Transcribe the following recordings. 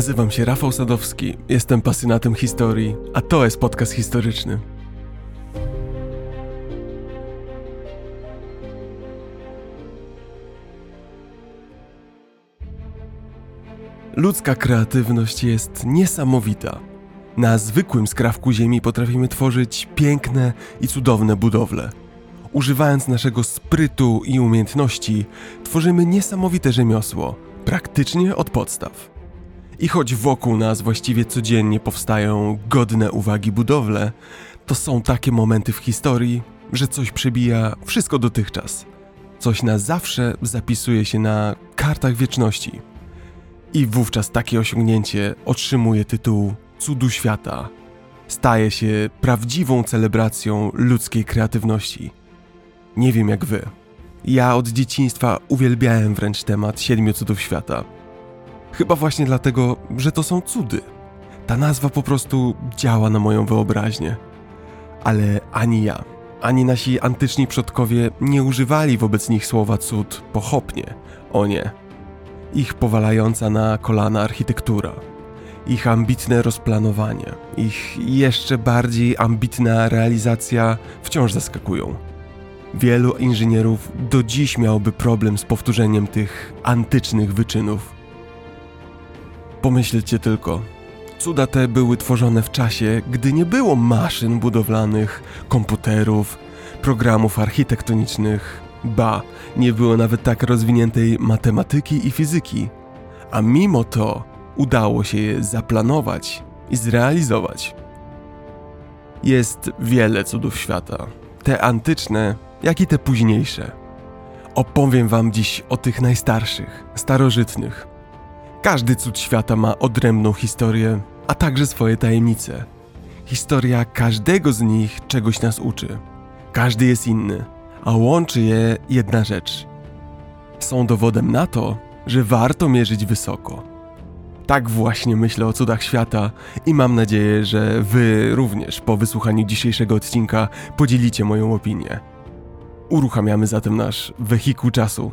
Nazywam się Rafał Sadowski, jestem pasjonatem historii, a to jest podcast historyczny. Ludzka kreatywność jest niesamowita. Na zwykłym skrawku ziemi potrafimy tworzyć piękne i cudowne budowle. Używając naszego sprytu i umiejętności, tworzymy niesamowite rzemiosło, praktycznie od podstaw. I choć wokół nas właściwie codziennie powstają godne uwagi budowle, to są takie momenty w historii, że coś przebija wszystko dotychczas. Coś na zawsze zapisuje się na kartach wieczności. I wówczas takie osiągnięcie otrzymuje tytuł Cudu Świata. Staje się prawdziwą celebracją ludzkiej kreatywności. Nie wiem jak wy. Ja od dzieciństwa uwielbiałem wręcz temat Siedmiu Cudów Świata. Chyba właśnie dlatego, że to są cudy. Ta nazwa po prostu działa na moją wyobraźnię. Ale ani ja, ani nasi antyczni przodkowie nie używali wobec nich słowa cud pochopnie. O nie. Ich powalająca na kolana architektura, ich ambitne rozplanowanie, ich jeszcze bardziej ambitna realizacja wciąż zaskakują. Wielu inżynierów do dziś miałoby problem z powtórzeniem tych antycznych wyczynów. Pomyślcie tylko, cuda te były tworzone w czasie, gdy nie było maszyn budowlanych, komputerów, programów architektonicznych, ba, nie było nawet tak rozwiniętej matematyki i fizyki. A mimo to udało się je zaplanować i zrealizować. Jest wiele cudów świata, te antyczne, jak i te późniejsze. Opowiem wam dziś o tych najstarszych, starożytnych. Każdy cud świata ma odrębną historię, a także swoje tajemnice. Historia każdego z nich czegoś nas uczy. Każdy jest inny, a łączy je jedna rzecz. Są dowodem na to, że warto mierzyć wysoko. Tak właśnie myślę o cudach świata i mam nadzieję, że Wy również po wysłuchaniu dzisiejszego odcinka podzielicie moją opinię. Uruchamiamy zatem nasz wehikuł czasu.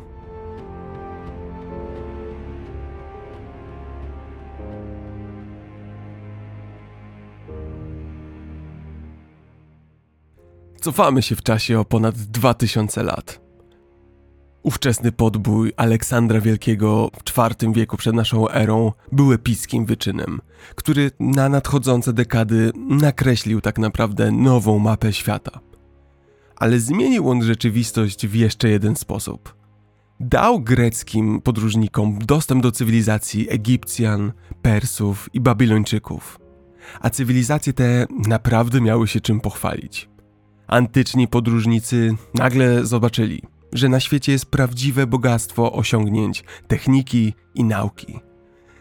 Cofamy się w czasie o ponad 2000 lat. Ówczesny podbój Aleksandra Wielkiego w IV wieku przed naszą erą był epickim wyczynem, który na nadchodzące dekady nakreślił tak naprawdę nową mapę świata. Ale zmienił on rzeczywistość w jeszcze jeden sposób. Dał greckim podróżnikom dostęp do cywilizacji Egipcjan, Persów i Babilończyków. A cywilizacje te naprawdę miały się czym pochwalić. Antyczni podróżnicy nagle zobaczyli, że na świecie jest prawdziwe bogactwo osiągnięć, techniki i nauki.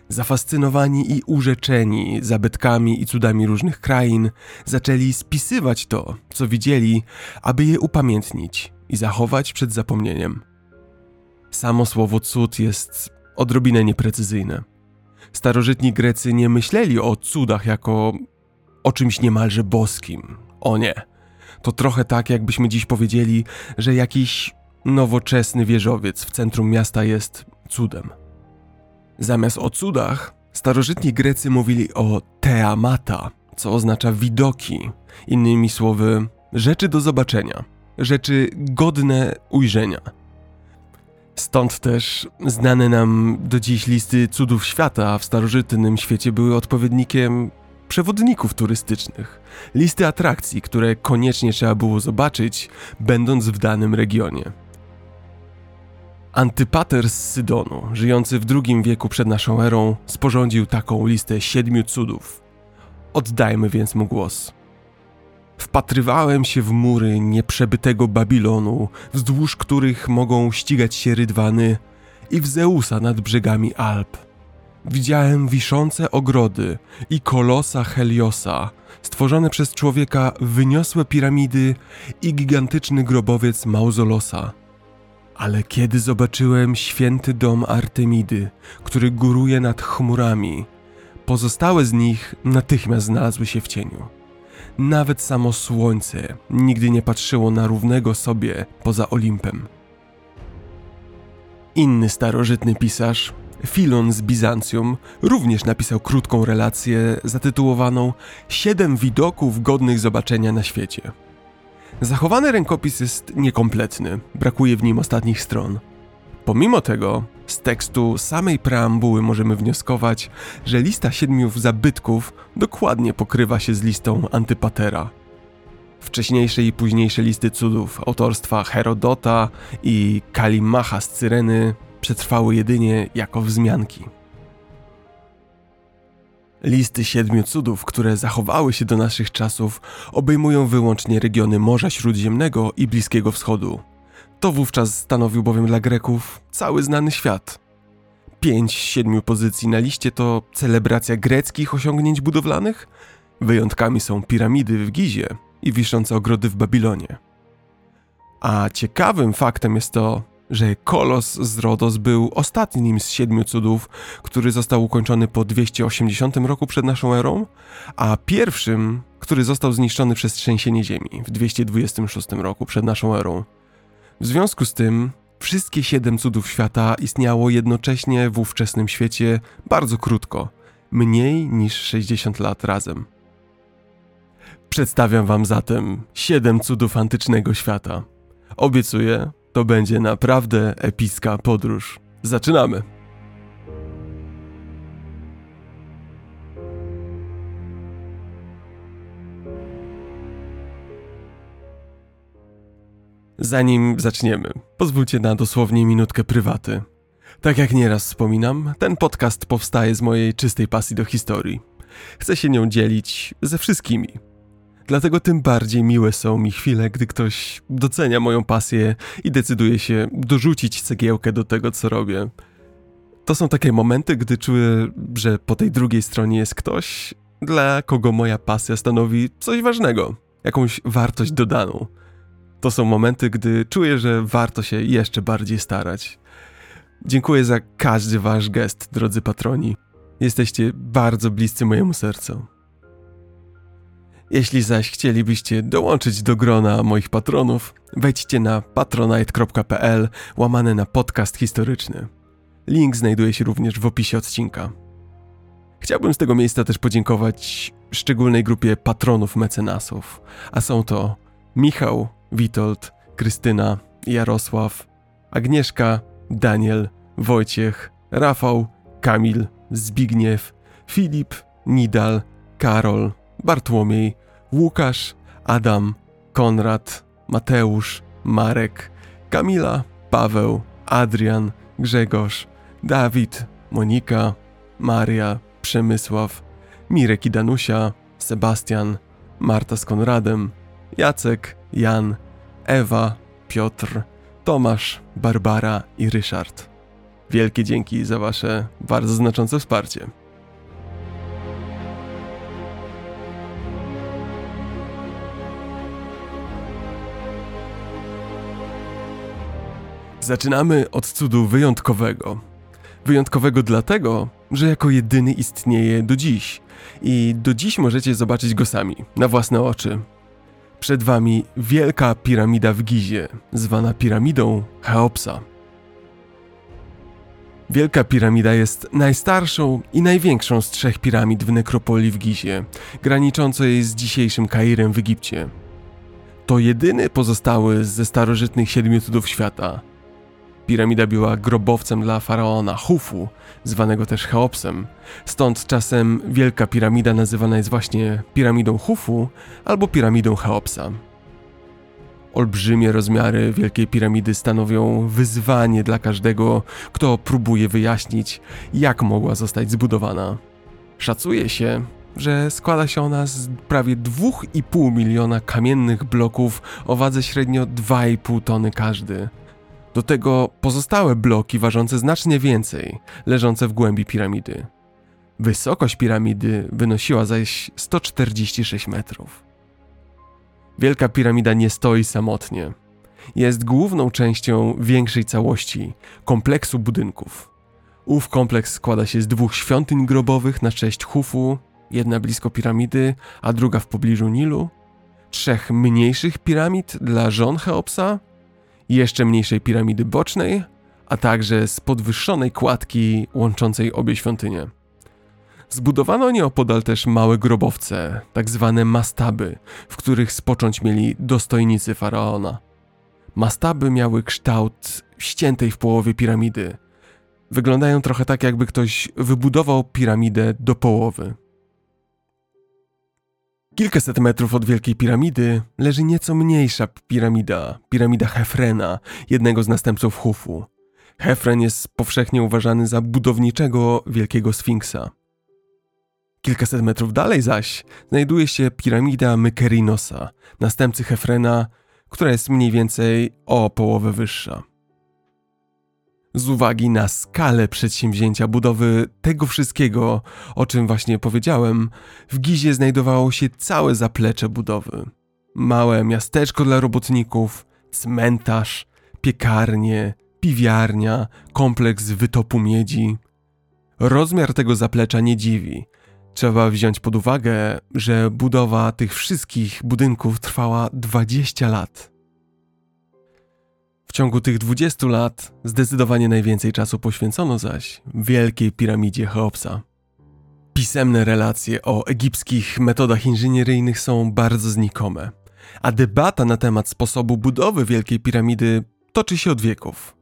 Zafascynowani i urzeczeni zabytkami i cudami różnych krain, zaczęli spisywać to, co widzieli, aby je upamiętnić i zachować przed zapomnieniem. Samo słowo cud jest odrobinę nieprecyzyjne. Starożytni Grecy nie myśleli o cudach jako o czymś niemalże boskim. O nie. To trochę tak, jakbyśmy dziś powiedzieli, że jakiś nowoczesny wieżowiec w centrum miasta jest cudem. Zamiast o cudach, starożytni Grecy mówili o teamata, co oznacza widoki, innymi słowy, rzeczy do zobaczenia, rzeczy godne ujrzenia. Stąd też znane nam do dziś listy cudów świata w starożytnym świecie były odpowiednikiem przewodników turystycznych, listy atrakcji, które koniecznie trzeba było zobaczyć, będąc w danym regionie. Antypater z Sydonu, żyjący w II wieku przed naszą erą, sporządził taką listę siedmiu cudów. Oddajmy więc mu głos. Wpatrywałem się w mury nieprzebytego Babilonu, wzdłuż których mogą ścigać się rydwany, i w Zeusa nad brzegami Alp. Widziałem wiszące ogrody i kolosa Heliosa, stworzone przez człowieka wyniosłe piramidy i gigantyczny grobowiec Mauzolosa. Ale kiedy zobaczyłem święty dom Artemidy, który góruje nad chmurami, pozostałe z nich natychmiast znalazły się w cieniu. Nawet samo słońce nigdy nie patrzyło na równego sobie poza Olimpem. Inny starożytny pisarz, Filon z Bizancjum również napisał krótką relację zatytułowaną Siedem widoków godnych zobaczenia na świecie. Zachowany rękopis jest niekompletny, brakuje w nim ostatnich stron. Pomimo tego, z tekstu samej preambuły możemy wnioskować, że lista siedmiu zabytków dokładnie pokrywa się z listą Antypatera. Wcześniejsze i późniejsze listy cudów autorstwa Herodota i Kalimacha z Cyreny przetrwały jedynie jako wzmianki. Listy siedmiu cudów, które zachowały się do naszych czasów, obejmują wyłącznie regiony Morza Śródziemnego i Bliskiego Wschodu. To wówczas stanowił bowiem dla Greków cały znany świat. Pięć z siedmiu pozycji na liście to celebracja greckich osiągnięć budowlanych, wyjątkami są piramidy w Gizie i wiszące ogrody w Babilonie. A ciekawym faktem jest to, że Kolos z Rodos był ostatnim z siedmiu cudów, który został ukończony po 280 roku przed naszą erą, a pierwszym, który został zniszczony przez trzęsienie ziemi w 226 roku przed naszą erą. W związku z tym wszystkie siedem cudów świata istniało jednocześnie w ówczesnym świecie bardzo krótko, mniej niż 60 lat razem. Przedstawiam wam zatem siedem cudów antycznego świata. Obiecuję, to będzie naprawdę epicka podróż. Zaczynamy! Zanim zaczniemy, pozwólcie na dosłownie minutkę prywaty. Tak jak nieraz wspominam, ten podcast powstaje z mojej czystej pasji do historii. Chcę się nią dzielić ze wszystkimi, Dlatego tym bardziej miłe są mi chwile, gdy ktoś docenia moją pasję i decyduje się dorzucić cegiełkę do tego, co robię. To są takie momenty, gdy czuję, że po tej drugiej stronie jest ktoś, dla kogo moja pasja stanowi coś ważnego, jakąś wartość dodaną. To są momenty, gdy czuję, że warto się jeszcze bardziej starać. Dziękuję za każdy wasz gest, drodzy patroni. Jesteście bardzo bliscy mojemu sercu. Jeśli zaś chcielibyście dołączyć do grona moich patronów, wejdźcie na patronite.pl łamane na podcast historyczny. Link znajduje się również w opisie odcinka. Chciałbym z tego miejsca też podziękować szczególnej grupie patronów mecenasów, a są to Michał, Witold, Krystyna, Jarosław, Agnieszka, Daniel, Wojciech, Rafał, Kamil, Zbigniew, Filip, Nidal, Karol, Bartłomiej, Łukasz, Adam, Konrad, Mateusz, Marek, Kamila, Paweł, Adrian, Grzegorz, Dawid, Monika, Maria, Przemysław, Mirek i Danusia, Sebastian, Marta z Konradem, Jacek, Jan, Ewa, Piotr, Tomasz, Barbara i Ryszard. Wielkie dzięki za Wasze bardzo znaczące wsparcie. Zaczynamy od cudu wyjątkowego. Wyjątkowego dlatego, że jako jedyny istnieje do dziś i do dziś możecie zobaczyć go sami, na własne oczy. Przed wami wielka piramida w Gizie, zwana piramidą Cheopsa. Wielka piramida jest najstarszą i największą z trzech piramid w nekropolii w Gizie, graniczącej z dzisiejszym Kairem w Egipcie. To jedyny pozostały ze starożytnych siedmiu cudów świata – Piramida była grobowcem dla faraona Hufu, zwanego też Cheopsem. Stąd czasem Wielka Piramida nazywana jest właśnie piramidą Hufu albo piramidą Cheopsa. Olbrzymie rozmiary Wielkiej Piramidy stanowią wyzwanie dla każdego, kto próbuje wyjaśnić, jak mogła zostać zbudowana. Szacuje się, że składa się ona z prawie 2,5 miliona kamiennych bloków o wadze średnio 2,5 tony każdy. Do tego pozostałe bloki ważące znacznie więcej, leżące w głębi piramidy. Wysokość piramidy wynosiła zaś 146 metrów. Wielka piramida nie stoi samotnie. Jest główną częścią większej całości kompleksu budynków. Ów kompleks składa się z dwóch świątyń grobowych na cześć Hufu, jedna blisko piramidy, a druga w pobliżu Nilu, trzech mniejszych piramid dla żon Cheopsa jeszcze mniejszej piramidy bocznej, a także z podwyższonej kładki łączącej obie świątynie. Zbudowano nieopodal też małe grobowce, tak zwane mastaby, w których spocząć mieli dostojnicy faraona. Mastaby miały kształt ściętej w połowie piramidy. Wyglądają trochę tak, jakby ktoś wybudował piramidę do połowy. Kilkaset metrów od Wielkiej Piramidy leży nieco mniejsza piramida, piramida Hefrena, jednego z następców Hufu. Hefren jest powszechnie uważany za budowniczego Wielkiego Sfinksa. Kilkaset metrów dalej zaś znajduje się piramida Mykerinosa, następcy Hefrena, która jest mniej więcej o połowę wyższa. Z uwagi na skalę przedsięwzięcia budowy tego wszystkiego, o czym właśnie powiedziałem, w Gizie znajdowało się całe zaplecze budowy. Małe miasteczko dla robotników, cmentarz, piekarnie, piwiarnia, kompleks wytopu miedzi. Rozmiar tego zaplecza nie dziwi. Trzeba wziąć pod uwagę, że budowa tych wszystkich budynków trwała 20 lat. Ciągu tych 20 lat zdecydowanie najwięcej czasu poświęcono zaś Wielkiej Piramidzie Cheopsa. Pisemne relacje o egipskich metodach inżynieryjnych są bardzo znikome, a debata na temat sposobu budowy Wielkiej Piramidy toczy się od wieków.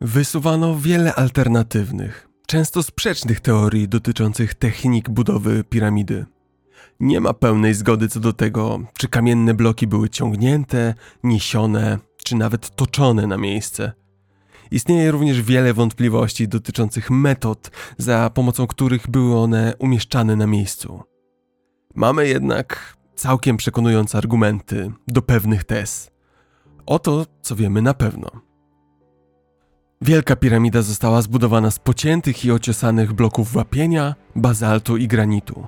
Wysuwano wiele alternatywnych, często sprzecznych teorii dotyczących technik budowy piramidy. Nie ma pełnej zgody co do tego, czy kamienne bloki były ciągnięte, niesione, czy nawet toczone na miejsce. Istnieje również wiele wątpliwości dotyczących metod, za pomocą których były one umieszczane na miejscu. Mamy jednak całkiem przekonujące argumenty do pewnych tez. Oto, co wiemy na pewno. Wielka piramida została zbudowana z pociętych i ociosanych bloków wapienia, bazaltu i granitu.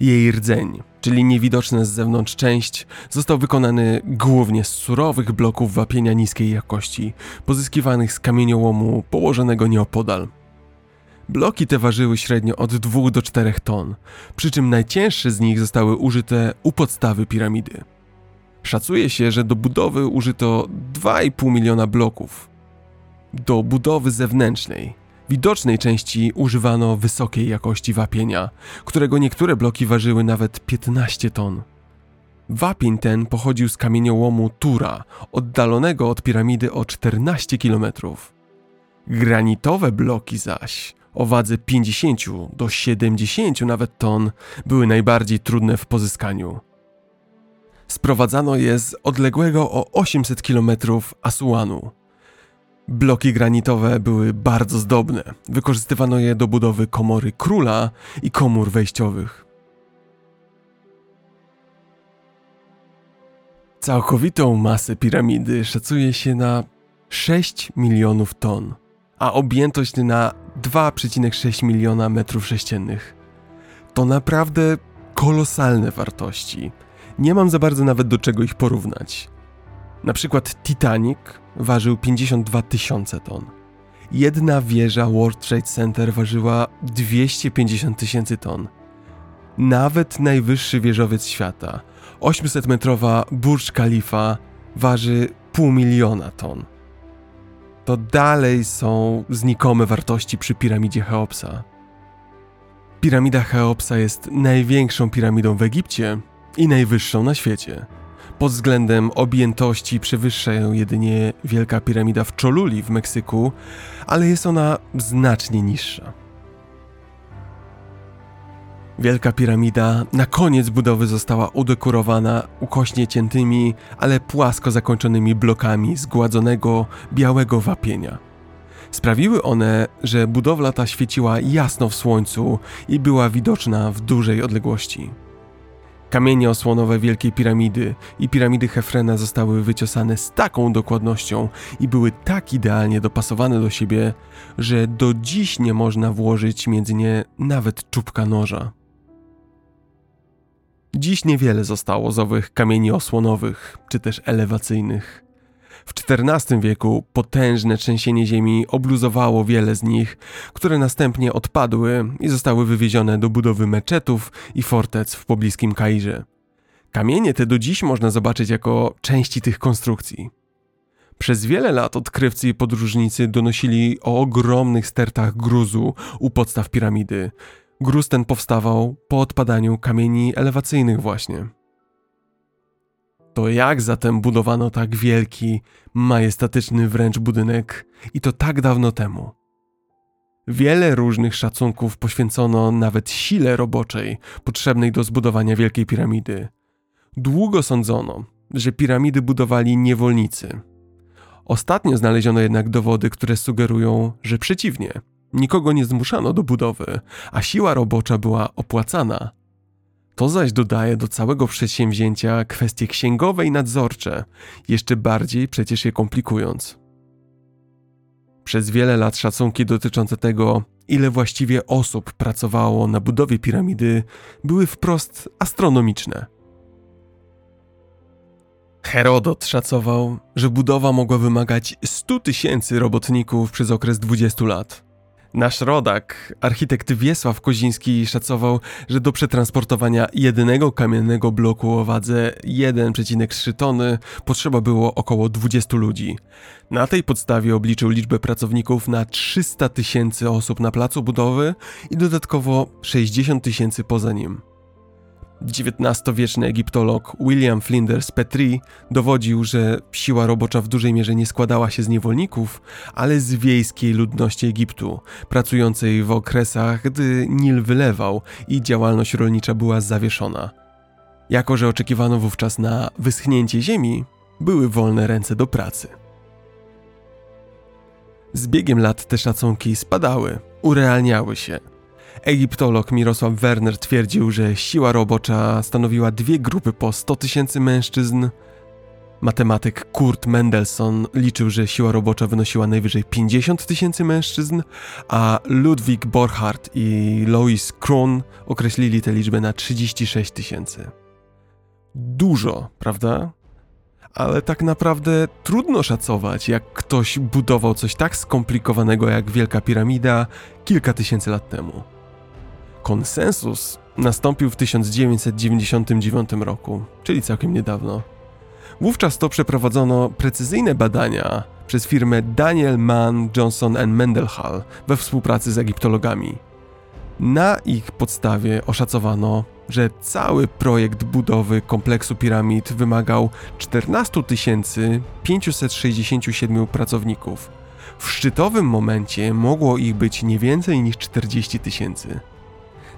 Jej rdzeń, czyli niewidoczna z zewnątrz część, został wykonany głównie z surowych bloków wapienia niskiej jakości, pozyskiwanych z kamieniołomu położonego nieopodal. Bloki te ważyły średnio od 2 do 4 ton, przy czym najcięższe z nich zostały użyte u podstawy piramidy. Szacuje się, że do budowy użyto 2,5 miliona bloków. Do budowy zewnętrznej widocznej części używano wysokiej jakości wapienia, którego niektóre bloki ważyły nawet 15 ton. Wapień ten pochodził z kamieniołomu Tura, oddalonego od piramidy o 14 km. Granitowe bloki zaś, o wadze 50 do 70 nawet ton, były najbardziej trudne w pozyskaniu. Sprowadzano je z odległego o 800 km Asuanu, Bloki granitowe były bardzo zdobne. Wykorzystywano je do budowy komory króla i komór wejściowych. Całkowitą masę piramidy szacuje się na 6 milionów ton, a objętość na 2,6 miliona metrów sześciennych. To naprawdę kolosalne wartości. Nie mam za bardzo nawet do czego ich porównać. Na przykład Titanic ważył 52 tysiące ton. Jedna wieża World Trade Center ważyła 250 tysięcy ton. Nawet najwyższy wieżowiec świata, 800-metrowa Burj Khalifa, waży pół miliona ton. To dalej są znikome wartości przy piramidzie Cheopsa. Piramida Cheopsa jest największą piramidą w Egipcie i najwyższą na świecie. Pod względem objętości przewyższa ją jedynie Wielka Piramida w Choluli w Meksyku, ale jest ona znacznie niższa. Wielka piramida na koniec budowy została udekorowana ukośnie ciętymi, ale płasko zakończonymi blokami zgładzonego białego wapienia. Sprawiły one, że budowla ta świeciła jasno w słońcu i była widoczna w dużej odległości. Kamienie osłonowe Wielkiej Piramidy i piramidy Hefrena zostały wyciosane z taką dokładnością i były tak idealnie dopasowane do siebie, że do dziś nie można włożyć między nie nawet czubka noża. Dziś niewiele zostało z owych kamieni osłonowych czy też elewacyjnych. W XIV wieku potężne trzęsienie ziemi obluzowało wiele z nich, które następnie odpadły i zostały wywiezione do budowy meczetów i fortec w pobliskim Kairze. Kamienie te do dziś można zobaczyć jako części tych konstrukcji. Przez wiele lat odkrywcy i podróżnicy donosili o ogromnych stertach gruzu u podstaw piramidy. Gruz ten powstawał po odpadaniu kamieni elewacyjnych właśnie. To jak zatem budowano tak wielki, majestatyczny wręcz budynek i to tak dawno temu? Wiele różnych szacunków poświęcono nawet sile roboczej potrzebnej do zbudowania Wielkiej Piramidy. Długo sądzono, że piramidy budowali niewolnicy. Ostatnio znaleziono jednak dowody, które sugerują, że przeciwnie, nikogo nie zmuszano do budowy, a siła robocza była opłacana. To zaś dodaje do całego przedsięwzięcia kwestie księgowe i nadzorcze, jeszcze bardziej przecież je komplikując. Przez wiele lat szacunki dotyczące tego, ile właściwie osób pracowało na budowie piramidy, były wprost astronomiczne. Herodot szacował, że budowa mogła wymagać 100 tysięcy robotników przez okres 20 lat. Nasz rodak, architekt Wiesław Koziński, szacował, że do przetransportowania jednego kamiennego bloku o wadze 1,3 tony potrzeba było około 20 ludzi. Na tej podstawie obliczył liczbę pracowników na 300 tysięcy osób na placu budowy i dodatkowo 60 tysięcy poza nim. XIX-wieczny egiptolog William Flinders Petrie dowodził, że siła robocza w dużej mierze nie składała się z niewolników, ale z wiejskiej ludności Egiptu, pracującej w okresach, gdy Nil wylewał i działalność rolnicza była zawieszona. Jako, że oczekiwano wówczas na wyschnięcie ziemi, były wolne ręce do pracy. Z biegiem lat te szacunki spadały, urealniały się – Egiptolog Mirosław Werner twierdził, że siła robocza stanowiła dwie grupy po 100 tysięcy mężczyzn. Matematyk Kurt Mendelssohn liczył, że siła robocza wynosiła najwyżej 50 tysięcy mężczyzn, a Ludwig Borchardt i Louis Krohn określili tę liczbę na 36 tysięcy. Dużo, prawda? Ale tak naprawdę trudno szacować, jak ktoś budował coś tak skomplikowanego jak Wielka Piramida kilka tysięcy lat temu. Konsensus nastąpił w 1999 roku, czyli całkiem niedawno. Wówczas to przeprowadzono precyzyjne badania przez firmę Daniel Mann Johnson Mendelhall we współpracy z egiptologami. Na ich podstawie oszacowano, że cały projekt budowy kompleksu piramid wymagał 14 567 pracowników. W szczytowym momencie mogło ich być nie więcej niż 40 tysięcy.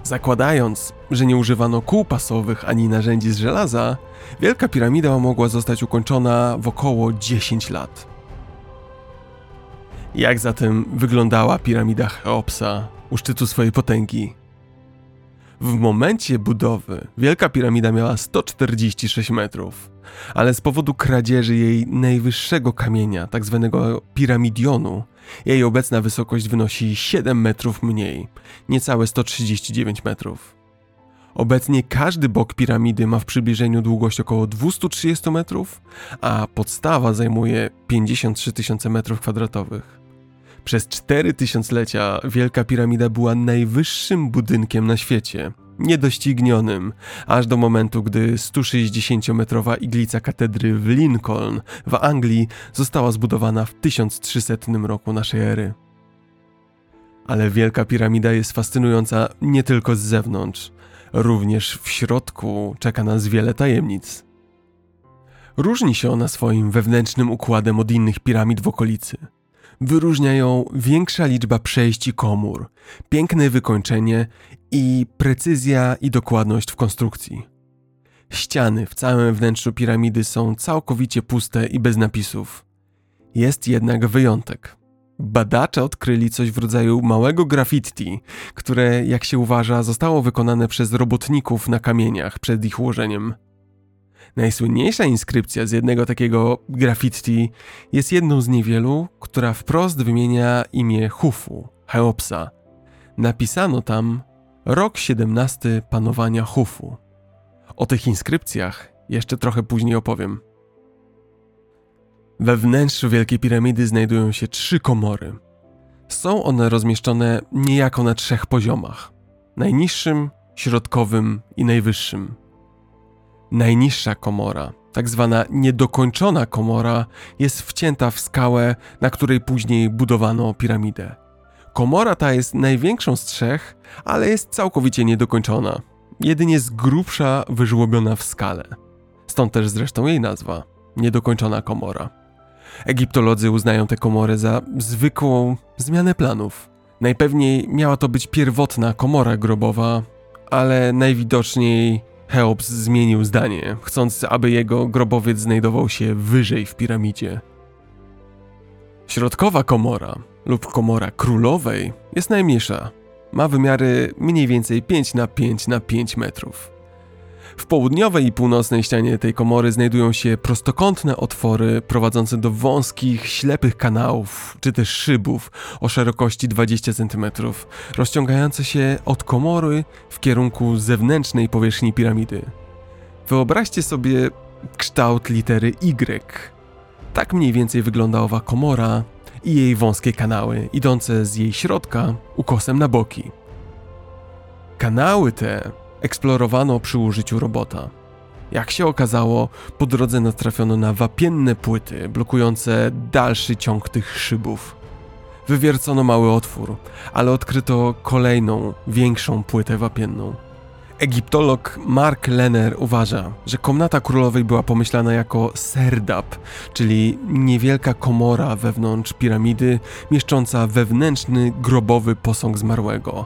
Zakładając, że nie używano kół pasowych ani narzędzi z żelaza, Wielka Piramida mogła zostać ukończona w około 10 lat. Jak zatem wyglądała piramida Cheopsa u szczytu swojej potęgi? W momencie budowy Wielka Piramida miała 146 metrów, ale z powodu kradzieży jej najwyższego kamienia, tak zwanego piramidionu, jej obecna wysokość wynosi 7 metrów mniej, niecałe 139 metrów. Obecnie każdy bok piramidy ma w przybliżeniu długość około 230 metrów, a podstawa zajmuje 53 tysiące metrów kwadratowych. Przez cztery tysiąclecia Wielka Piramida była najwyższym budynkiem na świecie, niedoścignionym, aż do momentu, gdy 160-metrowa iglica katedry w Lincoln w Anglii została zbudowana w 1300 roku naszej ery. Ale Wielka Piramida jest fascynująca nie tylko z zewnątrz, również w środku czeka nas wiele tajemnic. Różni się ona swoim wewnętrznym układem od innych piramid w okolicy – Wyróżnia ją większa liczba przejść i komór, piękne wykończenie i precyzja i dokładność w konstrukcji. Ściany w całym wnętrzu piramidy są całkowicie puste i bez napisów. Jest jednak wyjątek. Badacze odkryli coś w rodzaju małego graffiti, które, jak się uważa, zostało wykonane przez robotników na kamieniach przed ich ułożeniem. Najsłynniejsza inskrypcja z jednego takiego graffiti jest jedną z niewielu, która wprost wymienia imię Hufu, Cheopsa. Napisano tam rok 17 panowania Hufu. O tych inskrypcjach jeszcze trochę później opowiem. We wnętrzu Wielkiej Piramidy znajdują się trzy komory. Są one rozmieszczone niejako na trzech poziomach: najniższym, środkowym i najwyższym. Najniższa komora tak zwana niedokończona komora, jest wcięta w skałę, na której później budowano piramidę. Komora ta jest największą z trzech, ale jest całkowicie niedokończona. Jedynie z grubsza wyżłobiona w skale. Stąd też zresztą jej nazwa niedokończona komora. Egiptolodzy uznają tę komorę za zwykłą zmianę planów. Najpewniej miała to być pierwotna komora grobowa, ale najwidoczniej Cheops zmienił zdanie, chcąc, aby jego grobowiec znajdował się wyżej w piramidzie. Środkowa komora lub komora królowej jest najmniejsza. Ma wymiary mniej więcej 5 na 5 na 5 metrów. W południowej i północnej ścianie tej komory znajdują się prostokątne otwory prowadzące do wąskich, ślepych kanałów czy też szybów o szerokości 20 cm, rozciągające się od komory w kierunku zewnętrznej powierzchni piramidy. Wyobraźcie sobie kształt litery Y. Tak mniej więcej wygląda owa komora i jej wąskie kanały, idące z jej środka ukosem na boki. Kanały te eksplorowano przy użyciu robota. Jak się okazało, po drodze natrafiono na wapienne płyty blokujące dalszy ciąg tych szybów. Wywiercono mały otwór, ale odkryto kolejną, większą płytę wapienną. Egiptolog Mark Lenner uważa, że komnata królowej była pomyślana jako serdab, czyli niewielka komora wewnątrz piramidy, mieszcząca wewnętrzny grobowy posąg zmarłego.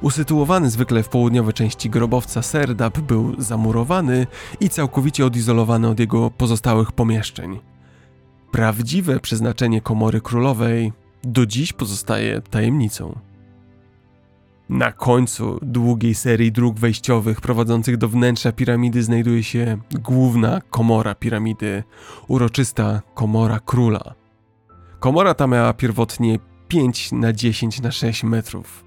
Usytuowany zwykle w południowej części grobowca Serdab był zamurowany i całkowicie odizolowany od jego pozostałych pomieszczeń. Prawdziwe przeznaczenie komory królowej do dziś pozostaje tajemnicą. Na końcu długiej serii dróg wejściowych prowadzących do wnętrza piramidy znajduje się główna komora piramidy, uroczysta komora króla. Komora ta miała pierwotnie 5 na 10 na 6 metrów.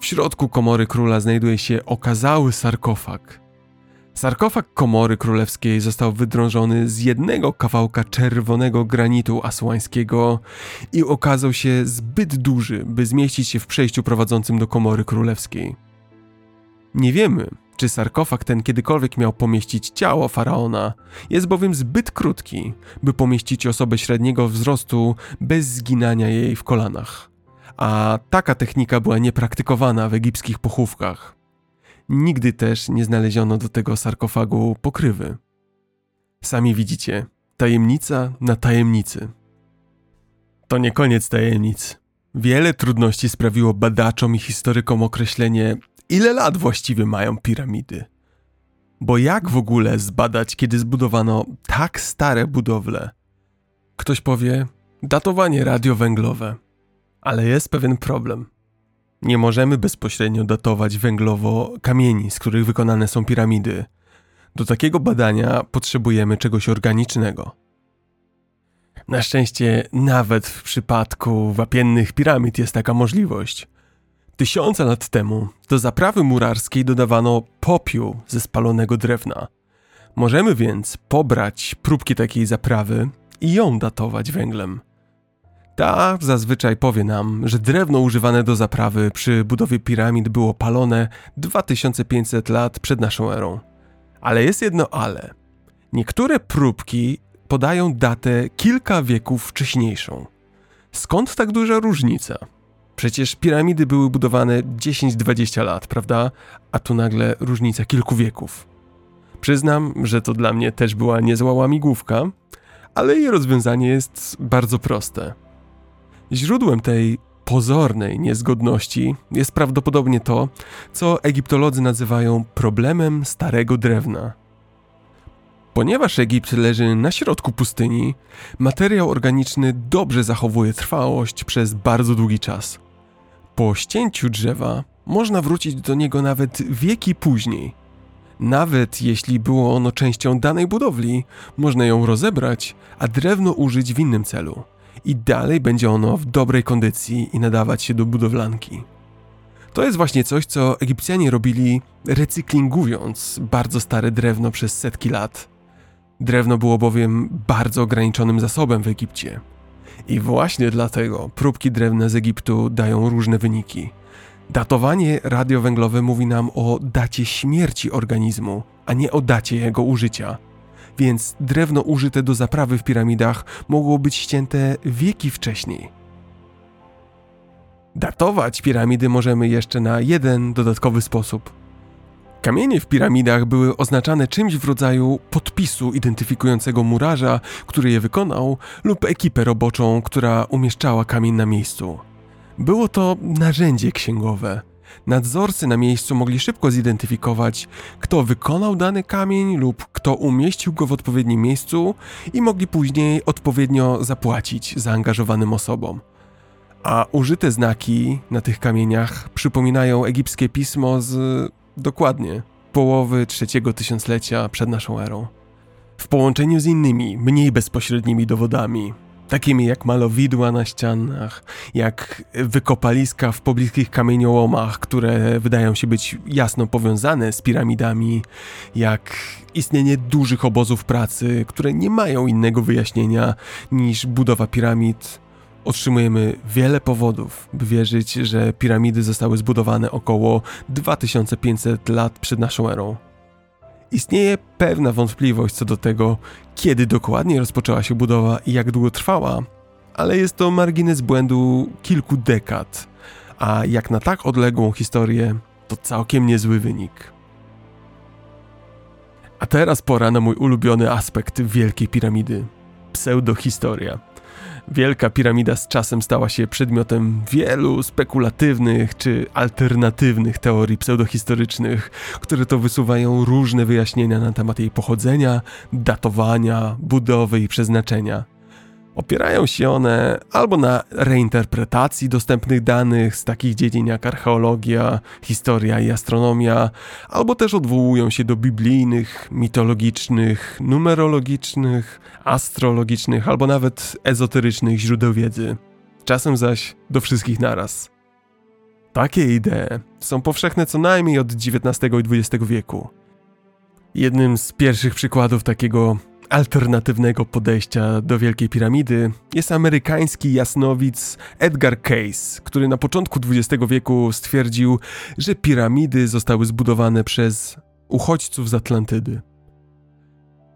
W środku komory króla znajduje się okazały sarkofag. Sarkofag komory królewskiej został wydrążony z jednego kawałka czerwonego granitu asłańskiego i okazał się zbyt duży, by zmieścić się w przejściu prowadzącym do komory królewskiej. Nie wiemy, czy sarkofag ten kiedykolwiek miał pomieścić ciało faraona, jest bowiem zbyt krótki, by pomieścić osobę średniego wzrostu bez zginania jej w kolanach a taka technika była niepraktykowana w egipskich pochówkach. Nigdy też nie znaleziono do tego sarkofagu pokrywy. Sami widzicie, tajemnica na tajemnicy. To nie koniec tajemnic. Wiele trudności sprawiło badaczom i historykom określenie, ile lat właściwie mają piramidy. Bo jak w ogóle zbadać, kiedy zbudowano tak stare budowle? Ktoś powie, datowanie radiowęglowe. Ale jest pewien problem. Nie możemy bezpośrednio datować węglowo kamieni, z których wykonane są piramidy. Do takiego badania potrzebujemy czegoś organicznego. Na szczęście, nawet w przypadku wapiennych piramid jest taka możliwość. Tysiące lat temu do zaprawy murarskiej dodawano popiół ze spalonego drewna. Możemy więc pobrać próbki takiej zaprawy i ją datować węglem. Ta zazwyczaj powie nam, że drewno używane do zaprawy przy budowie piramid było palone 2500 lat przed naszą erą. Ale jest jedno ale. Niektóre próbki podają datę kilka wieków wcześniejszą. Skąd tak duża różnica? Przecież piramidy były budowane 10-20 lat, prawda? A tu nagle różnica kilku wieków. Przyznam, że to dla mnie też była niezła łamigłówka, ale jej rozwiązanie jest bardzo proste. Źródłem tej pozornej niezgodności jest prawdopodobnie to, co egiptolodzy nazywają problemem starego drewna. Ponieważ Egipt leży na środku pustyni, materiał organiczny dobrze zachowuje trwałość przez bardzo długi czas. Po ścięciu drzewa można wrócić do niego nawet wieki później. Nawet jeśli było ono częścią danej budowli, można ją rozebrać, a drewno użyć w innym celu i dalej będzie ono w dobrej kondycji i nadawać się do budowlanki. To jest właśnie coś, co Egipcjanie robili recyklingując bardzo stare drewno przez setki lat. Drewno było bowiem bardzo ograniczonym zasobem w Egipcie. I właśnie dlatego próbki drewna z Egiptu dają różne wyniki. Datowanie radiowęglowe mówi nam o dacie śmierci organizmu, a nie o dacie jego użycia. Więc drewno użyte do zaprawy w piramidach mogło być ścięte wieki wcześniej. Datować piramidy możemy jeszcze na jeden dodatkowy sposób. Kamienie w piramidach były oznaczane czymś w rodzaju podpisu identyfikującego murarza, który je wykonał, lub ekipę roboczą, która umieszczała kamień na miejscu. Było to narzędzie księgowe. Nadzorcy na miejscu mogli szybko zidentyfikować, kto wykonał dany kamień lub kto umieścił go w odpowiednim miejscu i mogli później odpowiednio zapłacić zaangażowanym osobom. A użyte znaki na tych kamieniach przypominają egipskie pismo z dokładnie połowy trzeciego tysiąclecia przed naszą erą. W połączeniu z innymi, mniej bezpośrednimi dowodami, takimi jak malowidła na ścianach, jak wykopaliska w pobliskich kamieniołomach, które wydają się być jasno powiązane z piramidami, jak istnienie dużych obozów pracy, które nie mają innego wyjaśnienia niż budowa piramid, otrzymujemy wiele powodów, by wierzyć, że piramidy zostały zbudowane około 2500 lat przed naszą erą. Istnieje pewna wątpliwość co do tego, kiedy dokładnie rozpoczęła się budowa i jak długo trwała, ale jest to margines błędu kilku dekad, a jak na tak odległą historię, to całkiem niezły wynik. A teraz pora na mój ulubiony aspekt Wielkiej Piramidy pseudohistoria. Wielka piramida z czasem stała się przedmiotem wielu spekulatywnych czy alternatywnych teorii pseudohistorycznych, które to wysuwają różne wyjaśnienia na temat jej pochodzenia, datowania, budowy i przeznaczenia. Opierają się one albo na reinterpretacji dostępnych danych z takich dziedzin jak archeologia, historia i astronomia, albo też odwołują się do biblijnych, mitologicznych, numerologicznych, astrologicznych albo nawet ezoterycznych źródeł wiedzy. Czasem zaś do wszystkich naraz. Takie idee są powszechne co najmniej od XIX i XX wieku. Jednym z pierwszych przykładów takiego alternatywnego podejścia do Wielkiej Piramidy jest amerykański jasnowic Edgar Case, który na początku XX wieku stwierdził, że piramidy zostały zbudowane przez uchodźców z Atlantydy.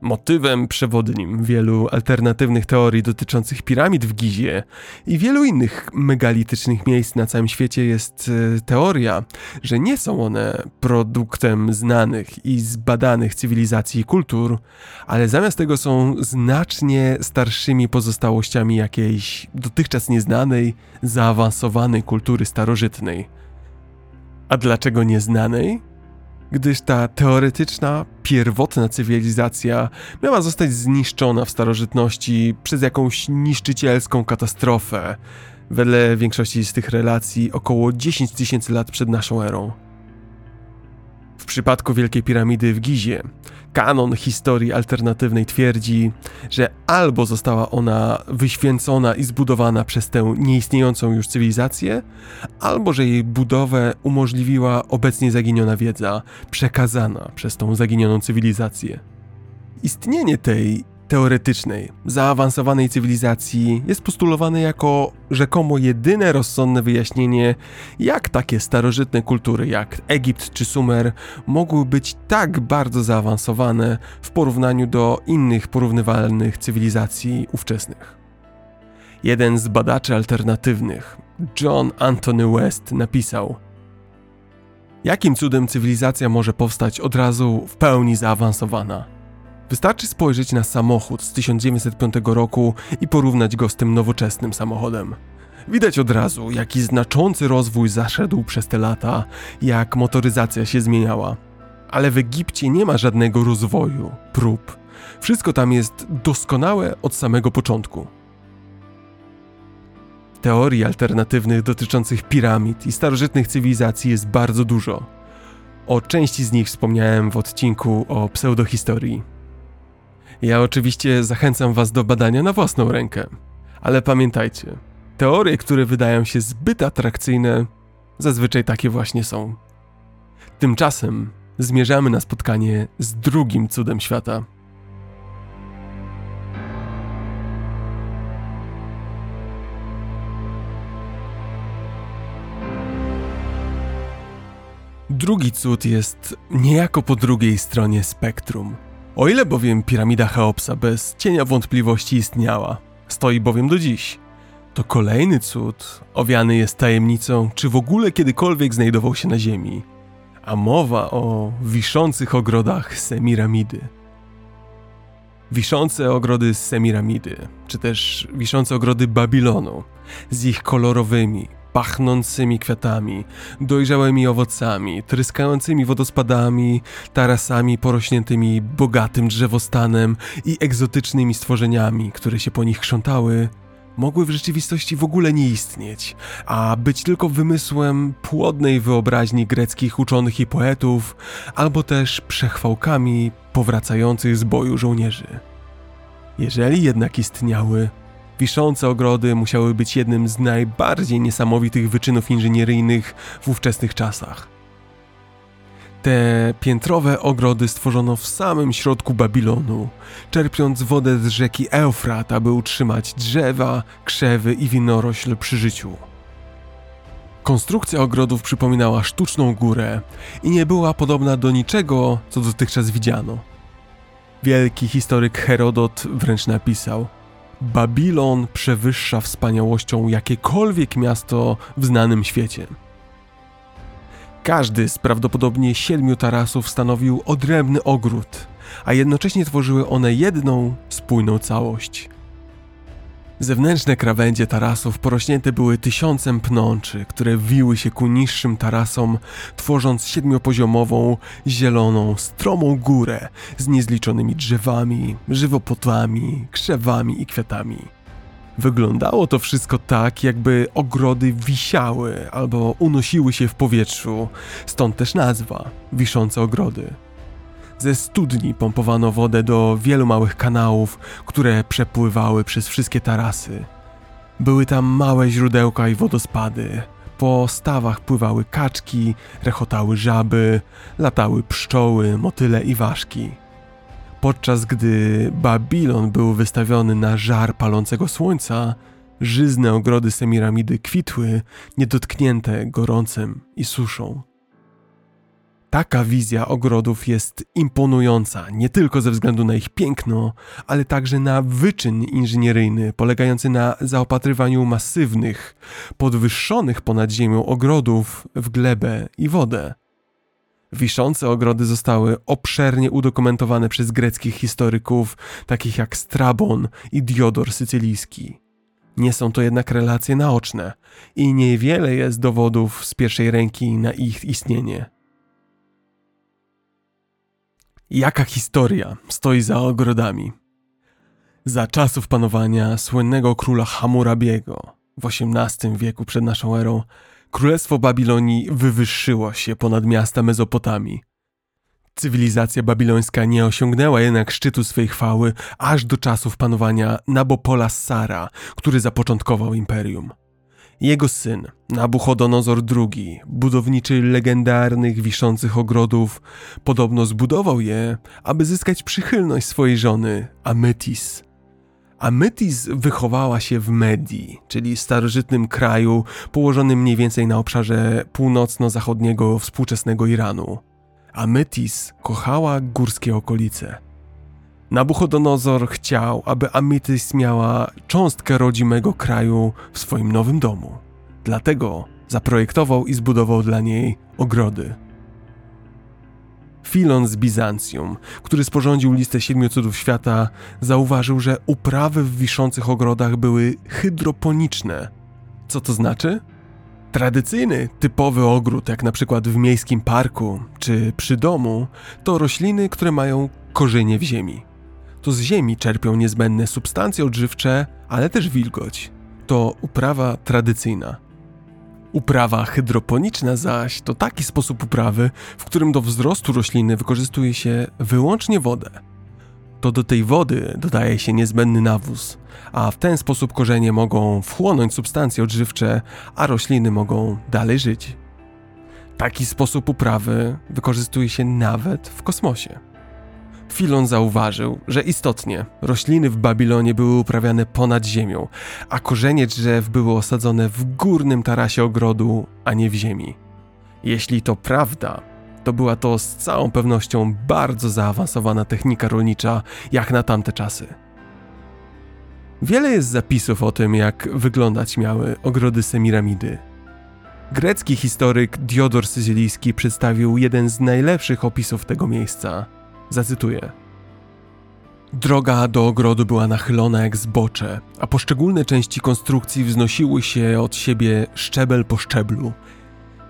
Motywem przewodnim wielu alternatywnych teorii dotyczących piramid w Gizie i wielu innych megalitycznych miejsc na całym świecie jest e, teoria, że nie są one produktem znanych i zbadanych cywilizacji i kultur, ale zamiast tego są znacznie starszymi pozostałościami jakiejś dotychczas nieznanej, zaawansowanej kultury starożytnej. A dlaczego nieznanej? Gdyż ta teoretyczna, pierwotna cywilizacja miała zostać zniszczona w starożytności przez jakąś niszczycielską katastrofę, wedle większości z tych relacji około 10 tysięcy lat przed naszą erą. W przypadku Wielkiej Piramidy w Gizie, kanon historii alternatywnej twierdzi, że albo została ona wyświęcona i zbudowana przez tę nieistniejącą już cywilizację, albo że jej budowę umożliwiła obecnie zaginiona wiedza, przekazana przez tą zaginioną cywilizację. Istnienie tej teoretycznej, zaawansowanej cywilizacji jest postulowane jako rzekomo jedyne rozsądne wyjaśnienie, jak takie starożytne kultury jak Egipt czy Sumer mogły być tak bardzo zaawansowane w porównaniu do innych porównywalnych cywilizacji ówczesnych. Jeden z badaczy alternatywnych, John Anthony West, napisał: Jakim cudem cywilizacja może powstać od razu w pełni zaawansowana? Wystarczy spojrzeć na samochód z 1905 roku i porównać go z tym nowoczesnym samochodem. Widać od razu, jaki znaczący rozwój zaszedł przez te lata, jak motoryzacja się zmieniała. Ale w Egipcie nie ma żadnego rozwoju, prób. Wszystko tam jest doskonałe od samego początku. Teorii alternatywnych dotyczących piramid i starożytnych cywilizacji jest bardzo dużo. O części z nich wspomniałem w odcinku o pseudohistorii. Ja oczywiście zachęcam Was do badania na własną rękę. Ale pamiętajcie, teorie, które wydają się zbyt atrakcyjne, zazwyczaj takie właśnie są. Tymczasem zmierzamy na spotkanie z drugim cudem świata. Drugi cud jest niejako po drugiej stronie spektrum – O ile bowiem piramida Cheopsa bez cienia wątpliwości istniała, stoi bowiem do dziś, to kolejny cud. Owiany jest tajemnicą, czy w ogóle kiedykolwiek znajdował się na ziemi, a mowa o wiszących ogrodach Semiramidy. Wiszące ogrody Semiramidy, czy też wiszące ogrody Babilonu, z ich kolorowymi, pachnącymi kwiatami, dojrzałymi owocami, tryskającymi wodospadami, tarasami porośniętymi bogatym drzewostanem i egzotycznymi stworzeniami, które się po nich krzątały, mogły w rzeczywistości w ogóle nie istnieć, a być tylko wymysłem płodnej wyobraźni greckich uczonych i poetów, albo też przechwałkami powracających z boju żołnierzy. Jeżeli jednak istniały, wiszące ogrody musiały być jednym z najbardziej niesamowitych wyczynów inżynieryjnych w ówczesnych czasach. Te piętrowe ogrody stworzono w samym środku Babilonu, czerpiąc wodę z rzeki Eufrat, aby utrzymać drzewa, krzewy i winorośl przy życiu. Konstrukcja ogrodów przypominała sztuczną górę i nie była podobna do niczego, co dotychczas widziano. Wielki historyk Herodot wręcz napisał: Babilon przewyższa wspaniałością jakiekolwiek miasto w znanym świecie. Każdy z prawdopodobnie siedmiu tarasów stanowił odrębny ogród, a jednocześnie tworzyły one jedną, spójną całość. Zewnętrzne krawędzie tarasów porośnięte były tysiącem pnączy, które wiły się ku niższym tarasom, tworząc siedmiopoziomową, zieloną, stromą górę z niezliczonymi drzewami, żywopłotami, krzewami i kwiatami. Wyglądało to wszystko tak, jakby ogrody wisiały albo unosiły się w powietrzu, stąd też nazwa wiszące ogrody. Ze studni pompowano wodę do wielu małych kanałów, które przepływały przez wszystkie tarasy. Były tam małe źródełka i wodospady. Po stawach pływały kaczki, rechotały żaby, latały pszczoły, motyle i ważki podczas gdy Babilon był wystawiony na żar palącego słońca, żyzne ogrody Semiramidy kwitły, niedotknięte gorącem i suszą. Taka wizja ogrodów jest imponująca nie tylko ze względu na ich piękno, ale także na wyczyn inżynieryjny polegający na zaopatrywaniu masywnych, podwyższonych ponad ziemią ogrodów w glebę i wodę. Wiszące ogrody zostały obszernie udokumentowane przez greckich historyków, takich jak Strabon i Diodor Sycylijski. Nie są to jednak relacje naoczne i niewiele jest dowodów z pierwszej ręki na ich istnienie. Jaka historia stoi za ogrodami? Za czasów panowania słynnego króla Hammurabiego w XVIII wieku przed naszą erą Królestwo Babilonii wywyższyło się ponad miasta Mezopotamii. Cywilizacja babilońska nie osiągnęła jednak szczytu swej chwały aż do czasów panowania Nabopola Sara, który zapoczątkował imperium. Jego syn, Nabuchodonozor II, budowniczy legendarnych wiszących ogrodów, podobno zbudował je, aby zyskać przychylność swojej żony, Ametis. Ametis wychowała się w Medii, czyli starożytnym kraju położonym mniej więcej na obszarze północno-zachodniego współczesnego Iranu. Ametis kochała górskie okolice. Nabuchodonozor chciał, aby Ametis miała cząstkę rodzimego kraju w swoim nowym domu. Dlatego zaprojektował i zbudował dla niej ogrody. Filon z Bizancjum, który sporządził listę siedmiu cudów świata, zauważył, że uprawy w wiszących ogrodach były hydroponiczne. Co to znaczy? Tradycyjny, typowy ogród, jak na przykład w miejskim parku czy przy domu, to rośliny, które mają korzenie w ziemi. To z ziemi czerpią niezbędne substancje odżywcze, ale też wilgoć. To uprawa tradycyjna. Uprawa hydroponiczna zaś to taki sposób uprawy, w którym do wzrostu rośliny wykorzystuje się wyłącznie wodę. To do tej wody dodaje się niezbędny nawóz, a w ten sposób korzenie mogą wchłonąć substancje odżywcze, a rośliny mogą dalej żyć. Taki sposób uprawy wykorzystuje się nawet w kosmosie. Filon zauważył, że istotnie rośliny w Babilonie były uprawiane ponad ziemią, a korzenie drzew były osadzone w górnym tarasie ogrodu, a nie w ziemi. Jeśli to prawda, to była to z całą pewnością bardzo zaawansowana technika rolnicza, jak na tamte czasy. Wiele jest zapisów o tym, jak wyglądać miały ogrody Semiramidy. Grecki historyk Diodor Syzylijski przedstawił jeden z najlepszych opisów tego miejsca. Zacytuję. Droga do ogrodu była nachylona jak zbocze, a poszczególne części konstrukcji wznosiły się od siebie szczebel po szczeblu.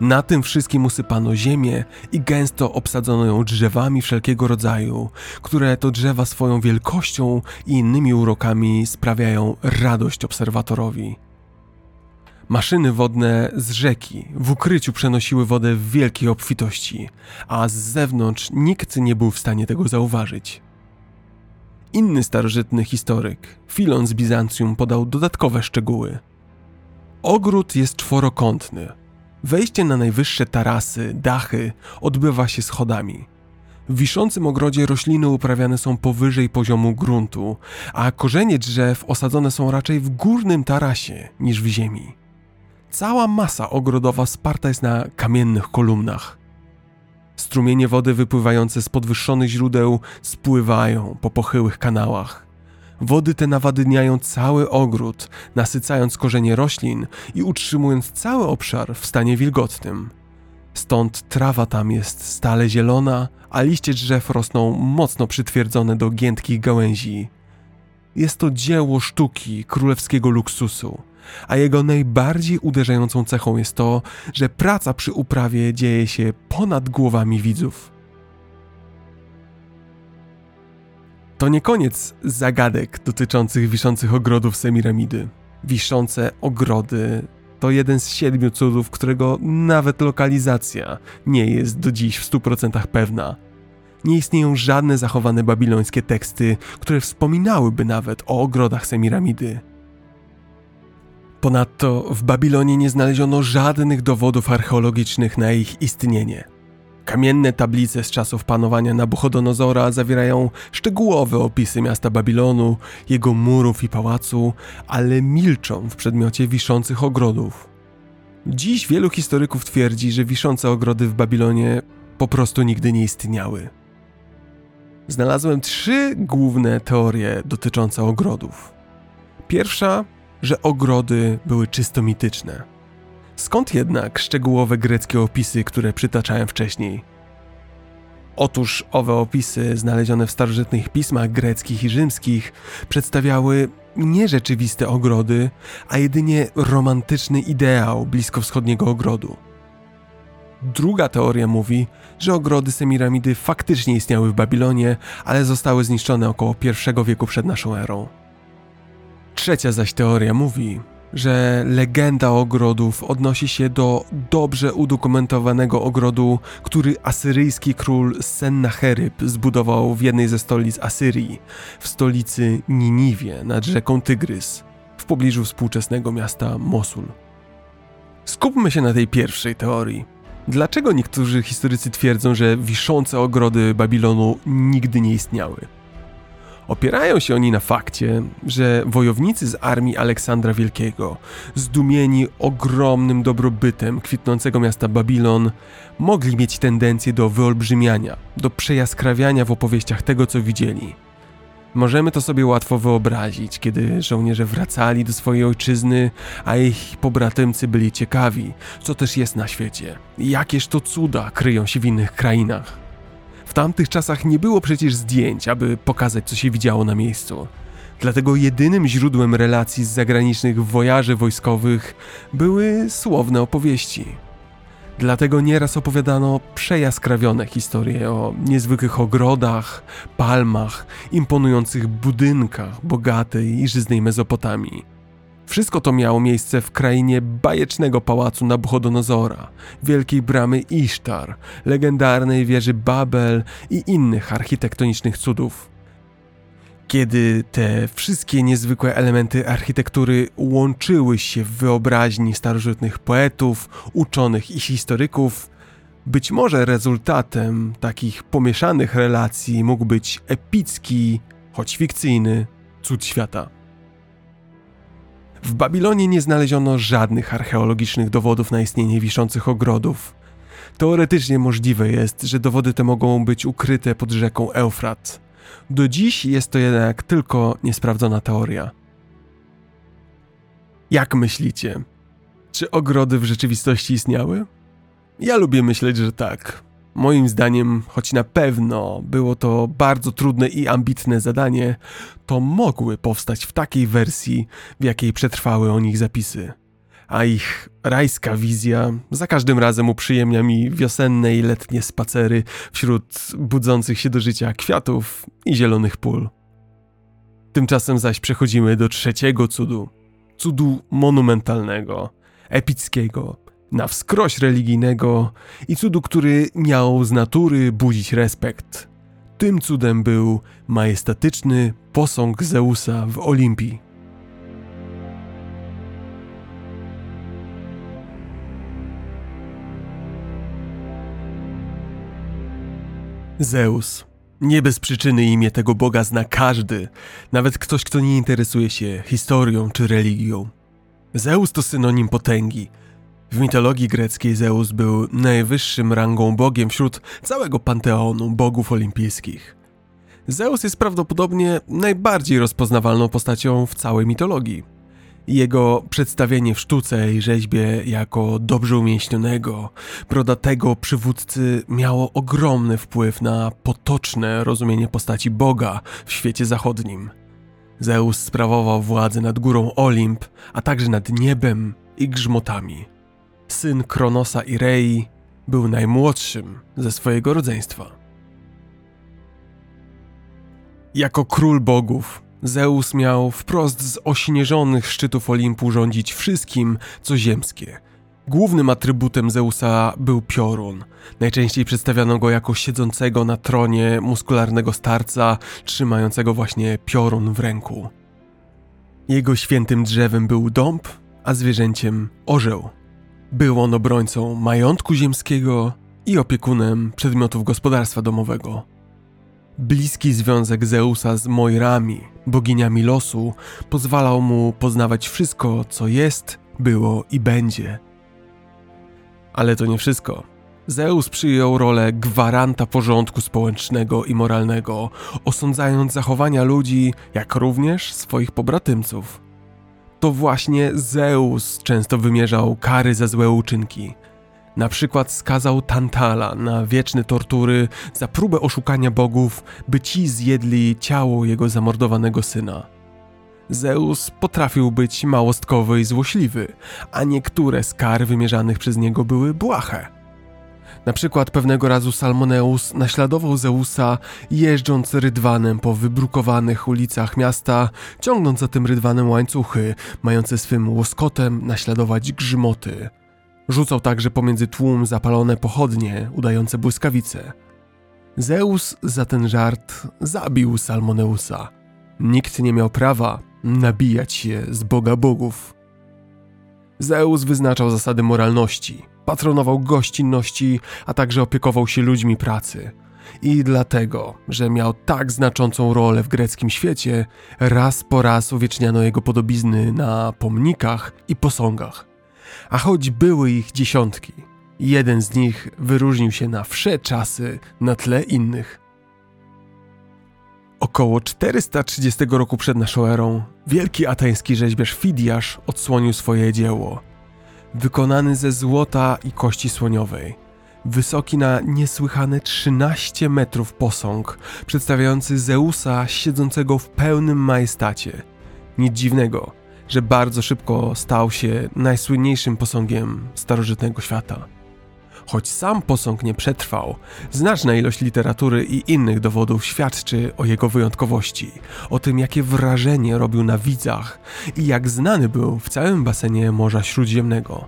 Na tym wszystkim usypano ziemię i gęsto obsadzono ją drzewami wszelkiego rodzaju, które to drzewa swoją wielkością i innymi urokami sprawiają radość obserwatorowi. Maszyny wodne z rzeki w ukryciu przenosiły wodę w wielkiej obfitości, a z zewnątrz nikt nie był w stanie tego zauważyć. Inny starożytny historyk, Filon z Bizancjum, podał dodatkowe szczegóły. Ogród jest czworokątny. Wejście na najwyższe tarasy, dachy odbywa się schodami. W wiszącym ogrodzie rośliny uprawiane są powyżej poziomu gruntu, a korzenie drzew osadzone są raczej w górnym tarasie niż w ziemi. Cała masa ogrodowa sparta jest na kamiennych kolumnach. Strumienie wody wypływające z podwyższonych źródeł spływają po pochyłych kanałach. Wody te nawadniają cały ogród, nasycając korzenie roślin i utrzymując cały obszar w stanie wilgotnym. Stąd trawa tam jest stale zielona, a liście drzew rosną mocno przytwierdzone do giętkich gałęzi. Jest to dzieło sztuki królewskiego luksusu, a jego najbardziej uderzającą cechą jest to, że praca przy uprawie dzieje się ponad głowami widzów. To nie koniec zagadek dotyczących wiszących ogrodów Semiramidy. Wiszące ogrody to jeden z siedmiu cudów, którego nawet lokalizacja nie jest do dziś w 100% pewna. Nie istnieją żadne zachowane babilońskie teksty, które wspominałyby nawet o ogrodach Semiramidy. Ponadto w Babilonie nie znaleziono żadnych dowodów archeologicznych na ich istnienie. Kamienne tablice z czasów panowania Nabuchodonozora zawierają szczegółowe opisy miasta Babilonu, jego murów i pałacu, ale milczą w przedmiocie wiszących ogrodów. Dziś wielu historyków twierdzi, że wiszące ogrody w Babilonie po prostu nigdy nie istniały. Znalazłem trzy główne teorie dotyczące ogrodów. Pierwsza że ogrody były czysto mityczne. Skąd jednak szczegółowe greckie opisy, które przytaczałem wcześniej? Otóż owe opisy, znalezione w starożytnych pismach greckich i rzymskich, przedstawiały nie rzeczywiste ogrody, a jedynie romantyczny ideał bliskowschodniego ogrodu. Druga teoria mówi, że ogrody Semiramidy faktycznie istniały w Babilonie, ale zostały zniszczone około I wieku przed naszą erą. Trzecia zaś teoria mówi, że legenda ogrodów odnosi się do dobrze udokumentowanego ogrodu, który asyryjski król Sennacheryb zbudował w jednej ze stolic Asyrii, w stolicy Niniwie nad rzeką Tygrys, w pobliżu współczesnego miasta Mosul. Skupmy się na tej pierwszej teorii. Dlaczego niektórzy historycy twierdzą, że wiszące ogrody Babilonu nigdy nie istniały? Opierają się oni na fakcie, że wojownicy z armii Aleksandra Wielkiego, zdumieni ogromnym dobrobytem kwitnącego miasta Babilon, mogli mieć tendencję do wyolbrzymiania, do przejaskrawiania w opowieściach tego, co widzieli. Możemy to sobie łatwo wyobrazić, kiedy żołnierze wracali do swojej ojczyzny, a ich pobratymcy byli ciekawi, co też jest na świecie, jakież to cuda kryją się w innych krainach. W tamtych czasach nie było przecież zdjęć, aby pokazać, co się widziało na miejscu. Dlatego jedynym źródłem relacji z zagranicznych wojaży wojskowych były słowne opowieści. Dlatego nieraz opowiadano przejaskrawione historie o niezwykłych ogrodach, palmach, imponujących budynkach bogatej i żyznej Mezopotamii. Wszystko to miało miejsce w krainie bajecznego pałacu Nabuchodonozora, wielkiej bramy Isztar, legendarnej wieży Babel i innych architektonicznych cudów. Kiedy te wszystkie niezwykłe elementy architektury łączyły się w wyobraźni starożytnych poetów, uczonych i historyków, być może rezultatem takich pomieszanych relacji mógł być epicki, choć fikcyjny, cud świata. W Babilonie nie znaleziono żadnych archeologicznych dowodów na istnienie wiszących ogrodów. Teoretycznie możliwe jest, że dowody te mogą być ukryte pod rzeką Eufrat. Do dziś jest to jednak tylko niesprawdzona teoria. Jak myślicie? Czy ogrody w rzeczywistości istniały? Ja lubię myśleć, że tak. Moim zdaniem, choć na pewno było to bardzo trudne i ambitne zadanie, to mogły powstać w takiej wersji, w jakiej przetrwały o nich zapisy. A ich rajska wizja za każdym razem uprzyjemnia mi wiosenne i letnie spacery wśród budzących się do życia kwiatów i zielonych pól. Tymczasem zaś przechodzimy do trzeciego cudu. Cudu monumentalnego, epickiego, na wskroś religijnego i cudu, który miał z natury budzić respekt. Tym cudem był majestatyczny posąg Zeusa w Olimpii. Zeus. Nie bez przyczyny imię tego boga zna każdy, nawet ktoś, kto nie interesuje się historią czy religią. Zeus to synonim potęgi, w mitologii greckiej Zeus był najwyższym rangą bogiem wśród całego panteonu bogów olimpijskich. Zeus jest prawdopodobnie najbardziej rozpoznawalną postacią w całej mitologii. Jego przedstawienie w sztuce i rzeźbie jako dobrze umięśnionego, brodatego przywódcy miało ogromny wpływ na potoczne rozumienie postaci Boga w świecie zachodnim. Zeus sprawował władzę nad górą Olimp, a także nad niebem i grzmotami syn Kronosa i Rei, był najmłodszym ze swojego rodzeństwa. Jako król bogów, Zeus miał wprost z ośnieżonych szczytów Olimpu rządzić wszystkim, co ziemskie. Głównym atrybutem Zeusa był piorun. Najczęściej przedstawiano go jako siedzącego na tronie muskularnego starca, trzymającego właśnie piorun w ręku. Jego świętym drzewem był dąb, a zwierzęciem orzeł. Był on obrońcą majątku ziemskiego i opiekunem przedmiotów gospodarstwa domowego. Bliski związek Zeusa z Moirami, boginiami losu, pozwalał mu poznawać wszystko, co jest, było i będzie. Ale to nie wszystko. Zeus przyjął rolę gwaranta porządku społecznego i moralnego, osądzając zachowania ludzi, jak również swoich pobratymców to właśnie Zeus często wymierzał kary za złe uczynki. Na przykład skazał Tantala na wieczne tortury za próbę oszukania bogów, by ci zjedli ciało jego zamordowanego syna. Zeus potrafił być małostkowy i złośliwy, a niektóre z kar wymierzanych przez niego były błahe. Na przykład pewnego razu Salmoneus naśladował Zeusa jeżdżąc rydwanem po wybrukowanych ulicach miasta, ciągnąc za tym rydwanem łańcuchy, mające swym łoskotem naśladować grzmoty. Rzucał także pomiędzy tłum zapalone pochodnie, udające błyskawice. Zeus za ten żart zabił Salmoneusa. Nikt nie miał prawa nabijać się z Boga Bogów. Zeus wyznaczał zasady moralności, patronował gościnności, a także opiekował się ludźmi pracy. I dlatego, że miał tak znaczącą rolę w greckim świecie, raz po raz uwieczniano jego podobizny na pomnikach i posągach. A choć były ich dziesiątki, jeden z nich wyróżnił się na wsze czasy na tle innych. Około 430 roku przed naszą erą wielki atański rzeźbiarz Fidiasz odsłonił swoje dzieło – wykonany ze złota i kości słoniowej. Wysoki na niesłychane 13 metrów posąg, przedstawiający Zeusa siedzącego w pełnym majestacie. Nic dziwnego, że bardzo szybko stał się najsłynniejszym posągiem starożytnego świata. Choć sam posąg nie przetrwał, znaczna ilość literatury i innych dowodów świadczy o jego wyjątkowości, o tym jakie wrażenie robił na widzach i jak znany był w całym basenie Morza Śródziemnego.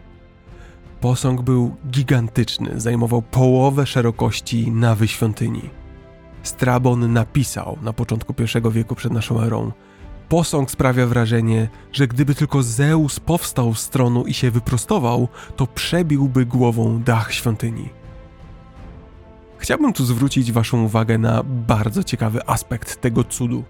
Posąg był gigantyczny, zajmował połowę szerokości nawy świątyni. Strabon napisał na początku I wieku przed naszą erą – Posąg sprawia wrażenie, że gdyby tylko Zeus powstał z tronu i się wyprostował, to przebiłby głową dach świątyni. Chciałbym tu zwrócić Waszą uwagę na bardzo ciekawy aspekt tego cudu.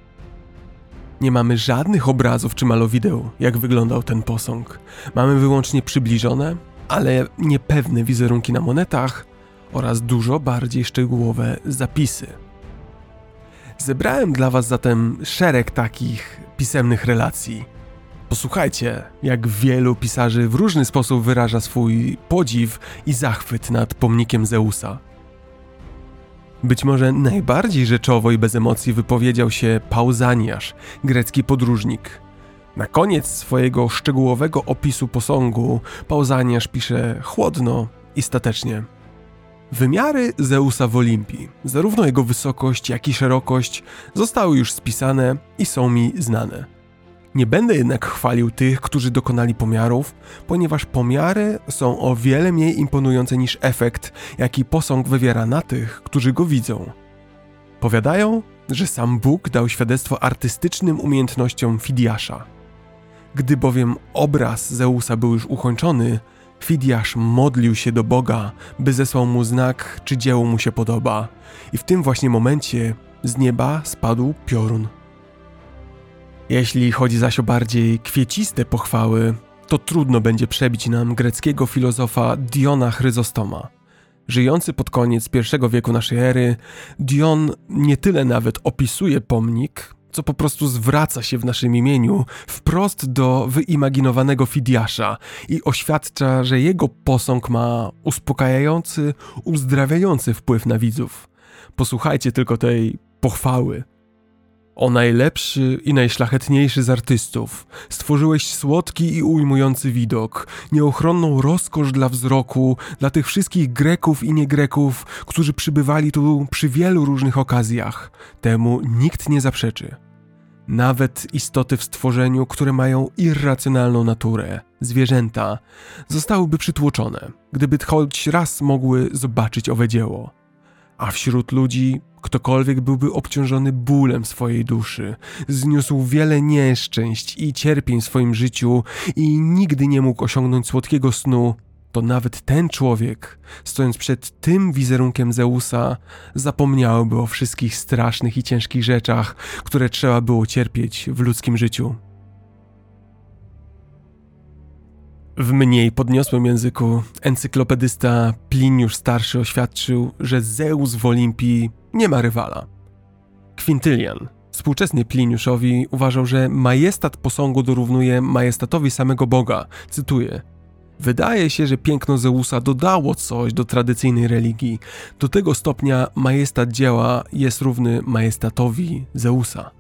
Nie mamy żadnych obrazów czy malowideł, jak wyglądał ten posąg. Mamy wyłącznie przybliżone, ale niepewne wizerunki na monetach oraz dużo bardziej szczegółowe zapisy. Zebrałem dla Was zatem szereg takich pisemnych relacji. Posłuchajcie, jak wielu pisarzy w różny sposób wyraża swój podziw i zachwyt nad pomnikiem Zeusa. Być może najbardziej rzeczowo i bez emocji wypowiedział się Pauzaniasz, grecki podróżnik. Na koniec swojego szczegółowego opisu posągu Pauzaniasz pisze chłodno i statecznie. Wymiary Zeusa w Olimpii, zarówno jego wysokość, jak i szerokość, zostały już spisane i są mi znane. Nie będę jednak chwalił tych, którzy dokonali pomiarów, ponieważ pomiary są o wiele mniej imponujące niż efekt, jaki posąg wywiera na tych, którzy go widzą. Powiadają, że sam Bóg dał świadectwo artystycznym umiejętnościom Fidiasza. Gdy bowiem obraz Zeusa był już ukończony, Fidiasz modlił się do Boga, by zesłał mu znak, czy dzieło mu się podoba, i w tym właśnie momencie z nieba spadł piorun. Jeśli chodzi zaś o bardziej kwieciste pochwały, to trudno będzie przebić nam greckiego filozofa Diona Chryzostoma. Żyjący pod koniec I wieku naszej ery, Dion nie tyle nawet opisuje pomnik, co po prostu zwraca się w naszym imieniu wprost do wyimaginowanego Fidiasza i oświadcza, że jego posąg ma uspokajający, uzdrawiający wpływ na widzów. Posłuchajcie tylko tej pochwały. O najlepszy i najszlachetniejszy z artystów, stworzyłeś słodki i ujmujący widok, nieochronną rozkosz dla wzroku, dla tych wszystkich Greków i niegreków, którzy przybywali tu przy wielu różnych okazjach. Temu nikt nie zaprzeczy. Nawet istoty w stworzeniu, które mają irracjonalną naturę, zwierzęta, zostałyby przytłoczone, gdyby choć raz mogły zobaczyć owe dzieło. A wśród ludzi Ktokolwiek byłby obciążony bólem swojej duszy, zniósł wiele nieszczęść i cierpień w swoim życiu i nigdy nie mógł osiągnąć słodkiego snu, to nawet ten człowiek, stojąc przed tym wizerunkiem Zeusa, zapomniałby o wszystkich strasznych i ciężkich rzeczach, które trzeba było cierpieć w ludzkim życiu. W mniej podniosłym języku encyklopedysta Pliniusz Starszy oświadczył, że Zeus w Olimpii nie ma rywala. Quintylian, współczesny Pliniuszowi, uważał, że majestat posągu dorównuje majestatowi samego Boga. Cytuję. Wydaje się, że piękno Zeusa dodało coś do tradycyjnej religii. Do tego stopnia majestat dzieła jest równy majestatowi Zeusa.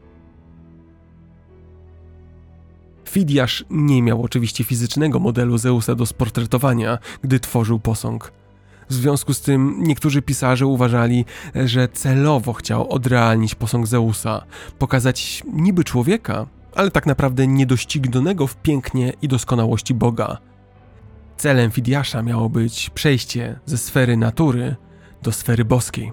Fidiasz nie miał oczywiście fizycznego modelu Zeusa do sportretowania, gdy tworzył posąg. W związku z tym niektórzy pisarze uważali, że celowo chciał odrealnić posąg Zeusa, pokazać niby człowieka, ale tak naprawdę niedoścignionego w pięknie i doskonałości Boga. Celem Fidiasza miało być przejście ze sfery natury do sfery boskiej.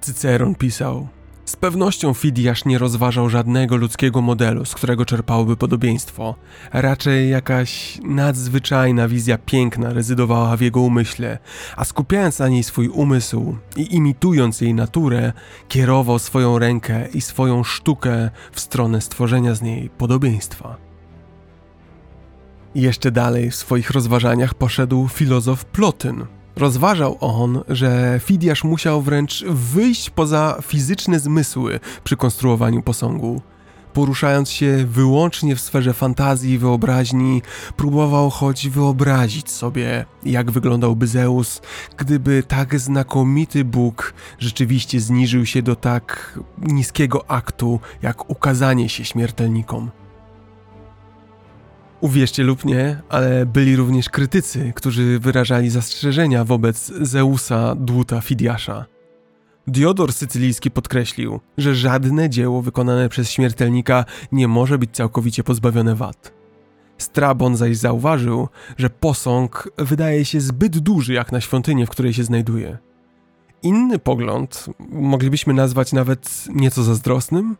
Cyceron pisał: z pewnością Fidiasz nie rozważał żadnego ludzkiego modelu, z którego czerpałoby podobieństwo. Raczej jakaś nadzwyczajna wizja piękna rezydowała w jego umyśle, a skupiając na niej swój umysł i imitując jej naturę, kierował swoją rękę i swoją sztukę w stronę stworzenia z niej podobieństwa. Jeszcze dalej w swoich rozważaniach poszedł filozof Plotyn, Rozważał on, że Fidiasz musiał wręcz wyjść poza fizyczne zmysły przy konstruowaniu posągu. Poruszając się wyłącznie w sferze fantazji i wyobraźni, próbował choć wyobrazić sobie, jak wyglądałby Zeus, gdyby tak znakomity Bóg rzeczywiście zniżył się do tak niskiego aktu, jak ukazanie się śmiertelnikom. Uwierzcie lub nie, ale byli również krytycy, którzy wyrażali zastrzeżenia wobec Zeusa Dłuta Fidiasza. Diodor Sycylijski podkreślił, że żadne dzieło wykonane przez śmiertelnika nie może być całkowicie pozbawione wad. Strabon zaś zauważył, że posąg wydaje się zbyt duży jak na świątynię, w której się znajduje. Inny pogląd moglibyśmy nazwać nawet nieco zazdrosnym,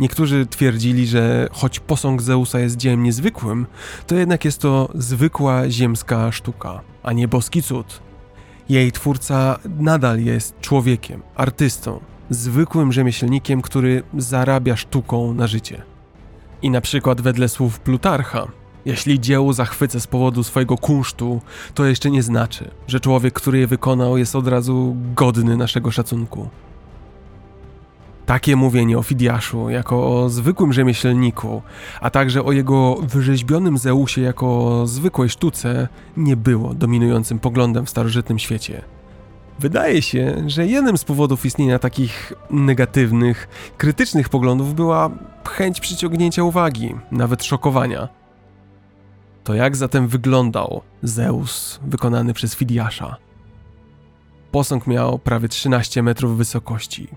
Niektórzy twierdzili, że choć posąg Zeusa jest dziełem niezwykłym, to jednak jest to zwykła ziemska sztuka, a nie boski cud. Jej twórca nadal jest człowiekiem, artystą, zwykłym rzemieślnikiem, który zarabia sztuką na życie. I na przykład wedle słów Plutarcha, Jeśli dzieło zachwyca z powodu swojego kunsztu, to jeszcze nie znaczy, że człowiek, który je wykonał, jest od razu godny naszego szacunku. Takie mówienie o Fidiaszu jako o zwykłym rzemieślniku, a także o jego wyrzeźbionym Zeusie jako o zwykłej sztuce, nie było dominującym poglądem w starożytnym świecie. Wydaje się, że jednym z powodów istnienia takich negatywnych, krytycznych poglądów była chęć przyciągnięcia uwagi, nawet szokowania. To jak zatem wyglądał Zeus wykonany przez Fidiasza? Posąg miał prawie 13 metrów wysokości.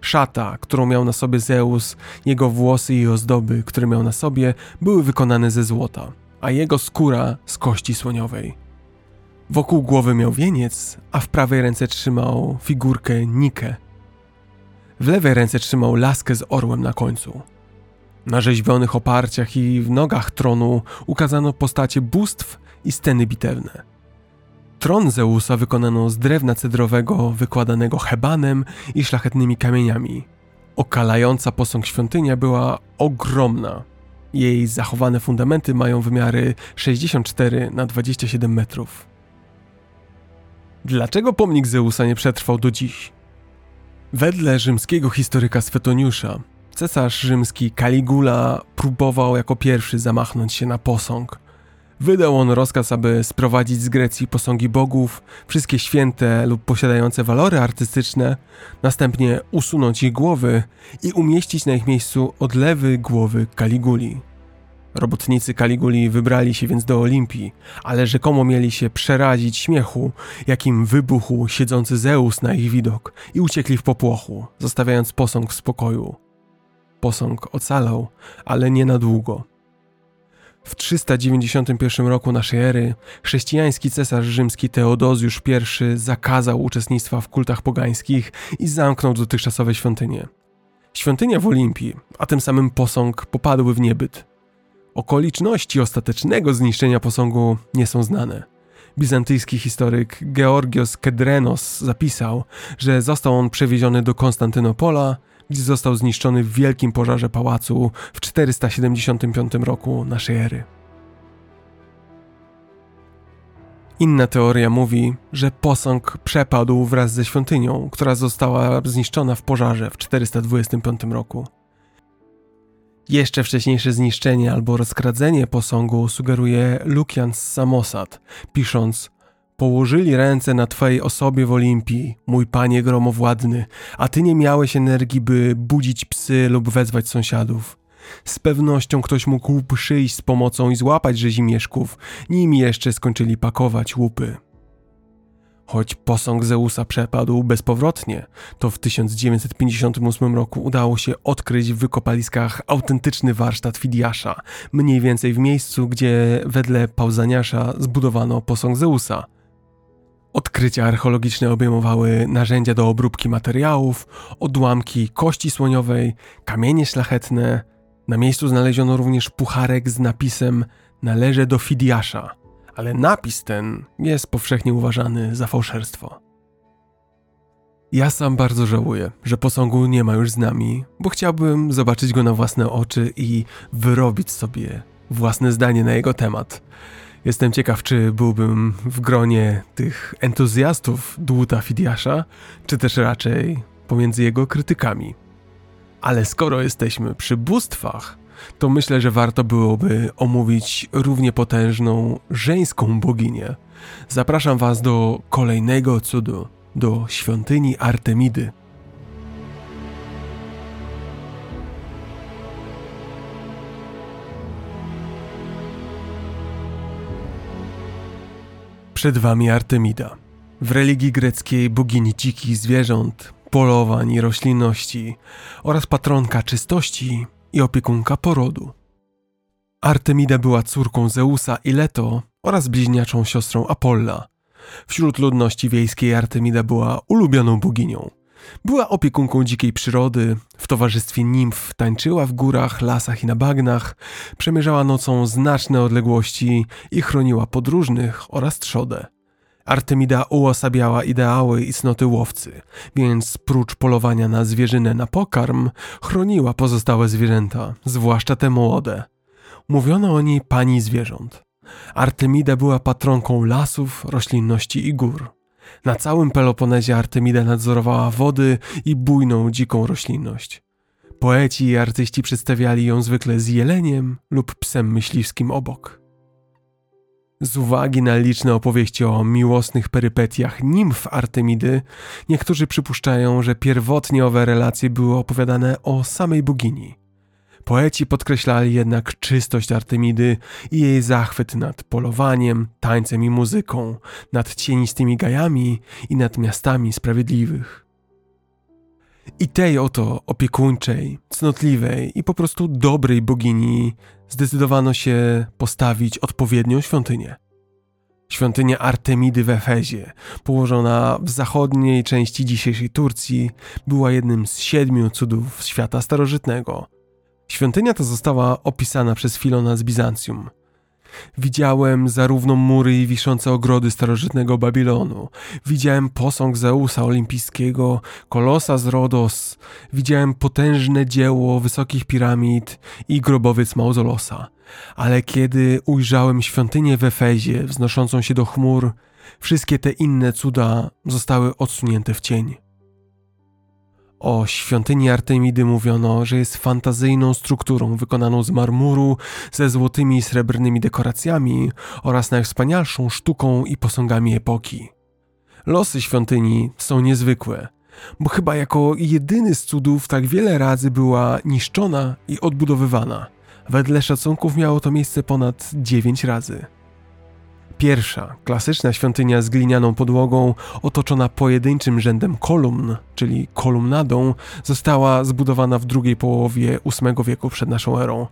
Szata, którą miał na sobie Zeus, jego włosy i ozdoby, które miał na sobie, były wykonane ze złota, a jego skóra z kości słoniowej. Wokół głowy miał wieniec, a w prawej ręce trzymał figurkę Nikę. W lewej ręce trzymał laskę z orłem na końcu. Na rzeźbionych oparciach i w nogach tronu ukazano postacie bóstw i sceny bitewne. Tron Zeusa wykonano z drewna cedrowego wykładanego hebanem i szlachetnymi kamieniami. Okalająca posąg świątynia była ogromna. Jej zachowane fundamenty mają wymiary 64 na 27 metrów. Dlaczego pomnik Zeusa nie przetrwał do dziś? Wedle rzymskiego historyka Swetoniusza, cesarz rzymski Caligula próbował jako pierwszy zamachnąć się na posąg. Wydał on rozkaz, aby sprowadzić z Grecji posągi bogów, wszystkie święte lub posiadające walory artystyczne, następnie usunąć ich głowy i umieścić na ich miejscu odlewy głowy Caliguli. Robotnicy Kaliguli wybrali się więc do Olimpii, ale rzekomo mieli się przerazić śmiechu, jakim wybuchł siedzący Zeus na ich widok i uciekli w popłochu, zostawiając posąg w spokoju. Posąg ocalał, ale nie na długo. W 391 roku naszej ery chrześcijański cesarz rzymski Teodozjusz I zakazał uczestnictwa w kultach pogańskich i zamknął dotychczasowe świątynie. Świątynia w Olimpii, a tym samym posąg popadły w niebyt. Okoliczności ostatecznego zniszczenia posągu nie są znane. Bizantyjski historyk Georgios Kedrenos zapisał, że został on przewieziony do Konstantynopola, gdzie został zniszczony w wielkim pożarze pałacu w 475 roku naszej ery. Inna teoria mówi, że posąg przepadł wraz ze świątynią, która została zniszczona w pożarze w 425 roku. Jeszcze wcześniejsze zniszczenie albo rozkradzenie posągu sugeruje Lukian z Samosad, pisząc Położyli ręce na twojej osobie w Olimpii, mój panie gromowładny, a ty nie miałeś energii, by budzić psy lub wezwać sąsiadów. Z pewnością ktoś mógł przyjść z pomocą i złapać rzezimieszków, nim jeszcze skończyli pakować łupy. Choć posąg Zeusa przepadł bezpowrotnie, to w 1958 roku udało się odkryć w wykopaliskach autentyczny warsztat Fidiasza, mniej więcej w miejscu, gdzie wedle Pauzaniasza zbudowano posąg Zeusa. Odkrycia archeologiczne obejmowały narzędzia do obróbki materiałów, odłamki kości słoniowej, kamienie szlachetne. Na miejscu znaleziono również pucharek z napisem Należy do Fidiasza – ale napis ten jest powszechnie uważany za fałszerstwo. Ja sam bardzo żałuję, że posągu nie ma już z nami, bo chciałbym zobaczyć go na własne oczy i wyrobić sobie własne zdanie na jego temat. Jestem ciekaw, czy byłbym w gronie tych entuzjastów dłuta Fidiasza, czy też raczej pomiędzy jego krytykami. Ale skoro jesteśmy przy bóstwach, to myślę, że warto byłoby omówić równie potężną żeńską boginię. Zapraszam Was do kolejnego cudu, do świątyni Artemidy. Przed Wami Artemida. W religii greckiej bogini dzikich zwierząt, polowań i roślinności oraz patronka czystości i opiekunka porodu. Artemida była córką Zeusa i Leto oraz bliźniaczą siostrą Apolla. Wśród ludności wiejskiej Artemida była ulubioną boginią. Była opiekunką dzikiej przyrody, w towarzystwie nimf tańczyła w górach, lasach i na bagnach, przemierzała nocą znaczne odległości i chroniła podróżnych oraz trzodę. Artemida uosabiała ideały i cnoty łowcy, więc prócz polowania na zwierzynę na pokarm, chroniła pozostałe zwierzęta, zwłaszcza te młode. Mówiono o niej pani zwierząt. Artemida była patronką lasów, roślinności i gór. Na całym Peloponezie Artemida nadzorowała wody i bujną, dziką roślinność. Poeci i artyści przedstawiali ją zwykle z jeleniem lub psem myśliwskim obok. Z uwagi na liczne opowieści o miłosnych perypetiach nimf Artemidy, niektórzy przypuszczają, że pierwotnie owe relacje były opowiadane o samej bogini. Poeci podkreślali jednak czystość Artemidy i jej zachwyt nad polowaniem, tańcem i muzyką, nad cienistymi gajami i nad miastami sprawiedliwych. I tej oto opiekuńczej, cnotliwej i po prostu dobrej bogini zdecydowano się postawić odpowiednią świątynię. Świątynia Artemidy w Efezie, położona w zachodniej części dzisiejszej Turcji, była jednym z siedmiu cudów świata starożytnego. Świątynia ta została opisana przez Filona z Bizancjum – Widziałem zarówno mury i wiszące ogrody starożytnego Babilonu. Widziałem posąg Zeusa olimpijskiego, kolosa z Rodos. Widziałem potężne dzieło wysokich piramid i grobowiec Mauzolosa. Ale kiedy ujrzałem świątynię w Efezie wznoszącą się do chmur, wszystkie te inne cuda zostały odsunięte w cień. O świątyni Artemidy mówiono, że jest fantazyjną strukturą wykonaną z marmuru, ze złotymi i srebrnymi dekoracjami oraz najwspanialszą sztuką i posągami epoki. Losy świątyni są niezwykłe, bo chyba jako jedyny z cudów tak wiele razy była niszczona i odbudowywana. Wedle szacunków miało to miejsce ponad 9 razy. Pierwsza, klasyczna świątynia z glinianą podłogą, otoczona pojedynczym rzędem kolumn, czyli kolumnadą, została zbudowana w drugiej połowie VIII wieku przed naszą erą.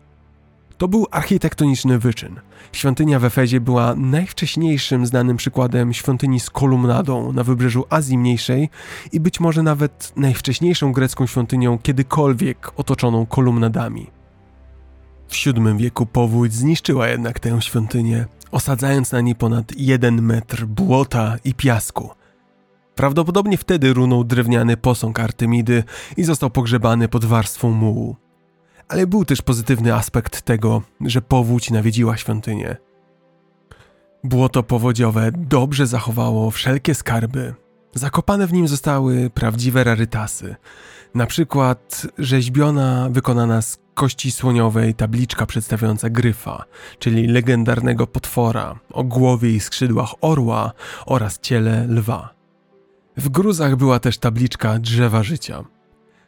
To był architektoniczny wyczyn. Świątynia w Efezie była najwcześniejszym znanym przykładem świątyni z kolumnadą na wybrzeżu Azji Mniejszej i być może nawet najwcześniejszą grecką świątynią kiedykolwiek otoczoną kolumnadami. W VII wieku powódź zniszczyła jednak tę świątynię, osadzając na niej ponad jeden metr błota i piasku. Prawdopodobnie wtedy runął drewniany posąg Artemidy i został pogrzebany pod warstwą mułu. Ale był też pozytywny aspekt tego, że powódź nawiedziła świątynię. Błoto powodziowe dobrze zachowało wszelkie skarby. Zakopane w nim zostały prawdziwe rarytasy, na przykład rzeźbiona, wykonana z kości słoniowej tabliczka przedstawiająca gryfa, czyli legendarnego potwora o głowie i skrzydłach orła oraz ciele lwa. W gruzach była też tabliczka drzewa życia.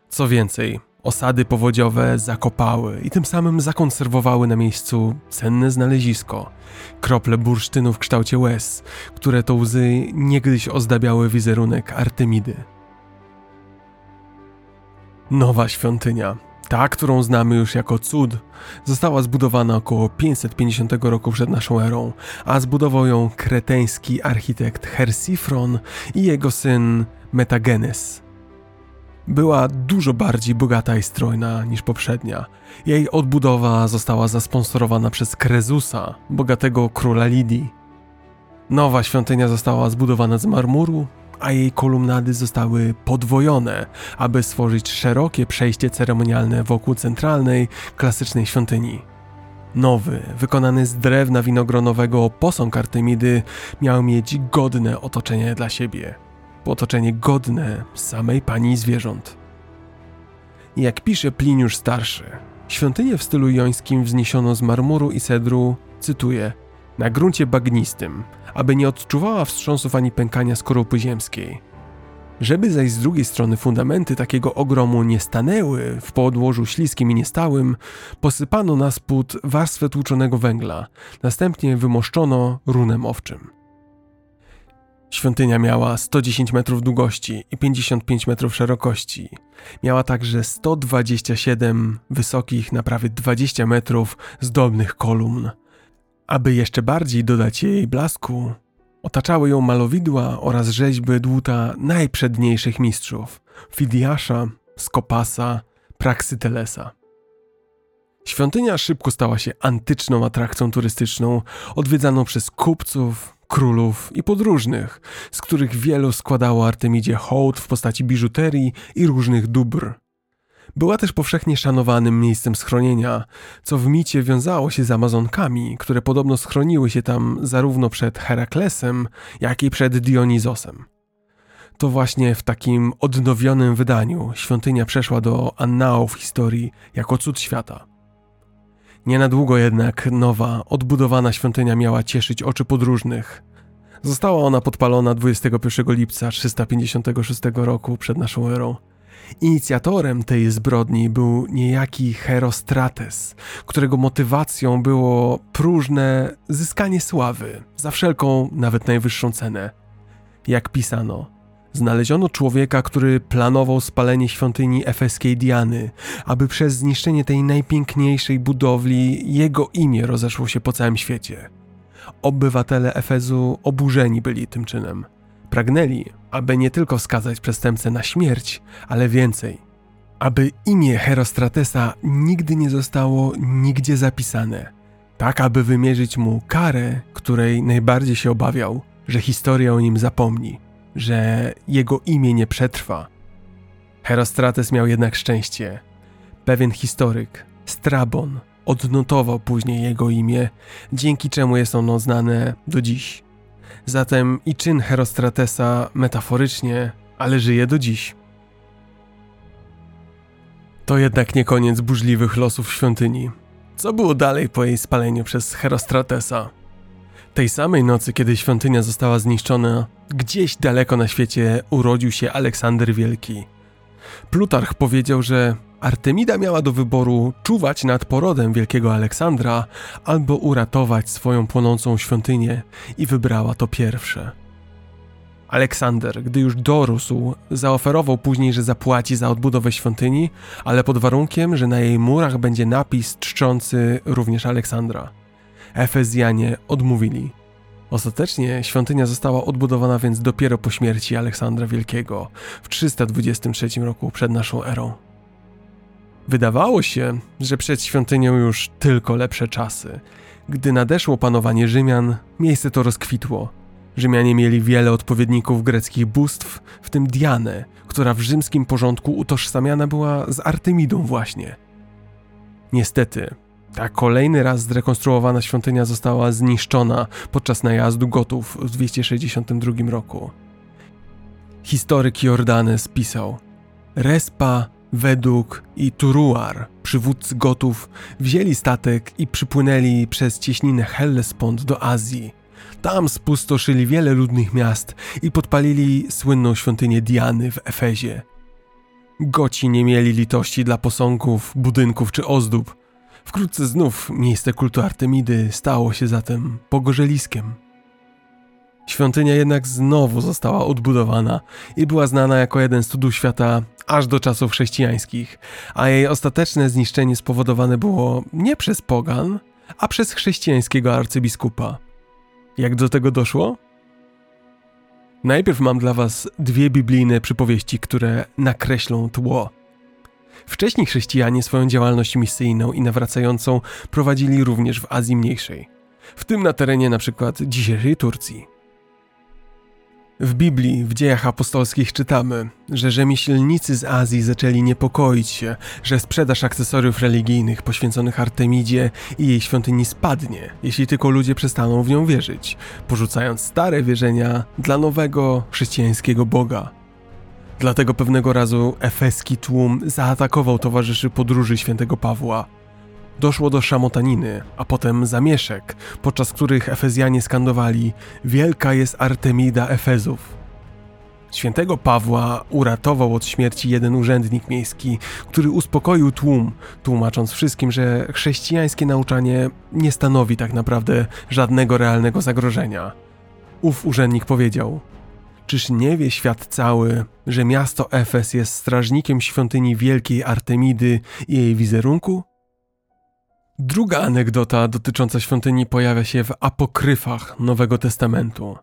Co więcej, osady powodziowe zakopały i tym samym zakonserwowały na miejscu cenne znalezisko krople bursztynu w kształcie łez, które to łzy niegdyś ozdabiały wizerunek Artemidy. Nowa świątynia, ta, którą znamy już jako cud, została zbudowana około 550 roku przed naszą erą, a zbudował ją kreteński architekt Hersifron i jego syn Metagenes. Była dużo bardziej bogata i strojna niż poprzednia. Jej odbudowa została zasponsorowana przez Krezusa, bogatego króla Lidii. Nowa świątynia została zbudowana z marmuru, a jej kolumnady zostały podwojone, aby stworzyć szerokie przejście ceremonialne wokół centralnej, klasycznej świątyni. Nowy, wykonany z drewna winogronowego posąg Artemidy miał mieć godne otoczenie dla siebie. Otoczenie godne samej pani zwierząt. Jak pisze Pliniusz Starszy, świątynię w stylu jońskim wzniesiono z marmuru i cedru, cytuję, na gruncie bagnistym, aby nie odczuwała wstrząsów ani pękania skorupy ziemskiej. Żeby zaś z drugiej strony fundamenty takiego ogromu nie stanęły w podłożu śliskim i niestałym, posypano na spód warstwę tłuczonego węgla, następnie wymoszczono runem owczym. Świątynia miała 110 metrów długości i 55 metrów szerokości. Miała także 127 wysokich na prawie 20 metrów zdobnych kolumn, aby jeszcze bardziej dodać jej blasku, otaczały ją malowidła oraz rzeźby dłuta najprzedniejszych mistrzów Fidiasza, Skopasa, Praxytelesa. Świątynia szybko stała się antyczną atrakcją turystyczną, odwiedzaną przez kupców, królów i podróżnych, z których wielu składało Artemidzie hołd w postaci biżuterii i różnych dóbr. Była też powszechnie szanowanym miejscem schronienia, co w micie wiązało się z Amazonkami, które podobno schroniły się tam zarówno przed Heraklesem, jak i przed Dionizosem. To właśnie w takim odnowionym wydaniu świątynia przeszła do annałów historii jako cud świata. Nie na długo jednak nowa, odbudowana świątynia miała cieszyć oczy podróżnych. Została ona podpalona 21 lipca 356 roku przed naszą erą. Inicjatorem tej zbrodni był niejaki Herostrates, którego motywacją było próżne zyskanie sławy za wszelką, nawet najwyższą cenę. Jak pisano, Znaleziono człowieka, który planował spalenie świątyni efeskiej Diany, aby przez zniszczenie tej najpiękniejszej budowli jego imię rozeszło się po całym świecie. Obywatele Efezu oburzeni byli tym czynem. Pragnęli, aby nie tylko skazać przestępcę na śmierć, ale więcej. Aby imię Herostratesa nigdy nie zostało nigdzie zapisane, tak aby wymierzyć mu karę, której najbardziej się obawiał, że historia o nim zapomni że jego imię nie przetrwa. Herostrates miał jednak szczęście. Pewien historyk, Strabon, odnotował później jego imię, dzięki czemu jest ono znane do dziś. Zatem i czyn Herostratesa metaforycznie, ale żyje do dziś. To jednak nie koniec burzliwych losów świątyni. Co było dalej po jej spaleniu przez Herostratesa? Tej samej nocy, kiedy świątynia została zniszczona, gdzieś daleko na świecie urodził się Aleksander Wielki. Plutarch powiedział, że Artemida miała do wyboru czuwać nad porodem wielkiego Aleksandra albo uratować swoją płonącą świątynię i wybrała to pierwsze. Aleksander, gdy już dorósł, zaoferował później, że zapłaci za odbudowę świątyni, ale pod warunkiem, że na jej murach będzie napis czczący również Aleksandra. Efezjanie odmówili. Ostatecznie świątynia została odbudowana więc dopiero po śmierci Aleksandra Wielkiego w 323 roku przed naszą erą. Wydawało się, że przed świątynią już tylko lepsze czasy. Gdy nadeszło panowanie Rzymian, miejsce to rozkwitło. Rzymianie mieli wiele odpowiedników greckich bóstw, w tym Dianę, która w rzymskim porządku utożsamiana była z Artemidą właśnie. Niestety, ta kolejny raz zrekonstruowana świątynia została zniszczona podczas najazdu Gotów w 262 roku. Historyk Jordanes pisał: Respa, Weduk i Turuar, przywódcy Gotów, wzięli statek i przypłynęli przez cieśninę Hellespont do Azji. Tam spustoszyli wiele ludnych miast i podpalili słynną świątynię Diany w Efezie. Goci nie mieli litości dla posągów, budynków czy ozdób, Wkrótce znów miejsce kultu Artemidy stało się zatem pogorzeliskiem. Świątynia jednak znowu została odbudowana i była znana jako jeden z cudów świata aż do czasów chrześcijańskich, a jej ostateczne zniszczenie spowodowane było nie przez pogan, a przez chrześcijańskiego arcybiskupa. Jak do tego doszło? Najpierw mam dla Was dwie biblijne przypowieści, które nakreślą tło. Wcześniej chrześcijanie swoją działalność misyjną i nawracającą prowadzili również w Azji Mniejszej, w tym na terenie np. dzisiejszej Turcji. W Biblii, w dziejach apostolskich czytamy, że rzemieślnicy z Azji zaczęli niepokoić się, że sprzedaż akcesoriów religijnych poświęconych Artemidzie i jej świątyni spadnie, jeśli tylko ludzie przestaną w nią wierzyć, porzucając stare wierzenia dla nowego chrześcijańskiego Boga. Dlatego pewnego razu efeski tłum zaatakował towarzyszy podróży świętego Pawła. Doszło do szamotaniny, a potem zamieszek, podczas których Efezjanie skandowali Wielka jest Artemida Efezów. Świętego Pawła uratował od śmierci jeden urzędnik miejski, który uspokoił tłum, tłumacząc wszystkim, że chrześcijańskie nauczanie nie stanowi tak naprawdę żadnego realnego zagrożenia. Ów urzędnik powiedział: Czyż nie wie świat cały, że miasto Efes jest strażnikiem świątyni wielkiej Artemidy i jej wizerunku? Druga anegdota dotycząca świątyni pojawia się w apokryfach Nowego Testamentu.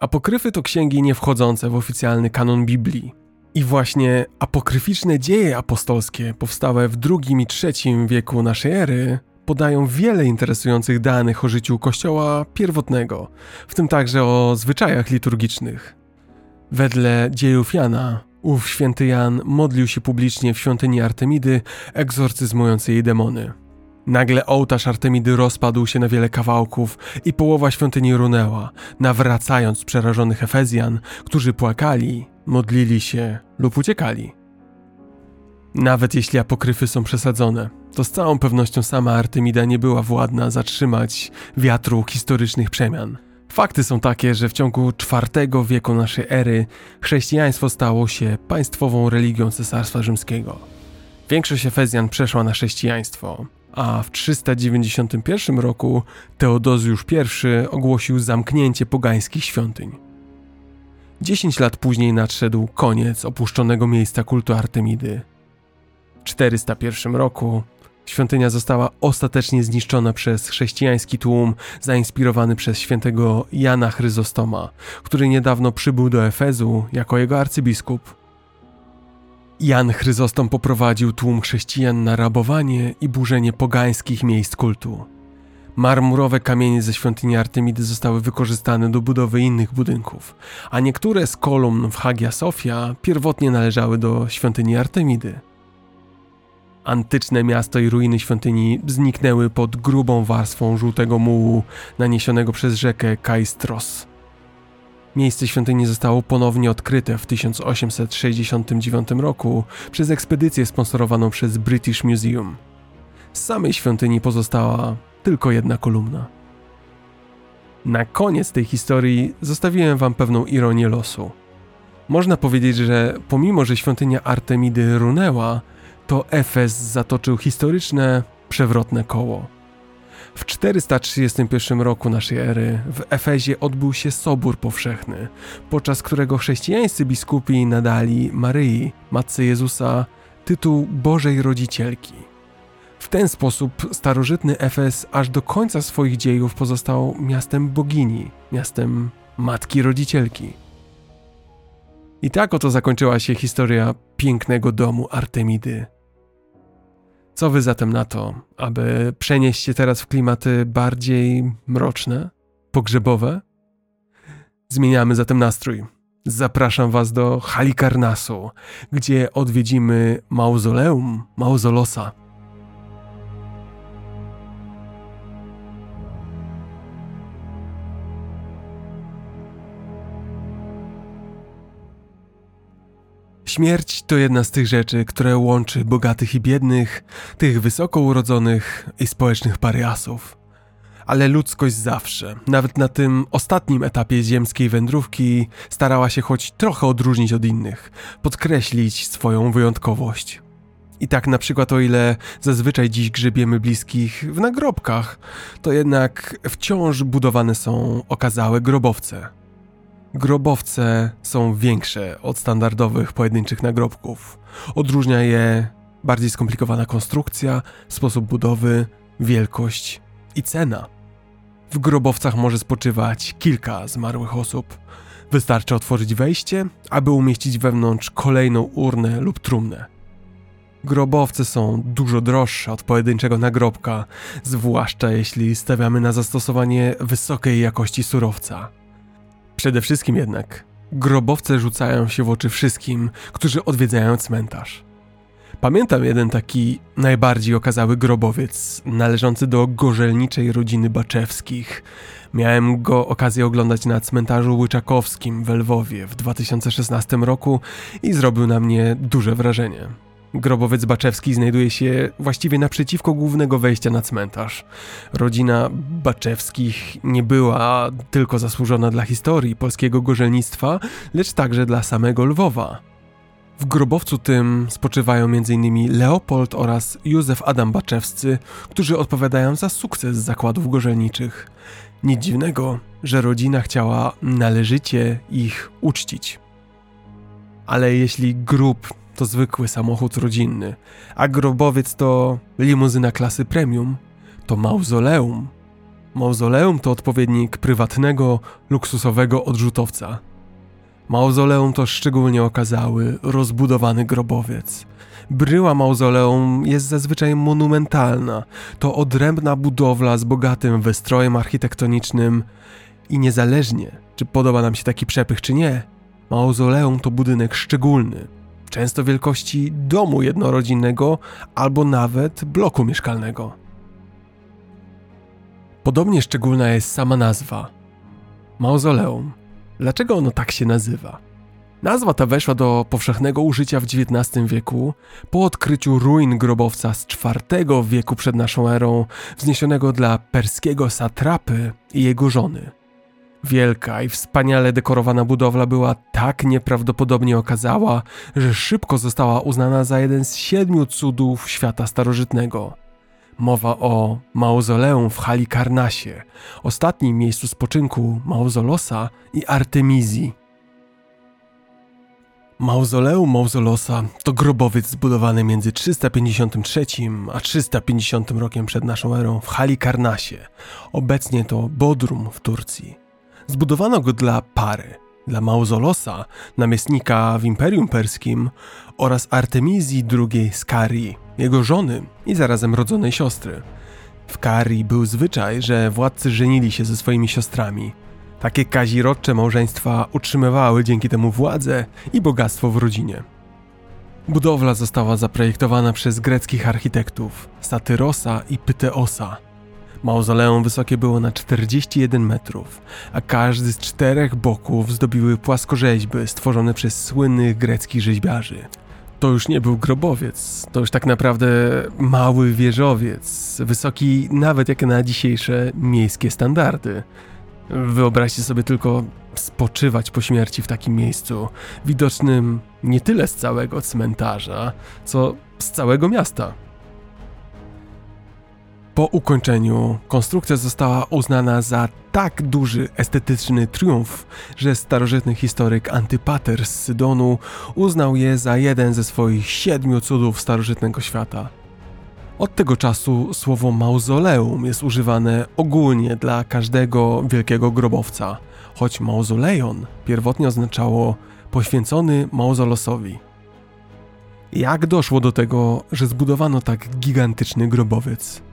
Apokryfy to księgi nie wchodzące w oficjalny kanon Biblii. I właśnie apokryficzne dzieje apostolskie, powstałe w II i III wieku naszej ery, podają wiele interesujących danych o życiu Kościoła pierwotnego, w tym także o zwyczajach liturgicznych. Wedle dziejów Jana, Ów święty Jan modlił się publicznie w świątyni Artemidy, egzorcyzmując jej demony. Nagle ołtarz Artemidy rozpadł się na wiele kawałków i połowa świątyni runęła, nawracając przerażonych Efezjan, którzy płakali, modlili się lub uciekali. Nawet jeśli apokryfy są przesadzone, to z całą pewnością sama Artemida nie była władna zatrzymać wiatru historycznych przemian. Fakty są takie, że w ciągu IV wieku naszej ery chrześcijaństwo stało się państwową religią Cesarstwa Rzymskiego. Większość Efezjan przeszła na chrześcijaństwo, a w 391 roku Teodozjusz I ogłosił zamknięcie pogańskich świątyń. Dziesięć lat później nadszedł koniec opuszczonego miejsca kultu Artemidy. W 401 roku świątynia została ostatecznie zniszczona przez chrześcijański tłum zainspirowany przez świętego Jana Chryzostoma, który niedawno przybył do Efezu jako jego arcybiskup. Jan Chryzostom poprowadził tłum chrześcijan na rabowanie i burzenie pogańskich miejsc kultu. Marmurowe kamienie ze świątyni Artemidy zostały wykorzystane do budowy innych budynków, a niektóre z kolumn w Hagia Sofia pierwotnie należały do świątyni Artemidy. Antyczne miasto i ruiny świątyni zniknęły pod grubą warstwą żółtego mułu naniesionego przez rzekę Kaistros. Miejsce świątyni zostało ponownie odkryte w 1869 roku przez ekspedycję sponsorowaną przez British Museum. Z samej świątyni pozostała tylko jedna kolumna. Na koniec tej historii zostawiłem wam pewną ironię losu. Można powiedzieć, że pomimo, że świątynia Artemidy runęła, to Efes zatoczył historyczne, przewrotne koło. W 431 roku naszej ery w Efezie odbył się Sobór Powszechny, podczas którego chrześcijańscy biskupi nadali Maryi, Matce Jezusa, tytuł Bożej Rodzicielki. W ten sposób starożytny Efes aż do końca swoich dziejów pozostał miastem bogini, miastem Matki Rodzicielki. I tak oto zakończyła się historia pięknego domu Artemidy. Co wy zatem na to, aby przenieść się teraz w klimaty bardziej mroczne, pogrzebowe? Zmieniamy zatem nastrój. Zapraszam was do Halikarnasu, gdzie odwiedzimy mauzoleum Mauzolosa. Śmierć to jedna z tych rzeczy, które łączy bogatych i biednych, tych wysoko urodzonych i społecznych pariasów. Ale ludzkość zawsze, nawet na tym ostatnim etapie ziemskiej wędrówki, starała się choć trochę odróżnić od innych, podkreślić swoją wyjątkowość. I tak na przykład o ile zazwyczaj dziś grzebiemy bliskich w nagrobkach, to jednak wciąż budowane są okazałe grobowce – Grobowce są większe od standardowych pojedynczych nagrobków. Odróżnia je bardziej skomplikowana konstrukcja, sposób budowy, wielkość i cena. W grobowcach może spoczywać kilka zmarłych osób. Wystarczy otworzyć wejście, aby umieścić wewnątrz kolejną urnę lub trumnę. Grobowce są dużo droższe od pojedynczego nagrobka, zwłaszcza jeśli stawiamy na zastosowanie wysokiej jakości surowca. Przede wszystkim jednak grobowce rzucają się w oczy wszystkim, którzy odwiedzają cmentarz. Pamiętam jeden taki najbardziej okazały grobowiec, należący do gorzelniczej rodziny Baczewskich. Miałem go okazję oglądać na cmentarzu Łyczakowskim w Lwowie w 2016 roku i zrobił na mnie duże wrażenie. Grobowiec Baczewski znajduje się właściwie naprzeciwko głównego wejścia na cmentarz. Rodzina Baczewskich nie była tylko zasłużona dla historii polskiego gorzelnictwa, lecz także dla samego Lwowa. W grobowcu tym spoczywają m.in. Leopold oraz Józef Adam Baczewscy, którzy odpowiadają za sukces zakładów gorzelniczych. Nic dziwnego, że rodzina chciała należycie ich uczcić. Ale jeśli grób to zwykły samochód rodzinny, a grobowiec to limuzyna klasy premium, to mauzoleum. Mauzoleum to odpowiednik prywatnego, luksusowego odrzutowca. Mauzoleum to szczególnie okazały, rozbudowany grobowiec. Bryła mauzoleum jest zazwyczaj monumentalna. To odrębna budowla z bogatym wystrojem architektonicznym i niezależnie, czy podoba nam się taki przepych, czy nie, Mauzoleum to budynek szczególny, często wielkości domu jednorodzinnego albo nawet bloku mieszkalnego. Podobnie szczególna jest sama nazwa mauzoleum. Dlaczego ono tak się nazywa? Nazwa ta weszła do powszechnego użycia w XIX wieku po odkryciu ruin grobowca z IV wieku przed naszą erą, wzniesionego dla perskiego satrapy i jego żony. Wielka i wspaniale dekorowana budowla była tak nieprawdopodobnie okazała, że szybko została uznana za jeden z siedmiu cudów świata starożytnego. Mowa o mauzoleum w Halikarnasie, ostatnim miejscu spoczynku Mauzolosa i Artemizji. Mauzoleum Mauzolosa to grobowiec zbudowany między 353 a 350 rokiem przed naszą erą w Halikarnasie. Obecnie to Bodrum w Turcji. Zbudowano go dla pary, dla Mauzolosa, namiestnika w Imperium Perskim oraz Artemizji II z Karii, jego żony i zarazem rodzonej siostry. W Karii był zwyczaj, że władcy żenili się ze swoimi siostrami. Takie kazirodcze małżeństwa utrzymywały dzięki temu władzę i bogactwo w rodzinie. Budowla została zaprojektowana przez greckich architektów Satyrosa i Pyteosa – Mauzoleum wysokie było na 41 metrów, a każdy z czterech boków zdobiły płaskorzeźby stworzone przez słynnych greckich rzeźbiarzy. To już nie był grobowiec, to już tak naprawdę mały wieżowiec, wysoki nawet jak na dzisiejsze miejskie standardy. Wyobraźcie sobie tylko spoczywać po śmierci w takim miejscu, widocznym nie tyle z całego cmentarza, co z całego miasta. Po ukończeniu konstrukcja została uznana za tak duży estetyczny triumf, że starożytny historyk Antypater z Sydonu uznał je za jeden ze swoich siedmiu cudów starożytnego świata. Od tego czasu słowo mauzoleum jest używane ogólnie dla każdego wielkiego grobowca, choć mauzoleon pierwotnie oznaczało poświęcony mauzolosowi. Jak doszło do tego, że zbudowano tak gigantyczny grobowiec?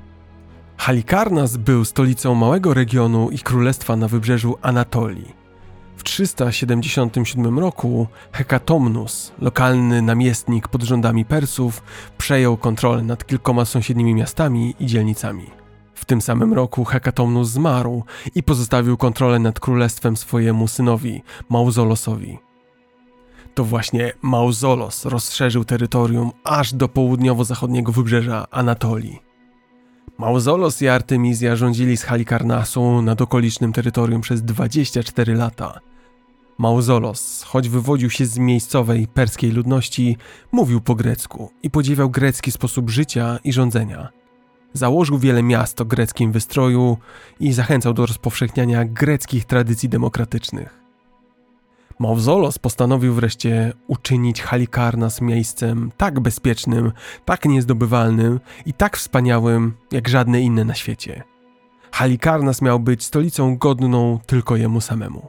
Halikarnas był stolicą małego regionu i królestwa na wybrzeżu Anatolii. W 377 roku Hekatomnus, lokalny namiestnik pod rządami Persów, przejął kontrolę nad kilkoma sąsiednimi miastami i dzielnicami. W tym samym roku Hekatomnus zmarł i pozostawił kontrolę nad królestwem swojemu synowi, Mauzolosowi. To właśnie Mauzolos rozszerzył terytorium aż do południowo-zachodniego wybrzeża Anatolii. Mauzolos i Artemizja rządzili z Halikarnasu nad okolicznym terytorium przez 24 lata. Mauzolos, choć wywodził się z miejscowej perskiej ludności, mówił po grecku i podziwiał grecki sposób życia i rządzenia. Założył wiele miast o greckim wystroju i zachęcał do rozpowszechniania greckich tradycji demokratycznych. Mauzolos postanowił wreszcie uczynić Halikarnas miejscem tak bezpiecznym, tak niezdobywalnym i tak wspaniałym jak żadne inne na świecie. Halikarnas miał być stolicą godną tylko jemu samemu.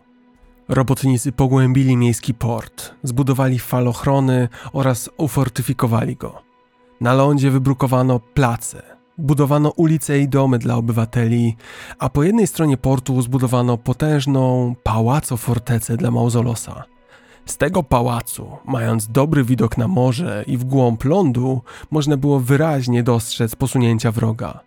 Robotnicy pogłębili miejski port, zbudowali falochrony oraz ufortyfikowali go. Na lądzie wybrukowano place, budowano ulice i domy dla obywateli, a po jednej stronie portu zbudowano potężną pałaco-fortecę dla Mauzolosa. Z tego pałacu, mając dobry widok na morze i w głąb lądu, można było wyraźnie dostrzec posunięcia wroga.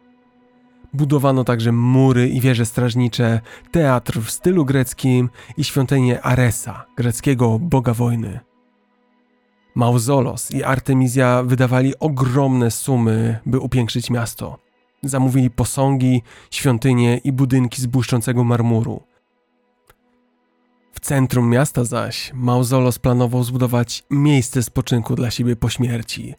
Budowano także mury i wieże strażnicze, teatr w stylu greckim i świątynię Aresa, greckiego boga wojny. Mauzolos i Artemizja wydawali ogromne sumy, by upiększyć miasto. Zamówili posągi, świątynie i budynki z błyszczącego marmuru. W centrum miasta zaś Mauzolos planował zbudować miejsce spoczynku dla siebie po śmierci.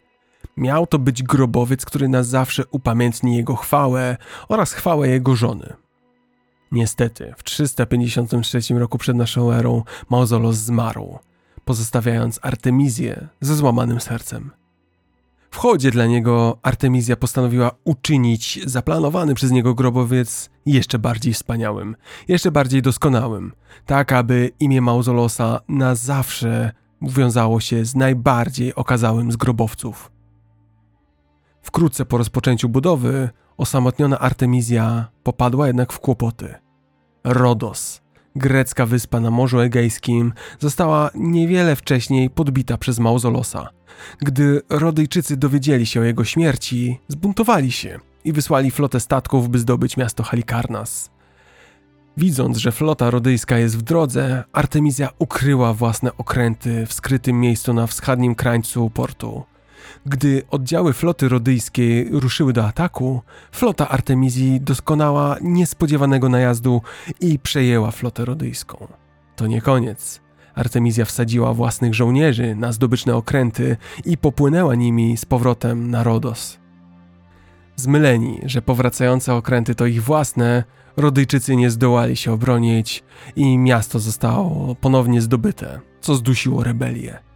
Miał to być grobowiec, który na zawsze upamiętni jego chwałę oraz chwałę jego żony. Niestety, w 353 roku przed naszą erą Mauzolos zmarł – pozostawiając Artemizję ze złamanym sercem. W chodzie dla niego Artemizja postanowiła uczynić zaplanowany przez niego grobowiec jeszcze bardziej wspaniałym, jeszcze bardziej doskonałym, tak aby imię Mauzolosa na zawsze wiązało się z najbardziej okazałym z grobowców. Wkrótce po rozpoczęciu budowy osamotniona Artemizja popadła jednak w kłopoty. Rodos, Grecka wyspa na Morzu Egejskim została niewiele wcześniej podbita przez Mauzolosa. Gdy Rodyjczycy dowiedzieli się o jego śmierci, zbuntowali się i wysłali flotę statków, by zdobyć miasto Halikarnas. Widząc, że flota rodyjska jest w drodze, Artemizja ukryła własne okręty w skrytym miejscu na wschodnim krańcu portu. Gdy oddziały floty rodyjskiej ruszyły do ataku, flota Artemizji doskonała niespodziewanego najazdu i przejęła flotę rodyjską. To nie koniec. Artemizja wsadziła własnych żołnierzy na zdobyczne okręty i popłynęła nimi z powrotem na Rodos. Zmyleni, że powracające okręty to ich własne, Rodyjczycy nie zdołali się obronić i miasto zostało ponownie zdobyte, co zdusiło rebelię.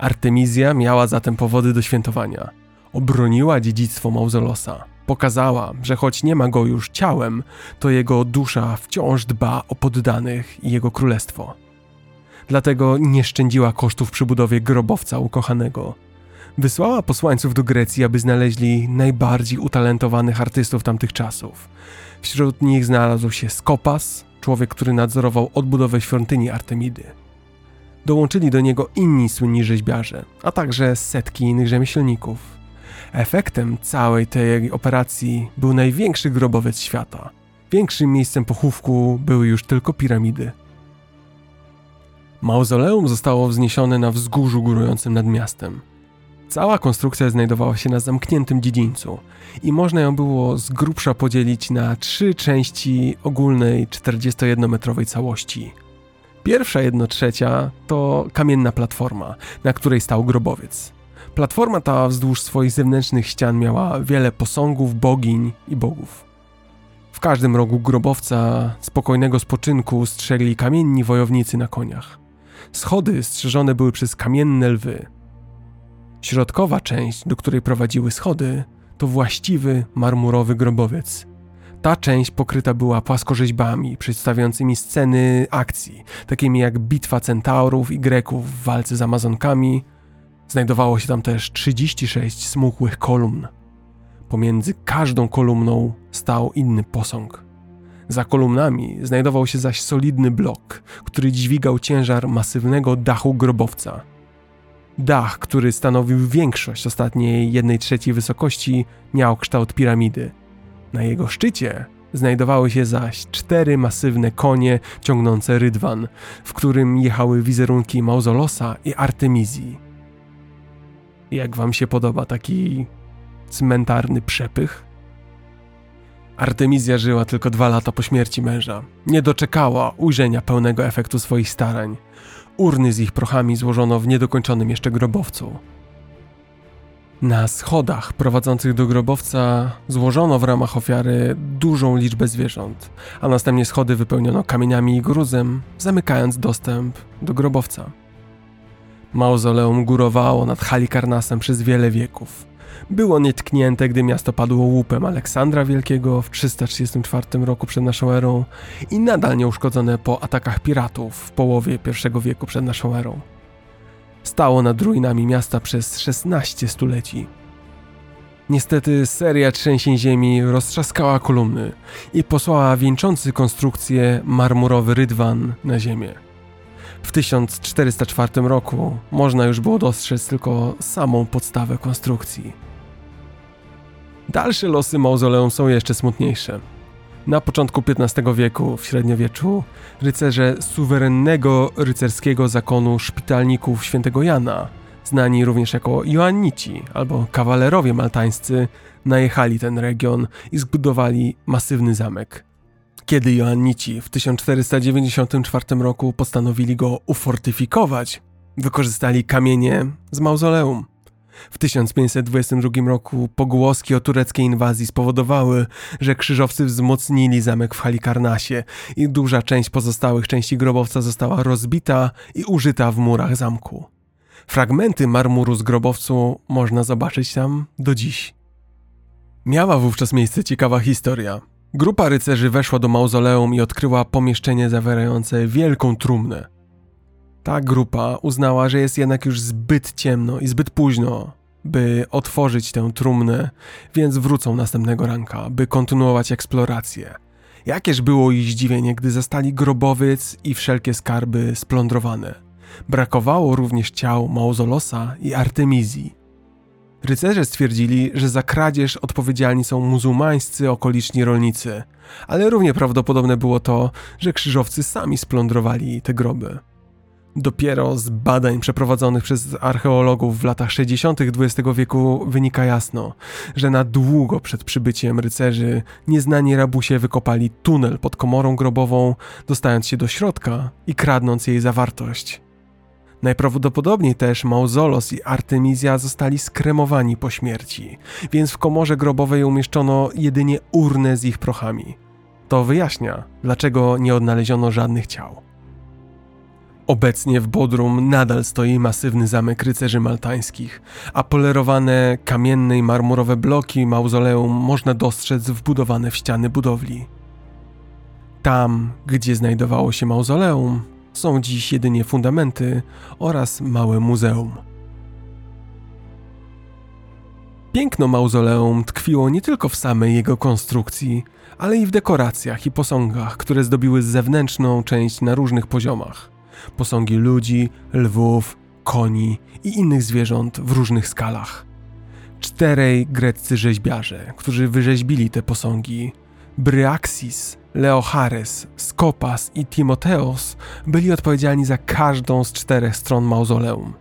Artemizja miała zatem powody do świętowania. Obroniła dziedzictwo Mauzolosa. Pokazała, że choć nie ma go już ciałem, to jego dusza wciąż dba o poddanych i jego królestwo. Dlatego nie szczędziła kosztów przy budowie grobowca ukochanego. Wysłała posłańców do Grecji, aby znaleźli najbardziej utalentowanych artystów tamtych czasów. Wśród nich znalazł się Skopas, człowiek, który nadzorował odbudowę świątyni Artemidy. Dołączyli do niego inni słynni rzeźbiarze, a także setki innych rzemieślników. Efektem całej tej operacji był największy grobowiec świata. Większym miejscem pochówku były już tylko piramidy. Mauzoleum zostało wzniesione na wzgórzu górującym nad miastem. Cała konstrukcja znajdowała się na zamkniętym dziedzińcu i można ją było z grubsza podzielić na trzy części ogólnej 41-metrowej całości – Pierwsza jednotrzecia to kamienna platforma, na której stał grobowiec. Platforma ta wzdłuż swoich zewnętrznych ścian miała wiele posągów, bogiń i bogów. W każdym rogu grobowca spokojnego spoczynku strzegli kamienni wojownicy na koniach. Schody strzeżone były przez kamienne lwy. Środkowa część, do której prowadziły schody, to właściwy marmurowy grobowiec, ta część pokryta była płaskorzeźbami przedstawiającymi sceny akcji, takimi jak bitwa centaurów i Greków w walce z Amazonkami. Znajdowało się tam też 36 smukłych kolumn. Pomiędzy każdą kolumną stał inny posąg. Za kolumnami znajdował się zaś solidny blok, który dźwigał ciężar masywnego dachu grobowca. Dach, który stanowił większość ostatniej jednej trzeciej wysokości, miał kształt piramidy – na jego szczycie znajdowały się zaś cztery masywne konie ciągnące rydwan, w którym jechały wizerunki Mauzolosa i Artemizji. Jak wam się podoba taki cmentarny przepych? Artemizja żyła tylko dwa lata po śmierci męża. Nie doczekała ujrzenia pełnego efektu swoich starań. Urny z ich prochami złożono w niedokończonym jeszcze grobowcu. Na schodach prowadzących do grobowca złożono w ramach ofiary dużą liczbę zwierząt, a następnie schody wypełniono kamieniami i gruzem, zamykając dostęp do grobowca. Mauzoleum górowało nad Halikarnasem przez wiele wieków. Było nietknięte, gdy miasto padło łupem Aleksandra Wielkiego w 334 roku przed naszą erą i nadal nieuszkodzone po atakach piratów w połowie I wieku przed naszą erą. Stało nad ruinami miasta przez 16 stuleci. Niestety seria trzęsień ziemi roztrzaskała kolumny i posłała wieńczący konstrukcję marmurowy rydwan na ziemię. W 1404 roku można już było dostrzec tylko samą podstawę konstrukcji. Dalsze losy mauzoleum są jeszcze smutniejsze. Na początku XV wieku, w średniowieczu, rycerze suwerennego rycerskiego zakonu szpitalników świętego Jana, znani również jako Joannici albo kawalerowie maltańscy, najechali ten region i zbudowali masywny zamek. Kiedy Joannici w 1494 roku postanowili go ufortyfikować, wykorzystali kamienie z mauzoleum. W 1522 roku pogłoski o tureckiej inwazji spowodowały, że krzyżowcy wzmocnili zamek w Halikarnasie i duża część pozostałych części grobowca została rozbita i użyta w murach zamku. Fragmenty marmuru z grobowcu można zobaczyć tam do dziś. Miała wówczas miejsce ciekawa historia. Grupa rycerzy weszła do mauzoleum i odkryła pomieszczenie zawierające wielką trumnę. Ta grupa uznała, że jest jednak już zbyt ciemno i zbyt późno, by otworzyć tę trumnę, więc wrócą następnego ranka, by kontynuować eksplorację. Jakież było ich zdziwienie, gdy zastali grobowiec i wszelkie skarby splądrowane. Brakowało również ciał Mauzolosa i Artemizji. Rycerze stwierdzili, że za kradzież odpowiedzialni są muzułmańscy okoliczni rolnicy, ale równie prawdopodobne było to, że krzyżowcy sami splądrowali te groby. Dopiero z badań przeprowadzonych przez archeologów w latach 60. XX wieku wynika jasno, że na długo przed przybyciem rycerzy nieznani rabusie wykopali tunel pod komorą grobową, dostając się do środka i kradnąc jej zawartość. Najprawdopodobniej też Mauzolos i Artemizja zostali skremowani po śmierci, więc w komorze grobowej umieszczono jedynie urnę z ich prochami. To wyjaśnia, dlaczego nie odnaleziono żadnych ciał. Obecnie w Bodrum nadal stoi masywny zamek rycerzy maltańskich, a polerowane kamienne i marmurowe bloki mauzoleum można dostrzec wbudowane w ściany budowli. Tam, gdzie znajdowało się mauzoleum, są dziś jedynie fundamenty oraz małe muzeum. Piękno mauzoleum tkwiło nie tylko w samej jego konstrukcji, ale i w dekoracjach i posągach, które zdobiły zewnętrzną część na różnych poziomach. Posągi ludzi, lwów, koni i innych zwierząt w różnych skalach. Czterej greccy rzeźbiarze, którzy wyrzeźbili te posągi, Bryaxis, Leochares, Skopas i Timoteos byli odpowiedzialni za każdą z czterech stron mauzoleum.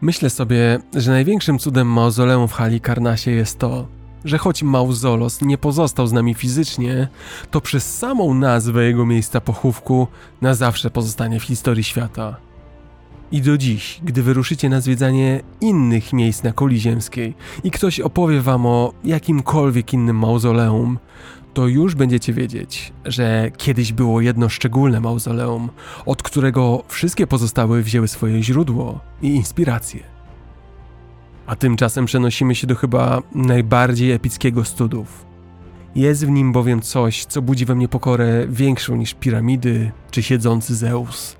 Myślę sobie, że największym cudem mauzoleum w Halikarnasie jest to, że choć Mauzolos nie pozostał z nami fizycznie, to przez samą nazwę jego miejsca pochówku na zawsze pozostanie w historii świata. I do dziś, gdy wyruszycie na zwiedzanie innych miejsc na kuli ziemskiej i ktoś opowie wam o jakimkolwiek innym mauzoleum, to już będziecie wiedzieć, że kiedyś było jedno szczególne mauzoleum, od którego wszystkie pozostałe wzięły swoje źródło i inspiracje. A tymczasem przenosimy się do chyba najbardziej epickiego studów. Jest w nim bowiem coś, co budzi we mnie pokorę większą niż piramidy czy siedzący Zeus.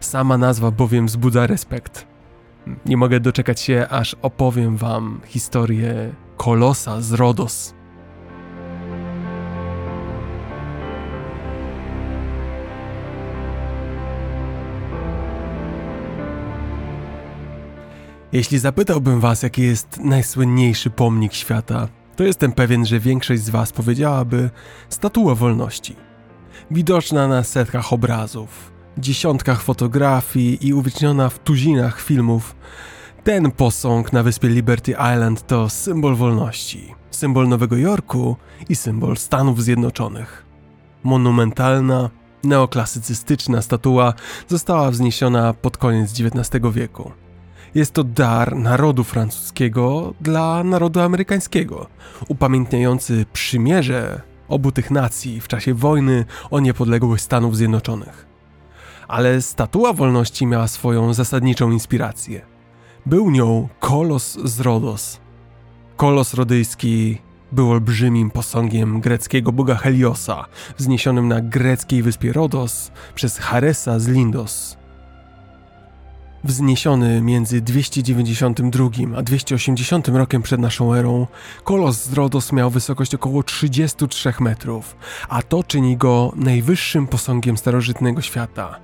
Sama nazwa bowiem wzbudza respekt. Nie mogę doczekać się, aż opowiem wam historię Kolosa z Rodos. Jeśli zapytałbym was, jaki jest najsłynniejszy pomnik świata, to jestem pewien, że większość z was powiedziałaby Statua Wolności. Widoczna na setkach obrazów, dziesiątkach fotografii i uwieczniona w tuzinach filmów, ten posąg na wyspie Liberty Island to symbol wolności, symbol Nowego Jorku i symbol Stanów Zjednoczonych. Monumentalna, neoklasycystyczna statua została wzniesiona pod koniec XIX wieku. Jest to dar narodu francuskiego dla narodu amerykańskiego, upamiętniający przymierze obu tych nacji w czasie wojny o niepodległość Stanów Zjednoczonych. Ale statua wolności miała swoją zasadniczą inspirację. Był nią kolos z Rodos. Kolos rodyjski był olbrzymim posągiem greckiego boga Heliosa, wzniesionym na greckiej wyspie Rodos przez Haresa z Lindos, Wzniesiony między 292 a 280 rokiem przed naszą erą, kolos z Rodos miał wysokość około 33 metrów, a to czyni go najwyższym posągiem starożytnego świata.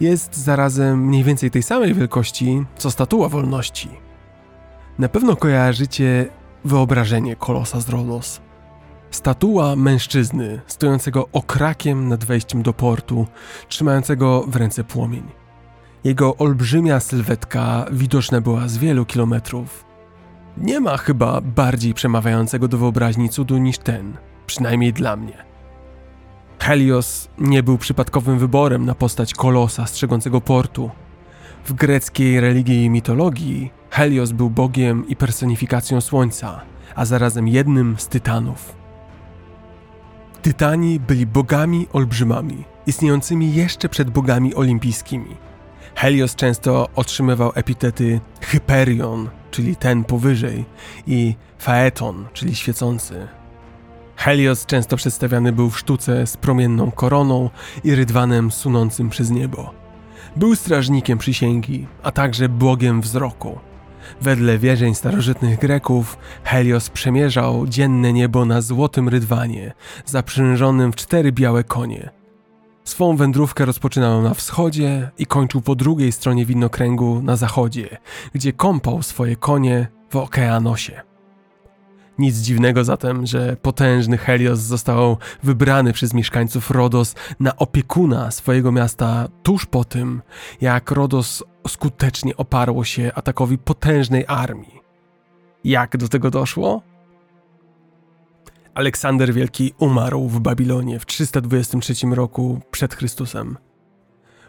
Jest zarazem mniej więcej tej samej wielkości co Statua Wolności. Na pewno kojarzycie wyobrażenie kolosa z Rodos. Statua mężczyzny stojącego okrakiem nad wejściem do portu, trzymającego w ręce płomień. Jego olbrzymia sylwetka widoczna była z wielu kilometrów. Nie ma chyba bardziej przemawiającego do wyobraźni cudu niż ten, przynajmniej dla mnie. Helios nie był przypadkowym wyborem na postać kolosa strzegącego portu. W greckiej religii i mitologii Helios był bogiem i personifikacją słońca, a zarazem jednym z tytanów. Tytani byli bogami olbrzymami, istniejącymi jeszcze przed bogami olimpijskimi – Helios często otrzymywał epitety Hyperion, czyli ten powyżej, i Phaeton, czyli świecący. Helios często przedstawiany był w sztuce z promienną koroną i rydwanem sunącym przez niebo. Był strażnikiem przysięgi, a także bogiem wzroku. Wedle wierzeń starożytnych Greków, Helios przemierzał dzienne niebo na złotym rydwanie, zaprzężonym w cztery białe konie. Swą wędrówkę rozpoczynał na wschodzie i kończył po drugiej stronie widnokręgu na zachodzie, gdzie kąpał swoje konie w okeanosie. Nic dziwnego zatem, że potężny Helios został wybrany przez mieszkańców Rodos na opiekuna swojego miasta tuż po tym, jak Rodos skutecznie oparło się atakowi potężnej armii. Jak do tego doszło? Aleksander Wielki umarł w Babilonie w 323 roku przed Chrystusem.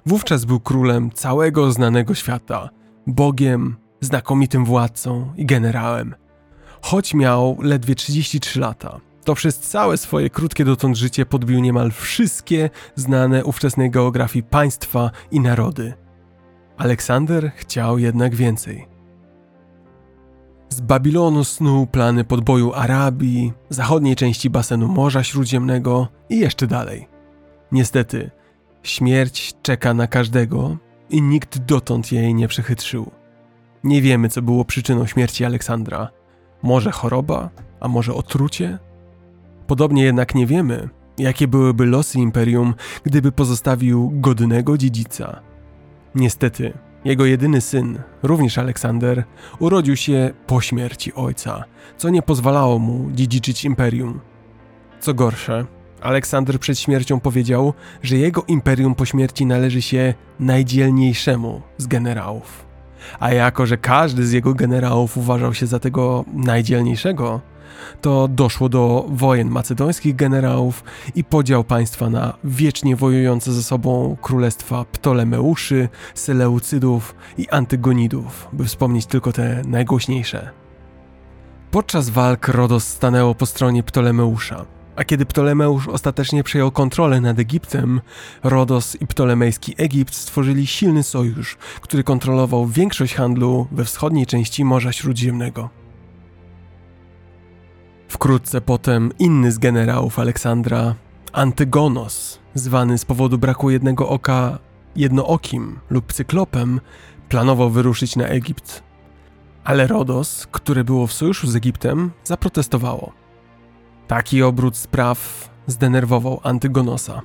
Wówczas był królem całego znanego świata, bogiem, znakomitym władcą i generałem – Choć miał ledwie 33 lata, to przez całe swoje krótkie dotąd życie podbił niemal wszystkie znane ówczesnej geografii państwa i narody. Aleksander chciał jednak więcej. Z Babilonu snuł plany podboju Arabii, zachodniej części basenu Morza Śródziemnego i jeszcze dalej. Niestety, śmierć czeka na każdego i nikt dotąd jej nie przechytrzył. Nie wiemy, co było przyczyną śmierci Aleksandra – może choroba, a może otrucie? Podobnie jednak nie wiemy, jakie byłyby losy imperium, gdyby pozostawił godnego dziedzica. Niestety, jego jedyny syn, również Aleksander, urodził się po śmierci ojca, co nie pozwalało mu dziedziczyć imperium. Co gorsze, Aleksander przed śmiercią powiedział, że jego imperium po śmierci należy się najdzielniejszemu z generałów. A jako, że każdy z jego generałów uważał się za tego najdzielniejszego, to doszło do wojen macedońskich generałów i podział państwa na wiecznie wojujące ze sobą królestwa Ptolemeuszy, Seleucydów i Antygonidów, by wspomnieć tylko te najgłośniejsze. Podczas walk Rodos stanęło po stronie Ptolemeusza, a kiedy Ptolemeusz ostatecznie przejął kontrolę nad Egiptem, Rodos i ptolemejski Egipt stworzyli silny sojusz, który kontrolował większość handlu we wschodniej części Morza Śródziemnego. Wkrótce potem inny z generałów Aleksandra, Antygonos, zwany z powodu braku jednego oka jednookim lub cyklopem, planował wyruszyć na Egipt. Ale Rodos, które było w sojuszu z Egiptem, zaprotestowało. Taki obrót spraw zdenerwował Antygonosa.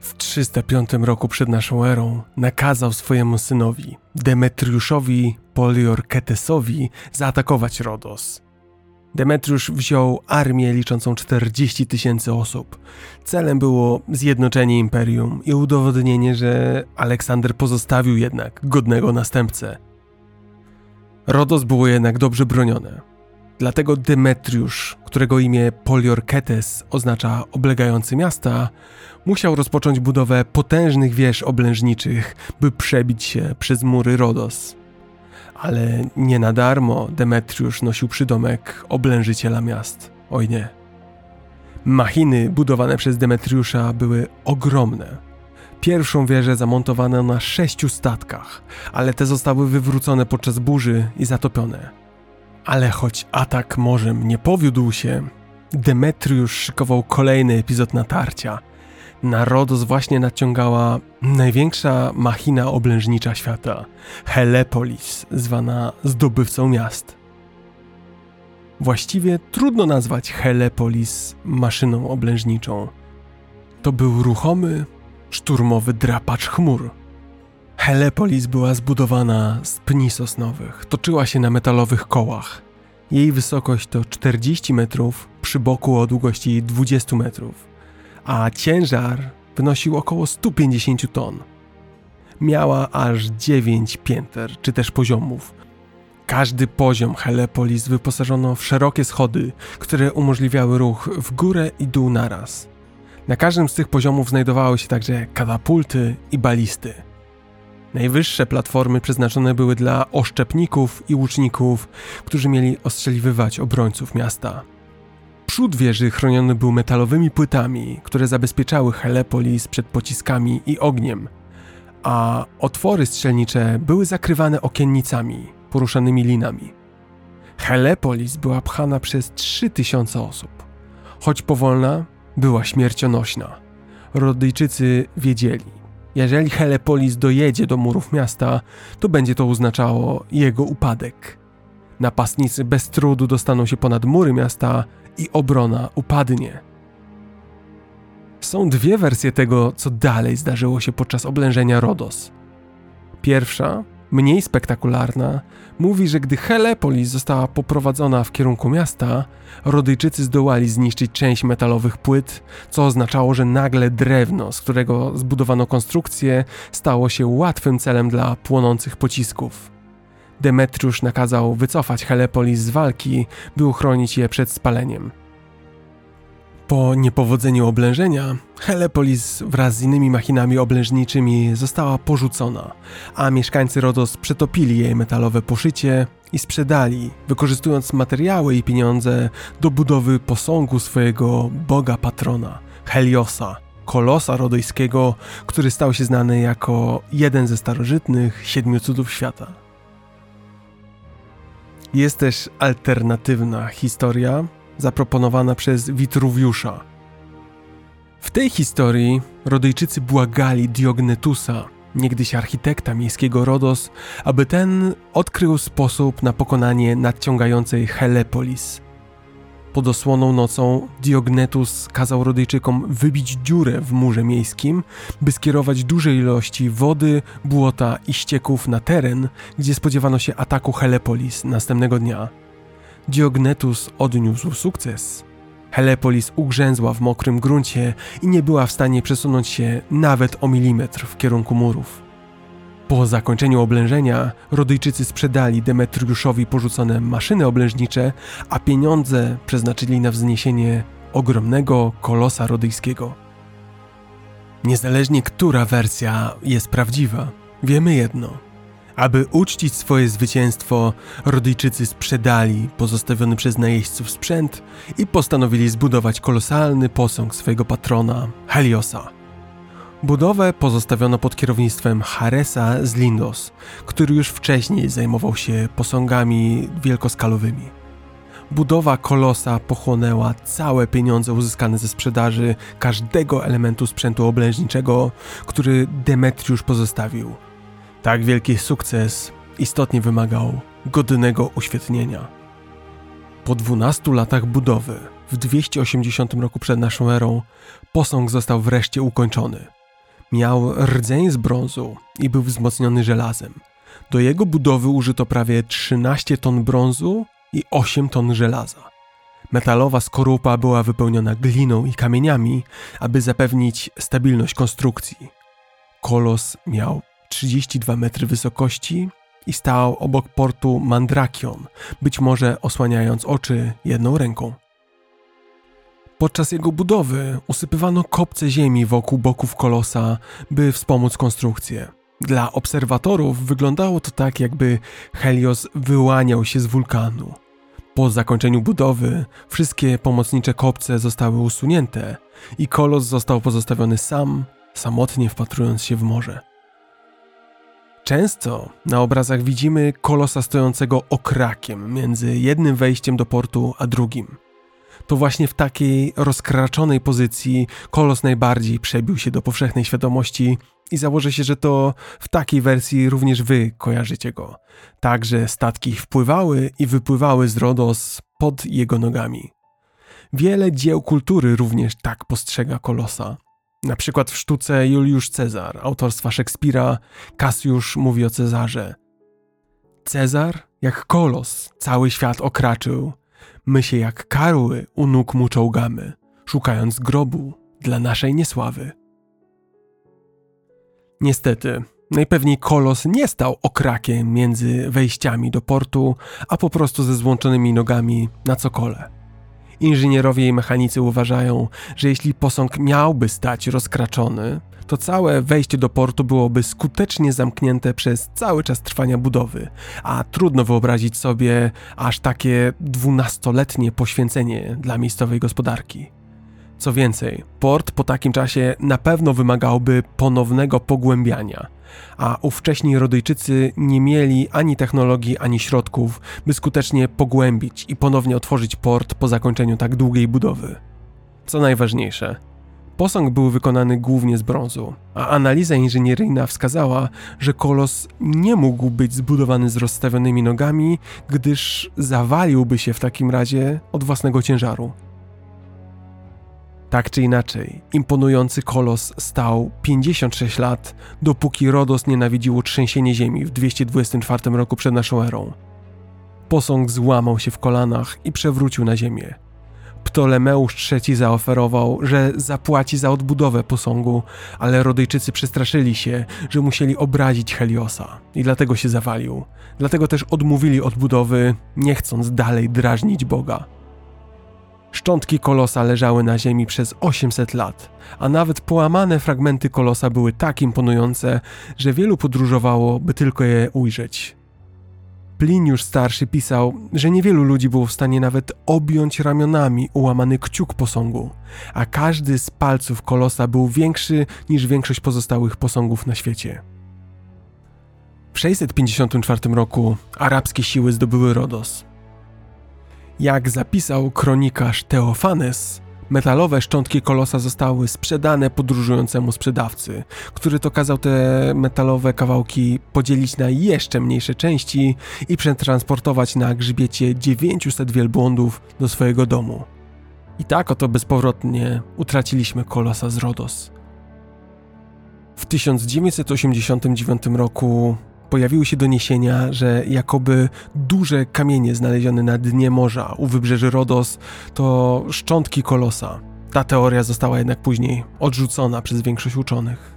W 305 roku przed naszą erą nakazał swojemu synowi, Demetriuszowi Poliorketesowi, zaatakować Rodos. Demetriusz wziął armię liczącą 40 tysięcy osób. Celem było zjednoczenie imperium i udowodnienie, że Aleksander pozostawił jednak godnego następcę. Rodos było jednak dobrze bronione Dlatego Demetriusz, którego imię Poliorketes oznacza oblegający miasta, musiał rozpocząć budowę potężnych wież oblężniczych, by przebić się przez mury Rodos. Ale nie na darmo Demetriusz nosił przydomek oblężyciela miast. Oj nie. Machiny budowane przez Demetriusza były ogromne. Pierwszą wieżę zamontowano na sześciu statkach, ale te zostały wywrócone podczas burzy i zatopione. Ale choć atak morzem nie powiódł się, Demetriusz szykował kolejny epizod natarcia. Na Rodos właśnie naciągała największa machina oblężnicza świata Helepolis, zwana zdobywcą miast. Właściwie trudno nazwać Helepolis maszyną oblężniczą. To był ruchomy, szturmowy drapacz chmur Helepolis była zbudowana z pni sosnowych, toczyła się na metalowych kołach. Jej wysokość to 40 metrów przy boku o długości 20 metrów, a ciężar wynosił około 150 ton. Miała aż 9 pięter czy też poziomów. Każdy poziom Helepolis wyposażono w szerokie schody, które umożliwiały ruch w górę i dół naraz. Na każdym z tych poziomów znajdowały się także katapulty i balisty. Najwyższe platformy przeznaczone były dla oszczepników i łuczników, którzy mieli ostrzeliwywać obrońców miasta. Przód wieży chroniony był metalowymi płytami, które zabezpieczały Helepolis przed pociskami i ogniem, a otwory strzelnicze były zakrywane okiennicami poruszanymi linami. Helepolis była pchana przez 3000 osób. Choć powolna, była śmiercionośna. Rodyjczycy wiedzieli, Jeżeli Helepolis dojedzie do murów miasta, to będzie to oznaczało jego upadek. Napastnicy bez trudu dostaną się ponad mury miasta i obrona upadnie. Są dwie wersje tego, co dalej zdarzyło się podczas oblężenia Rodos. Pierwsza, mniej spektakularna, mówi, że gdy Helepolis została poprowadzona w kierunku miasta, Rodyjczycy zdołali zniszczyć część metalowych płyt, co oznaczało, że nagle drewno, z którego zbudowano konstrukcję, stało się łatwym celem dla płonących pocisków. Demetriusz nakazał wycofać Helepolis z walki, by uchronić je przed spaleniem. Po niepowodzeniu oblężenia, Helepolis wraz z innymi machinami oblężniczymi została porzucona, a mieszkańcy Rodos przetopili jej metalowe poszycie i sprzedali, wykorzystując materiały i pieniądze do budowy posągu swojego boga patrona, Heliosa, kolosa rodyjskiego, który stał się znany jako jeden ze starożytnych siedmiu cudów świata. Jest też alternatywna historia, zaproponowana przez Witruwiusza. W tej historii Rodyjczycy błagali Diognetusa, niegdyś architekta miejskiego Rodos, aby ten odkrył sposób na pokonanie nadciągającej Helepolis. Pod osłoną nocą Diognetus kazał Rodyjczykom wybić dziurę w murze miejskim, by skierować duże ilości wody, błota i ścieków na teren, gdzie spodziewano się ataku Helepolis następnego dnia. Diognetus odniósł sukces. Helepolis ugrzęzła w mokrym gruncie i nie była w stanie przesunąć się nawet o milimetr w kierunku murów. Po zakończeniu oblężenia Rodyjczycy sprzedali Demetriuszowi porzucone maszyny oblężnicze, a pieniądze przeznaczyli na wzniesienie ogromnego kolosa rodyjskiego. Niezależnie która wersja jest prawdziwa, wiemy jedno – aby uczcić swoje zwycięstwo, Rodyjczycy sprzedali pozostawiony przez najeźdźców sprzęt i postanowili zbudować kolosalny posąg swojego patrona, Heliosa. Budowę pozostawiono pod kierownictwem Haresa z Lindos, który już wcześniej zajmował się posągami wielkoskalowymi. Budowa kolosa pochłonęła całe pieniądze uzyskane ze sprzedaży każdego elementu sprzętu oblężniczego, który Demetriusz pozostawił – tak wielki sukces istotnie wymagał godnego uświetnienia. Po 12 latach budowy, w 280 roku przed naszą erą, posąg został wreszcie ukończony. Miał rdzeń z brązu i był wzmocniony żelazem. Do jego budowy użyto prawie 13 ton brązu i 8 ton żelaza. Metalowa skorupa była wypełniona gliną i kamieniami, aby zapewnić stabilność konstrukcji. Kolos miał 32 metry wysokości i stał obok portu Mandrakion, być może osłaniając oczy jedną ręką. Podczas jego budowy usypywano kopce ziemi wokół boków kolosa, by wspomóc konstrukcję. Dla obserwatorów wyglądało to tak, jakby Helios wyłaniał się z wulkanu. Po zakończeniu budowy wszystkie pomocnicze kopce zostały usunięte i kolos został pozostawiony sam, samotnie wpatrując się w morze. Często na obrazach widzimy kolosa stojącego okrakiem między jednym wejściem do portu a drugim. To właśnie w takiej rozkraczonej pozycji kolos najbardziej przebił się do powszechnej świadomości i założę się, że to w takiej wersji również wy kojarzycie go. Także statki wpływały i wypływały z Rodos pod jego nogami. Wiele dzieł kultury również tak postrzega kolosa. Na przykład w sztuce Juliusz Cezar autorstwa Szekspira Kasjusz mówi o Cezarze. Cezar jak kolos cały świat okraczył, my się jak karły u nóg mu czołgamy, szukając grobu dla naszej niesławy. Niestety, najpewniej kolos nie stał okrakiem między wejściami do portu, a po prostu ze złączonymi nogami na cokole. Inżynierowie i mechanicy uważają, że jeśli posąg miałby stać rozkraczony, to całe wejście do portu byłoby skutecznie zamknięte przez cały czas trwania budowy, a trudno wyobrazić sobie aż takie dwunastoletnie poświęcenie dla miejscowej gospodarki. Co więcej, port po takim czasie na pewno wymagałby ponownego pogłębiania, a ówcześni Rodyjczycy nie mieli ani technologii, ani środków, by skutecznie pogłębić i ponownie otworzyć port po zakończeniu tak długiej budowy. Co najważniejsze, Posąg był wykonany głównie z brązu, a analiza inżynieryjna wskazała, że kolos nie mógł być zbudowany z rozstawionymi nogami, gdyż zawaliłby się w takim razie od własnego ciężaru. Tak czy inaczej, imponujący kolos stał 56 lat, dopóki Rodos nienawidziło trzęsienie ziemi w 224 roku przed naszą erą. Posąg złamał się w kolanach i przewrócił na ziemię. Ptolemeusz III zaoferował, że zapłaci za odbudowę posągu, ale Rodyjczycy przestraszyli się, że musieli obrazić Heliosa i dlatego się zawalił. Dlatego też odmówili odbudowy, nie chcąc dalej drażnić Boga. Szczątki kolosa leżały na ziemi przez 800 lat, a nawet połamane fragmenty kolosa były tak imponujące, że wielu podróżowało, by tylko je ujrzeć. Pliniusz starszy pisał, że niewielu ludzi było w stanie nawet objąć ramionami ułamany kciuk posągu, a każdy z palców kolosa był większy niż większość pozostałych posągów na świecie. W 654 roku arabskie siły zdobyły Rodos. Jak zapisał kronikarz Teofanes, metalowe szczątki kolosa zostały sprzedane podróżującemu sprzedawcy, który to kazał te metalowe kawałki podzielić na jeszcze mniejsze części i przetransportować na grzbiecie 900 wielbłądów do swojego domu. I tak oto bezpowrotnie utraciliśmy kolosa z Rodos. W 1989 roku pojawiły się doniesienia, że jakoby duże kamienie znalezione na dnie morza u wybrzeży Rodos to szczątki kolosa. Ta teoria została jednak później odrzucona przez większość uczonych.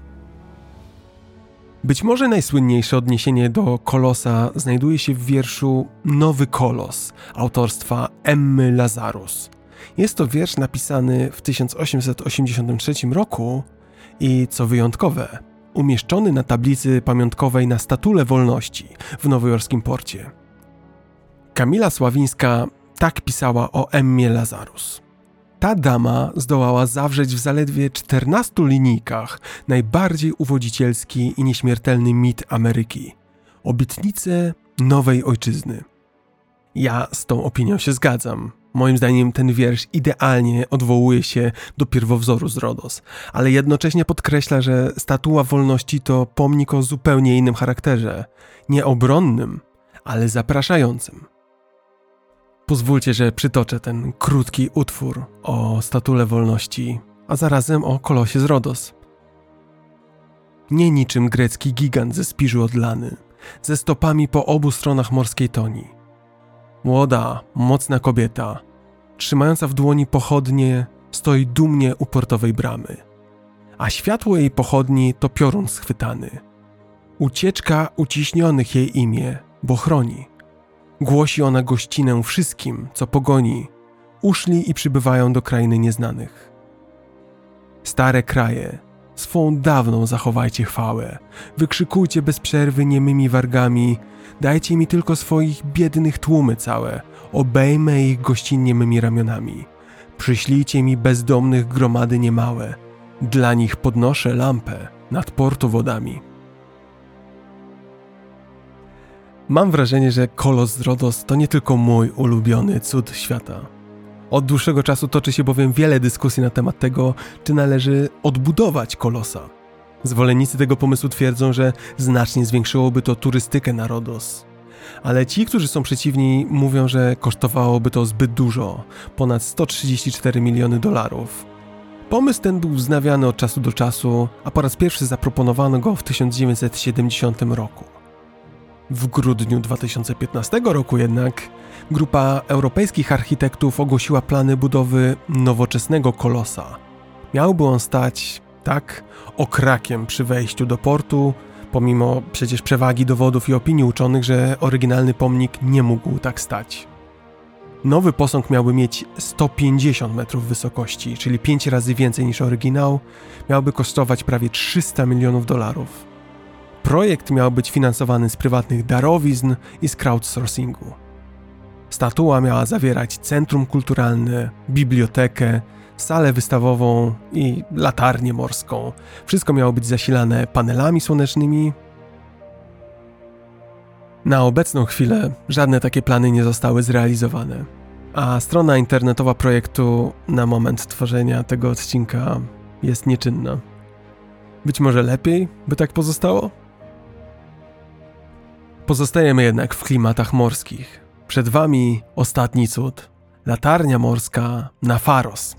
Być może najsłynniejsze odniesienie do kolosa znajduje się w wierszu Nowy Kolos autorstwa Emmy Lazarus. Jest to wiersz napisany w 1883 roku i, co wyjątkowe, umieszczony na tablicy pamiątkowej na Statule Wolności w nowojorskim porcie. Kamila Sławińska tak pisała o Emmie Lazarus. Ta dama zdołała zawrzeć w zaledwie 14 linijkach najbardziej uwodzicielski i nieśmiertelny mit Ameryki obietnicę nowej ojczyzny. Ja z tą opinią się zgadzam. Moim zdaniem ten wiersz idealnie odwołuje się do pierwowzoru z Rodos, ale jednocześnie podkreśla, że statua wolności to pomnik o zupełnie innym charakterze, nie obronnym, ale zapraszającym. Pozwólcie, że przytoczę ten krótki utwór o statule wolności, a zarazem o kolosie z Rodos. Nie niczym grecki gigant ze spiżu odlany, ze stopami po obu stronach morskiej toni. Młoda, mocna kobieta, trzymająca w dłoni pochodnie, stoi dumnie u portowej bramy, a światło jej pochodni to piorun schwytany. Ucieczka uciśnionych jej imię, bo chroni. Głosi ona gościnę wszystkim, co pogoni, uszli i przybywają do krainy nieznanych. Stare kraje, swą dawną zachowajcie chwałę, wykrzykujcie bez przerwy niemymi wargami, dajcie mi tylko swoich biednych tłumy całe, obejmę ich gościnnie mymi ramionami. Przyślijcie mi bezdomnych gromady niemałe, dla nich podnoszę lampę nad portu wodami. Mam wrażenie, że Kolos Rodos to nie tylko mój ulubiony cud świata. Od dłuższego czasu toczy się bowiem wiele dyskusji na temat tego, czy należy odbudować Kolosa. Zwolennicy tego pomysłu twierdzą, że znacznie zwiększyłoby to turystykę na Rodos. Ale ci, którzy są przeciwni, mówią, że kosztowałoby to zbyt dużo ponad 134 miliony dolarów. Pomysł ten był wznawiany od czasu do czasu, a po raz pierwszy zaproponowano go w 1970 roku. W grudniu 2015 roku jednak grupa europejskich architektów ogłosiła plany budowy nowoczesnego kolosa. Miałby on stać, tak, okrakiem przy wejściu do portu, pomimo przecież przewagi dowodów i opinii uczonych, że oryginalny pomnik nie mógł tak stać. Nowy posąg miałby mieć 150 metrów wysokości, czyli 5 razy więcej niż oryginał, miałby kosztować prawie 300 milionów dolarów. Projekt miał być finansowany z prywatnych darowizn i z crowdsourcingu. Statua miała zawierać centrum kulturalne, bibliotekę, salę wystawową i latarnię morską. Wszystko miało być zasilane panelami słonecznymi. Na obecną chwilę żadne takie plany nie zostały zrealizowane, a strona internetowa projektu na moment tworzenia tego odcinka jest nieczynna. Być może lepiej, by tak pozostało? Pozostajemy jednak w klimatach morskich. Przed wami ostatni cud. Latarnia morska na Faros.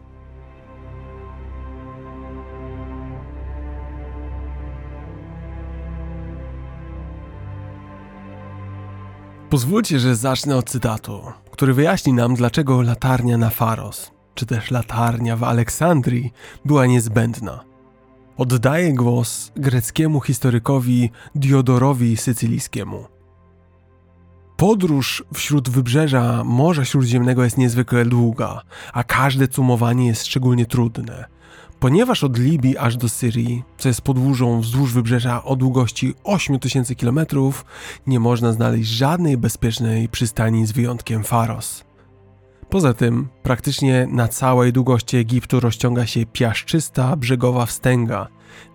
Pozwólcie, że zacznę od cytatu, który wyjaśni nam, dlaczego latarnia na Faros, czy też latarnia w Aleksandrii, była niezbędna. Oddaję głos greckiemu historykowi Diodorowi Sycylijskiemu. Podróż wśród wybrzeża Morza Śródziemnego jest niezwykle długa, a każde cumowanie jest szczególnie trudne. Ponieważ od Libii aż do Syrii, co jest podłużą wzdłuż wybrzeża o długości 8000 km, nie można znaleźć żadnej bezpiecznej przystani z wyjątkiem Faros. Poza tym, praktycznie na całej długości Egiptu rozciąga się piaszczysta brzegowa wstęga,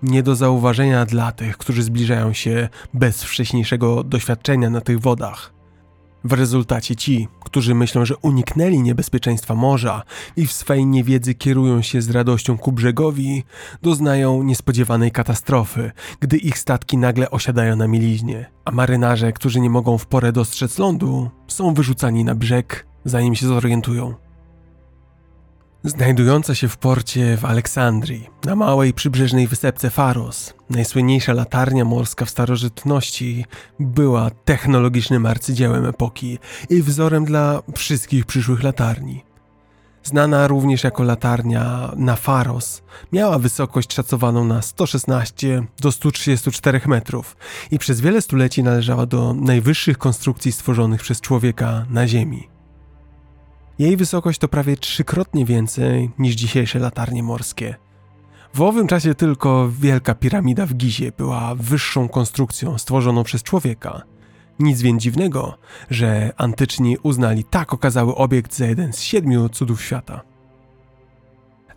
nie do zauważenia dla tych, którzy zbliżają się bez wcześniejszego doświadczenia na tych wodach. W rezultacie ci, którzy myślą, że uniknęli niebezpieczeństwa morza i w swej niewiedzy kierują się z radością ku brzegowi, doznają niespodziewanej katastrofy, gdy ich statki nagle osiadają na mieliźnie, a marynarze, którzy nie mogą w porę dostrzec lądu, są wyrzucani na brzeg, zanim się zorientują. Znajdująca się w porcie w Aleksandrii, na małej przybrzeżnej wysepce Faros, najsłynniejsza latarnia morska w starożytności była technologicznym arcydziełem epoki i wzorem dla wszystkich przyszłych latarni. Znana również jako latarnia na Faros, miała wysokość szacowaną na 116 do 134 metrów i przez wiele stuleci należała do najwyższych konstrukcji stworzonych przez człowieka na Ziemi. Jej wysokość to prawie trzykrotnie więcej niż dzisiejsze latarnie morskie. W owym czasie tylko Wielka Piramida w Gizie była wyższą konstrukcją stworzoną przez człowieka. Nic więc dziwnego, że antyczni uznali tak okazały obiekt za jeden z siedmiu cudów świata.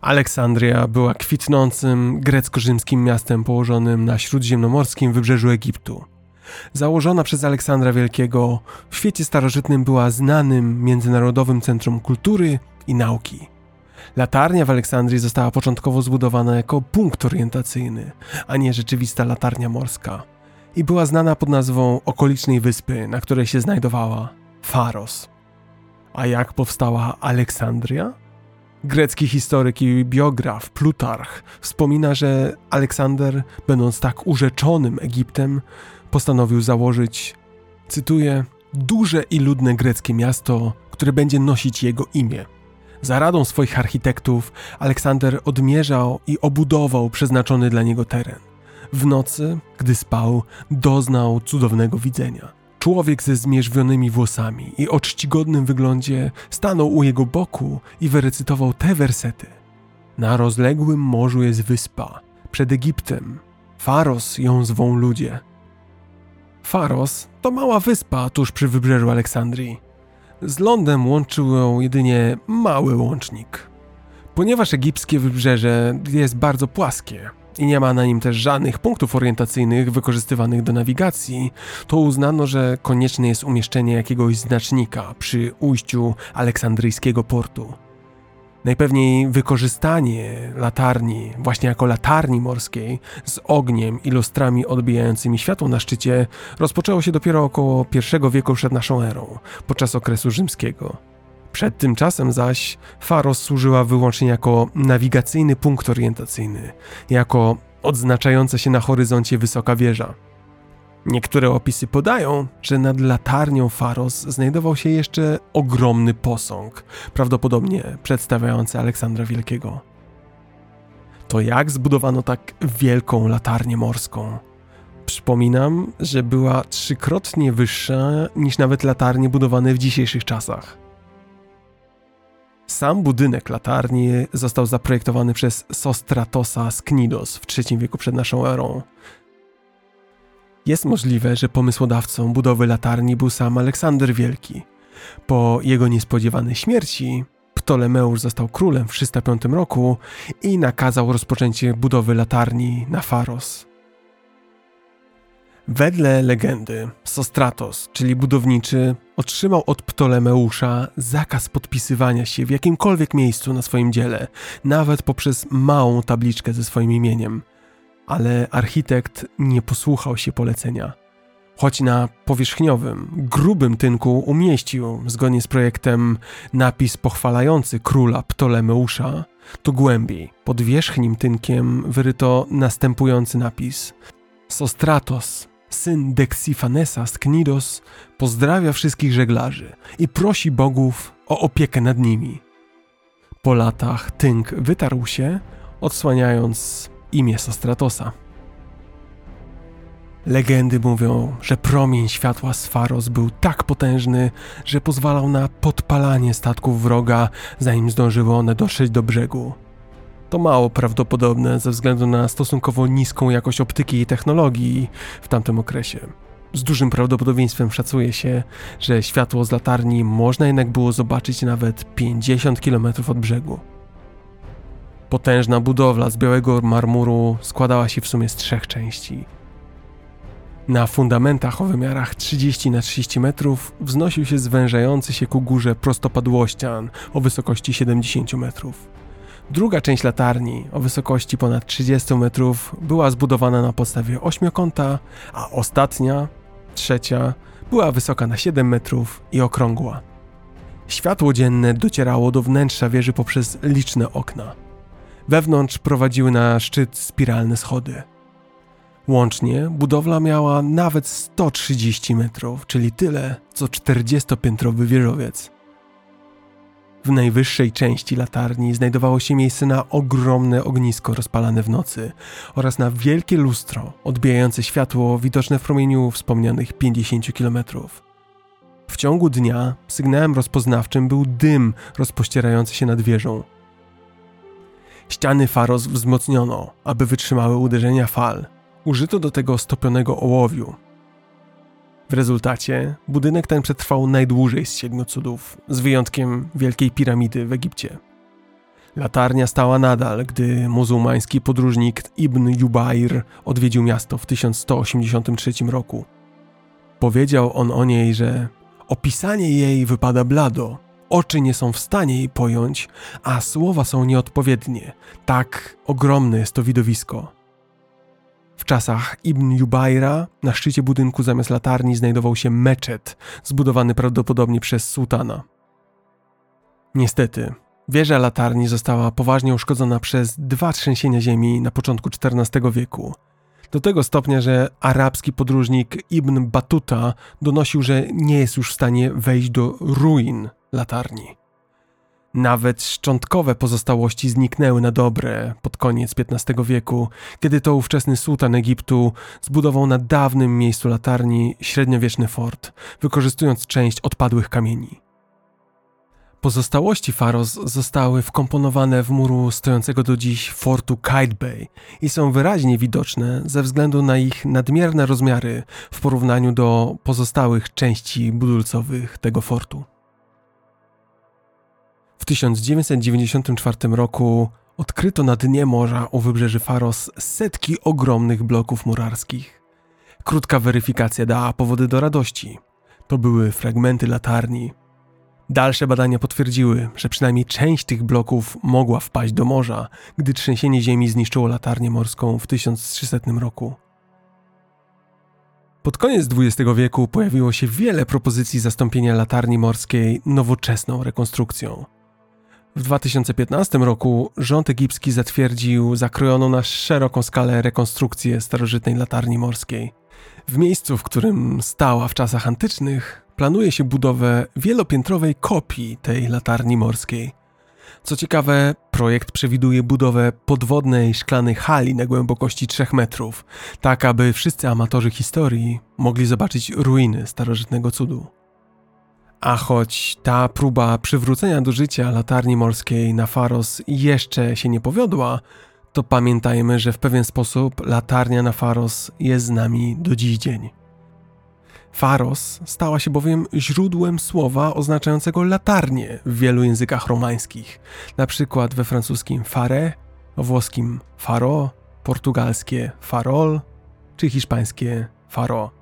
Aleksandria była kwitnącym grecko-rzymskim miastem położonym na śródziemnomorskim wybrzeżu Egiptu. Założona przez Aleksandra Wielkiego, w świecie starożytnym była znanym międzynarodowym centrum kultury i nauki. Latarnia w Aleksandrii została początkowo zbudowana jako punkt orientacyjny, a nie rzeczywista latarnia morska. I była znana pod nazwą okolicznej wyspy, na której się znajdowała Faros. A jak powstała Aleksandria? Grecki historyk i biograf Plutarch wspomina, że Aleksander, będąc tak urzeczonym Egiptem, postanowił założyć, cytuję, duże i ludne greckie miasto, które będzie nosić jego imię. Za radą swoich architektów Aleksander odmierzał i obudował przeznaczony dla niego teren. W nocy, gdy spał, doznał cudownego widzenia. Człowiek ze zmierzwionymi włosami i o czcigodnym wyglądzie stanął u jego boku i wyrecytował te wersety. Na rozległym morzu jest wyspa, przed Egiptem. Faros ją zwą ludzie. Faros to mała wyspa tuż przy wybrzeżu Aleksandrii. Z lądem łączył ją jedynie mały łącznik. Ponieważ egipskie wybrzeże jest bardzo płaskie i nie ma na nim też żadnych punktów orientacyjnych wykorzystywanych do nawigacji, to uznano, że konieczne jest umieszczenie jakiegoś znacznika przy ujściu aleksandryjskiego portu. Najpewniej wykorzystanie latarni, właśnie jako latarni morskiej, z ogniem i lustrami odbijającymi światło na szczycie, rozpoczęło się dopiero około I wieku przed naszą erą, podczas okresu rzymskiego. Przed tym czasem zaś Faros służyła wyłącznie jako nawigacyjny punkt orientacyjny, jako odznaczająca się na horyzoncie wysoka wieża. Niektóre opisy podają, że nad latarnią Faros znajdował się jeszcze ogromny posąg, prawdopodobnie przedstawiający Aleksandra Wielkiego. To jak zbudowano tak wielką latarnię morską? Przypominam, że była trzykrotnie wyższa niż nawet latarnie budowane w dzisiejszych czasach. Sam budynek latarni został zaprojektowany przez Sostratosa z Knidos w III wieku przed naszą erą. Jest możliwe, że pomysłodawcą budowy latarni był sam Aleksander Wielki. Po jego niespodziewanej śmierci Ptolemeusz został królem w 305 roku i nakazał rozpoczęcie budowy latarni na Faros. Wedle legendy, Sostratos, czyli budowniczy, otrzymał od Ptolemeusza zakaz podpisywania się w jakimkolwiek miejscu na swoim dziele, nawet poprzez małą tabliczkę ze swoim imieniem. Ale architekt nie posłuchał się polecenia. Choć na powierzchniowym, grubym tynku umieścił, zgodnie z projektem, napis pochwalający króla Ptolemeusza, to głębiej, pod wierzchnim tynkiem wyryto następujący napis: Sostratos, syn Dexifanesa z Knidos, pozdrawia wszystkich żeglarzy i prosi bogów o opiekę nad nimi. Po latach tynk wytarł się, odsłaniając imię Sostratosa. Legendy mówią, że promień światła z był tak potężny, że pozwalał na podpalanie statków wroga, zanim zdążyły one dotrzeć do brzegu. To mało prawdopodobne ze względu na stosunkowo niską jakość optyki i technologii w tamtym okresie. Z dużym prawdopodobieństwem szacuje się, że światło z latarni można jednak było zobaczyć nawet 50 km od brzegu. Potężna budowla z białego marmuru składała się w sumie z trzech części. Na fundamentach o wymiarach 30 na 30 metrów wznosił się zwężający się ku górze prostopadłościan o wysokości 70 metrów. Druga część latarni o wysokości ponad 30 metrów była zbudowana na podstawie ośmiokąta, a ostatnia, trzecia, była wysoka na 7 metrów i okrągła. Światło dzienne docierało do wnętrza wieży poprzez liczne okna. Wewnątrz prowadziły na szczyt spiralne schody. Łącznie budowla miała nawet 130 metrów, czyli tyle co 40-piętrowy wieżowiec. W najwyższej części latarni znajdowało się miejsce na ogromne ognisko rozpalane w nocy oraz na wielkie lustro odbijające światło widoczne w promieniu wspomnianych 50 km. W ciągu dnia sygnałem rozpoznawczym był dym rozpościerający się nad wieżą. Ściany faros wzmocniono, aby wytrzymały uderzenia fal. Użyto do tego stopionego ołowiu, w rezultacie budynek ten przetrwał najdłużej z siedmiu cudów, z wyjątkiem Wielkiej Piramidy w Egipcie. Latarnia stała nadal, gdy muzułmański podróżnik Ibn Jubair odwiedził miasto w 1183 roku. Powiedział on o niej, że opisanie jej wypada blado, oczy nie są w stanie jej pojąć, a słowa są nieodpowiednie. Tak ogromne jest to widowisko. W czasach Ibn Jubaira na szczycie budynku zamiast latarni znajdował się meczet, zbudowany prawdopodobnie przez sułtana. Niestety, wieża latarni została poważnie uszkodzona przez dwa trzęsienia ziemi na początku XIV wieku. Do tego stopnia, że arabski podróżnik Ibn Batuta donosił, że nie jest już w stanie wejść do ruin latarni. Nawet szczątkowe pozostałości zniknęły na dobre pod koniec XV wieku, kiedy to ówczesny sułtan Egiptu zbudował na dawnym miejscu latarni średniowieczny fort, wykorzystując część odpadłych kamieni. Pozostałości Faros zostały wkomponowane w muru stojącego do dziś fortu Kite Bay i są wyraźnie widoczne ze względu na ich nadmierne rozmiary w porównaniu do pozostałych części budulcowych tego fortu. W 1994 roku odkryto na dnie morza u wybrzeży Faros setki ogromnych bloków murarskich. Krótka weryfikacja dała powody do radości. To były fragmenty latarni. Dalsze badania potwierdziły, że przynajmniej część tych bloków mogła wpaść do morza, gdy trzęsienie ziemi zniszczyło latarnię morską w 1300 roku. Pod koniec XX wieku pojawiło się wiele propozycji zastąpienia latarni morskiej nowoczesną rekonstrukcją. W 2015 roku rząd egipski zatwierdził zakrojoną na szeroką skalę rekonstrukcję starożytnej latarni morskiej. W miejscu, w którym stała w czasach antycznych, planuje się budowę wielopiętrowej kopii tej latarni morskiej. Co ciekawe, projekt przewiduje budowę podwodnej szklanej hali na głębokości 3 metrów, tak aby wszyscy amatorzy historii mogli zobaczyć ruiny starożytnego cudu. A choć ta próba przywrócenia do życia latarni morskiej na Faros jeszcze się nie powiodła, to pamiętajmy, że w pewien sposób latarnia na Faros jest z nami do dziś dzień. Faros stała się bowiem źródłem słowa oznaczającego latarnię w wielu językach romańskich, na przykład we francuskim fare, włoskim faro, portugalskie farol czy hiszpańskie faro.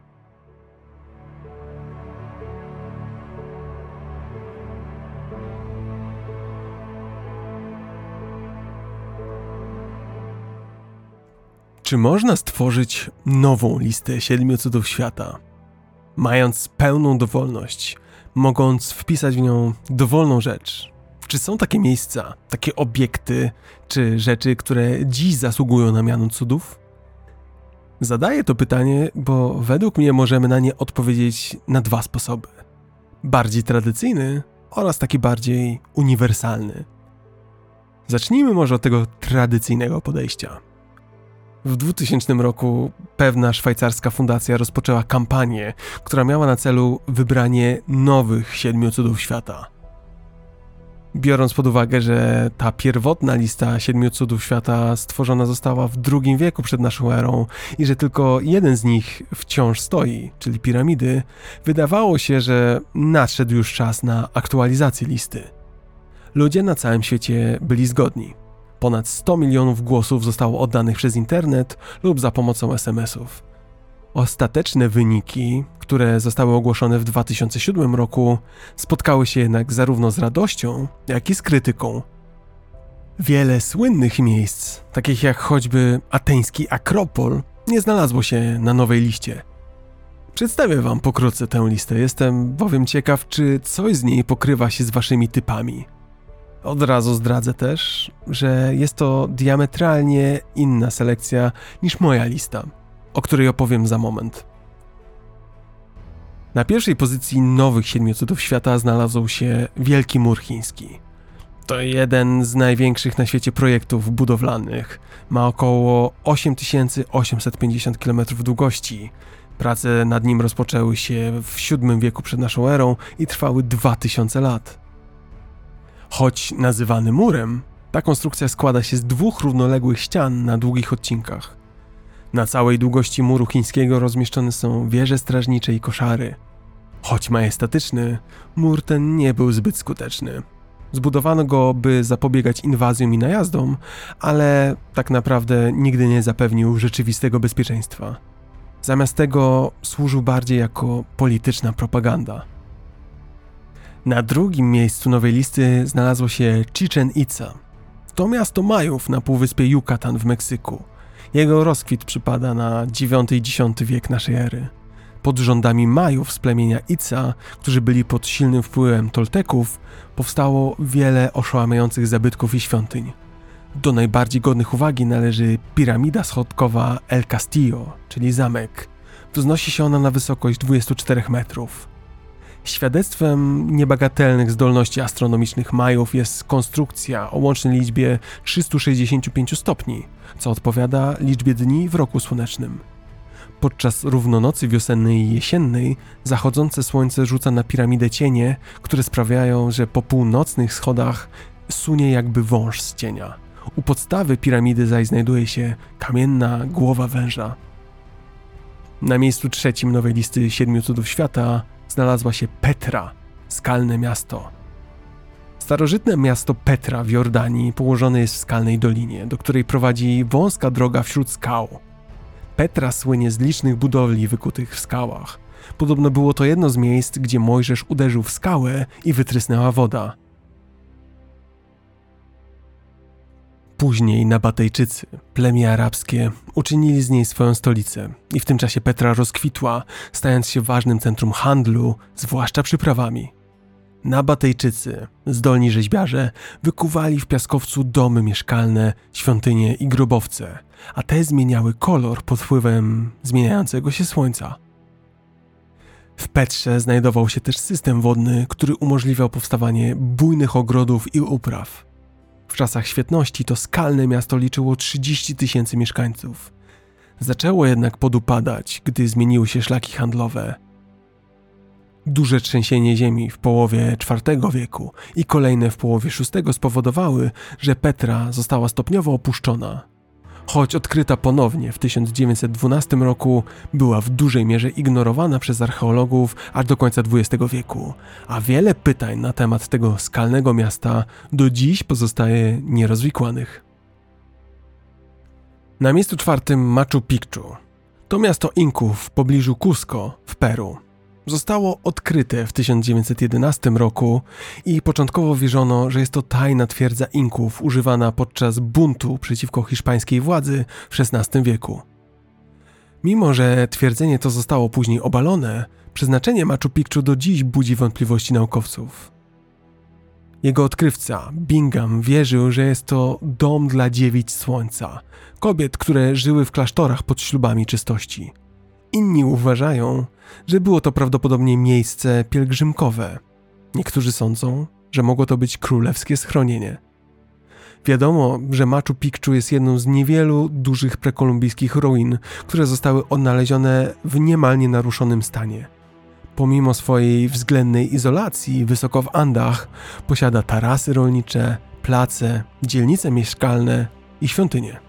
Czy można stworzyć nową listę siedmiu cudów świata, mając pełną dowolność, mogąc wpisać w nią dowolną rzecz? Czy są takie miejsca, takie obiekty, czy rzeczy, które dziś zasługują na miano cudów? Zadaję to pytanie, bo według mnie możemy na nie odpowiedzieć na dwa sposoby: bardziej tradycyjny oraz taki bardziej uniwersalny. Zacznijmy może od tego tradycyjnego podejścia. W 2000 roku pewna szwajcarska fundacja rozpoczęła kampanię, która miała na celu wybranie nowych siedmiu cudów świata. Biorąc pod uwagę, że ta pierwotna lista siedmiu cudów świata stworzona została w II wieku przed naszą erą i że tylko jeden z nich wciąż stoi, czyli piramidy, wydawało się, że nadszedł już czas na aktualizację listy. Ludzie na całym świecie byli zgodni. Ponad 100 milionów głosów zostało oddanych przez internet lub za pomocą SMS-ów. Ostateczne wyniki, które zostały ogłoszone w 2007 roku, spotkały się jednak zarówno z radością, jak i z krytyką. Wiele słynnych miejsc, takich jak choćby ateński Akropol, nie znalazło się na nowej liście. Przedstawię Wam pokrótce tę listę, jestem bowiem ciekaw, czy coś z niej pokrywa się z Waszymi typami. Od razu zdradzę też, że jest to diametralnie inna selekcja niż moja lista, o której opowiem za moment. Na pierwszej pozycji nowych siedmiu cudów świata znalazł się Wielki Mur Chiński. To jeden z największych na świecie projektów budowlanych. Ma około 8850 km długości. Prace nad nim rozpoczęły się w VII wieku przed naszą erą i trwały 2000 lat. Choć nazywany murem, ta konstrukcja składa się z dwóch równoległych ścian na długich odcinkach. Na całej długości muru chińskiego rozmieszczone są wieże strażnicze i koszary. Choć majestatyczny, mur ten nie był zbyt skuteczny. Zbudowano go, by zapobiegać inwazjom i najazdom, ale tak naprawdę nigdy nie zapewnił rzeczywistego bezpieczeństwa. Zamiast tego służył bardziej jako polityczna propaganda. Na drugim miejscu nowej listy znalazło się Chichen Itza. To miasto Majów na półwyspie Yucatan w Meksyku. Jego rozkwit przypada na IX i X wiek naszej ery. Pod rządami Majów z plemienia Itza, którzy byli pod silnym wpływem Tolteków, powstało wiele oszałamiających zabytków i świątyń. Do najbardziej godnych uwagi należy piramida schodkowa El Castillo, czyli zamek. Wznosi się ona na wysokość 24 metrów. Świadectwem niebagatelnych zdolności astronomicznych Majów jest konstrukcja o łącznej liczbie 365 stopni, co odpowiada liczbie dni w roku słonecznym. Podczas równonocy wiosennej i jesiennej zachodzące słońce rzuca na piramidę cienie, które sprawiają, że po północnych schodach sunie jakby wąż z cienia. U podstawy piramidy zaś znajduje się kamienna głowa węża. Na miejscu trzecim nowej listy siedmiu cudów świata znalazła się Petra, skalne miasto. Starożytne miasto Petra w Jordanii położone jest w skalnej dolinie, do której prowadzi wąska droga wśród skał. Petra słynie z licznych budowli wykutych w skałach. Podobno było to jedno z miejsc, gdzie Mojżesz uderzył w skałę i wytrysnęła woda. Później Nabatejczycy, plemię arabskie, uczynili z niej swoją stolicę i w tym czasie Petra rozkwitła, stając się ważnym centrum handlu, zwłaszcza przyprawami. Nabatejczycy, zdolni rzeźbiarze, wykuwali w piaskowcu domy mieszkalne, świątynie i grobowce, a te zmieniały kolor pod wpływem zmieniającego się słońca. W Petrze znajdował się też system wodny, który umożliwiał powstawanie bujnych ogrodów i upraw. W czasach świetności to skalne miasto liczyło 30 tysięcy mieszkańców. Zaczęło jednak podupadać, gdy zmieniły się szlaki handlowe. Duże trzęsienie ziemi w połowie IV wieku i kolejne w połowie VI spowodowały, że Petra została stopniowo opuszczona. Choć odkryta ponownie w 1912 roku, była w dużej mierze ignorowana przez archeologów aż do końca XX wieku, a wiele pytań na temat tego skalnego miasta do dziś pozostaje nierozwikłanych. Na miejscu czwartym Machu Picchu. To miasto Inków w pobliżu Cusco w Peru. Zostało odkryte w 1911 roku i początkowo wierzono, że jest to tajna twierdza Inków używana podczas buntu przeciwko hiszpańskiej władzy w XVI wieku. Mimo, że twierdzenie to zostało później obalone, przeznaczenie Machu Picchu do dziś budzi wątpliwości naukowców. Jego odkrywca, Bingham, wierzył, że jest to dom dla dziewic słońca, kobiet, które żyły w klasztorach pod ślubami czystości. Inni uważają, że było to prawdopodobnie miejsce pielgrzymkowe. Niektórzy sądzą, że mogło to być królewskie schronienie. Wiadomo, że Machu Picchu jest jedną z niewielu dużych prekolumbijskich ruin, które zostały odnalezione w niemal nienaruszonym stanie. Pomimo swojej względnej izolacji wysoko w Andach, posiada tarasy rolnicze, place, dzielnice mieszkalne i świątynie.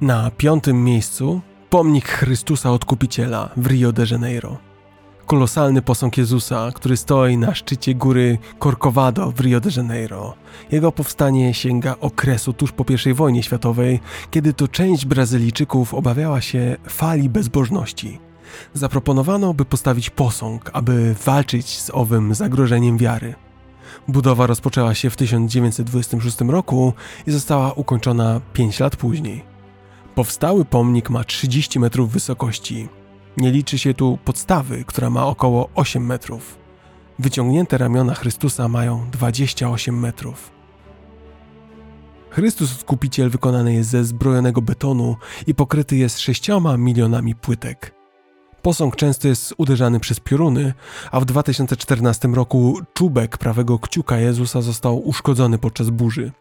Na piątym miejscu pomnik Chrystusa Odkupiciela w Rio de Janeiro. Kolosalny posąg Jezusa, który stoi na szczycie góry Corcovado w Rio de Janeiro. Jego powstanie sięga okresu tuż po I wojnie światowej, kiedy to część Brazylijczyków obawiała się fali bezbożności. Zaproponowano, by postawić posąg, aby walczyć z owym zagrożeniem wiary. Budowa rozpoczęła się w 1926 roku i została ukończona 5 lat później. Powstały pomnik ma 30 metrów wysokości. Nie liczy się tu podstawy, która ma około 8 metrów. Wyciągnięte ramiona Chrystusa mają 28 metrów. Chrystus Odkupiciel wykonany jest ze zbrojonego betonu i pokryty jest sześcioma milionami płytek. Posąg często jest uderzany przez pioruny, a w 2014 roku czubek prawego kciuka Jezusa został uszkodzony podczas burzy.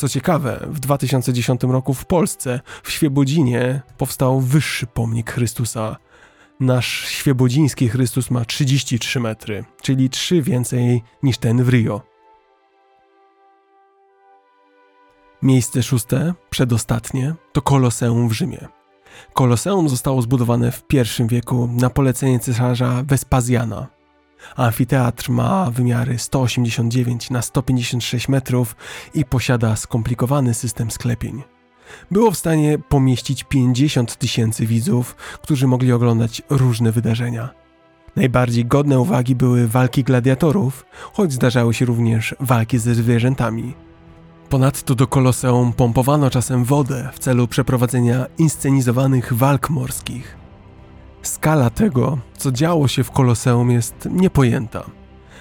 Co ciekawe, w 2010 roku w Polsce, w Świebodzinie, powstał wyższy pomnik Chrystusa. Nasz świebodziński Chrystus ma 33 metry, czyli 3 więcej niż ten w Rio. Miejsce szóste, przedostatnie, to Koloseum w Rzymie. Koloseum zostało zbudowane w I wieku na polecenie cesarza Wespazjana. Amfiteatr ma wymiary 189 na 156 metrów i posiada skomplikowany system sklepień. Było w stanie pomieścić 50 tysięcy widzów, którzy mogli oglądać różne wydarzenia. Najbardziej godne uwagi były walki gladiatorów, choć zdarzały się również walki ze zwierzętami. Ponadto do koloseum pompowano czasem wodę w celu przeprowadzenia inscenizowanych walk morskich. Skala tego, co działo się w koloseum, jest niepojęta.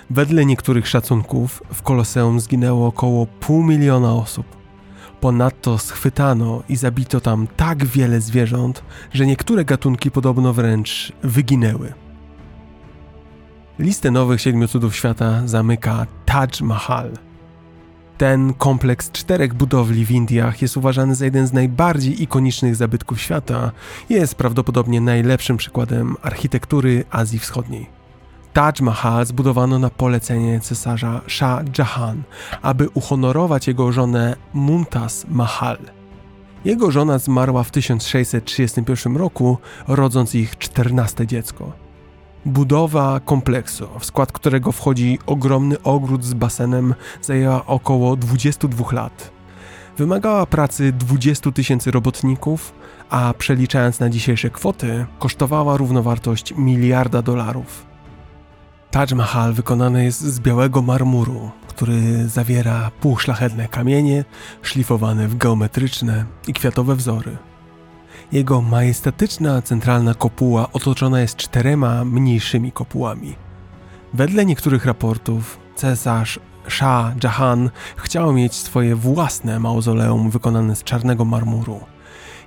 Wedle niektórych szacunków w koloseum zginęło około pół miliona osób. Ponadto schwytano i zabito tam tak wiele zwierząt, że niektóre gatunki podobno wręcz wyginęły. Listę nowych siedmiu cudów świata zamyka Taj Mahal – ten kompleks czterech budowli w Indiach jest uważany za jeden z najbardziej ikonicznych zabytków świata jest prawdopodobnie najlepszym przykładem architektury Azji Wschodniej. Taj Mahal zbudowano na polecenie cesarza Shah Jahan, aby uhonorować jego żonę Mumtaz Mahal. Jego żona zmarła w 1631 roku, rodząc ich czternaste dziecko. Budowa kompleksu, w skład którego wchodzi ogromny ogród z basenem, zajęła około 22 lat. Wymagała pracy 20 tysięcy robotników, a przeliczając na dzisiejsze kwoty, kosztowała równowartość miliarda dolarów. Taj Mahal wykonany jest z białego marmuru, który zawiera półszlachetne kamienie, szlifowane w geometryczne i kwiatowe wzory. Jego majestatyczna centralna kopuła otoczona jest czterema mniejszymi kopułami. Wedle niektórych raportów cesarz Shah Jahan chciał mieć swoje własne mauzoleum wykonane z czarnego marmuru.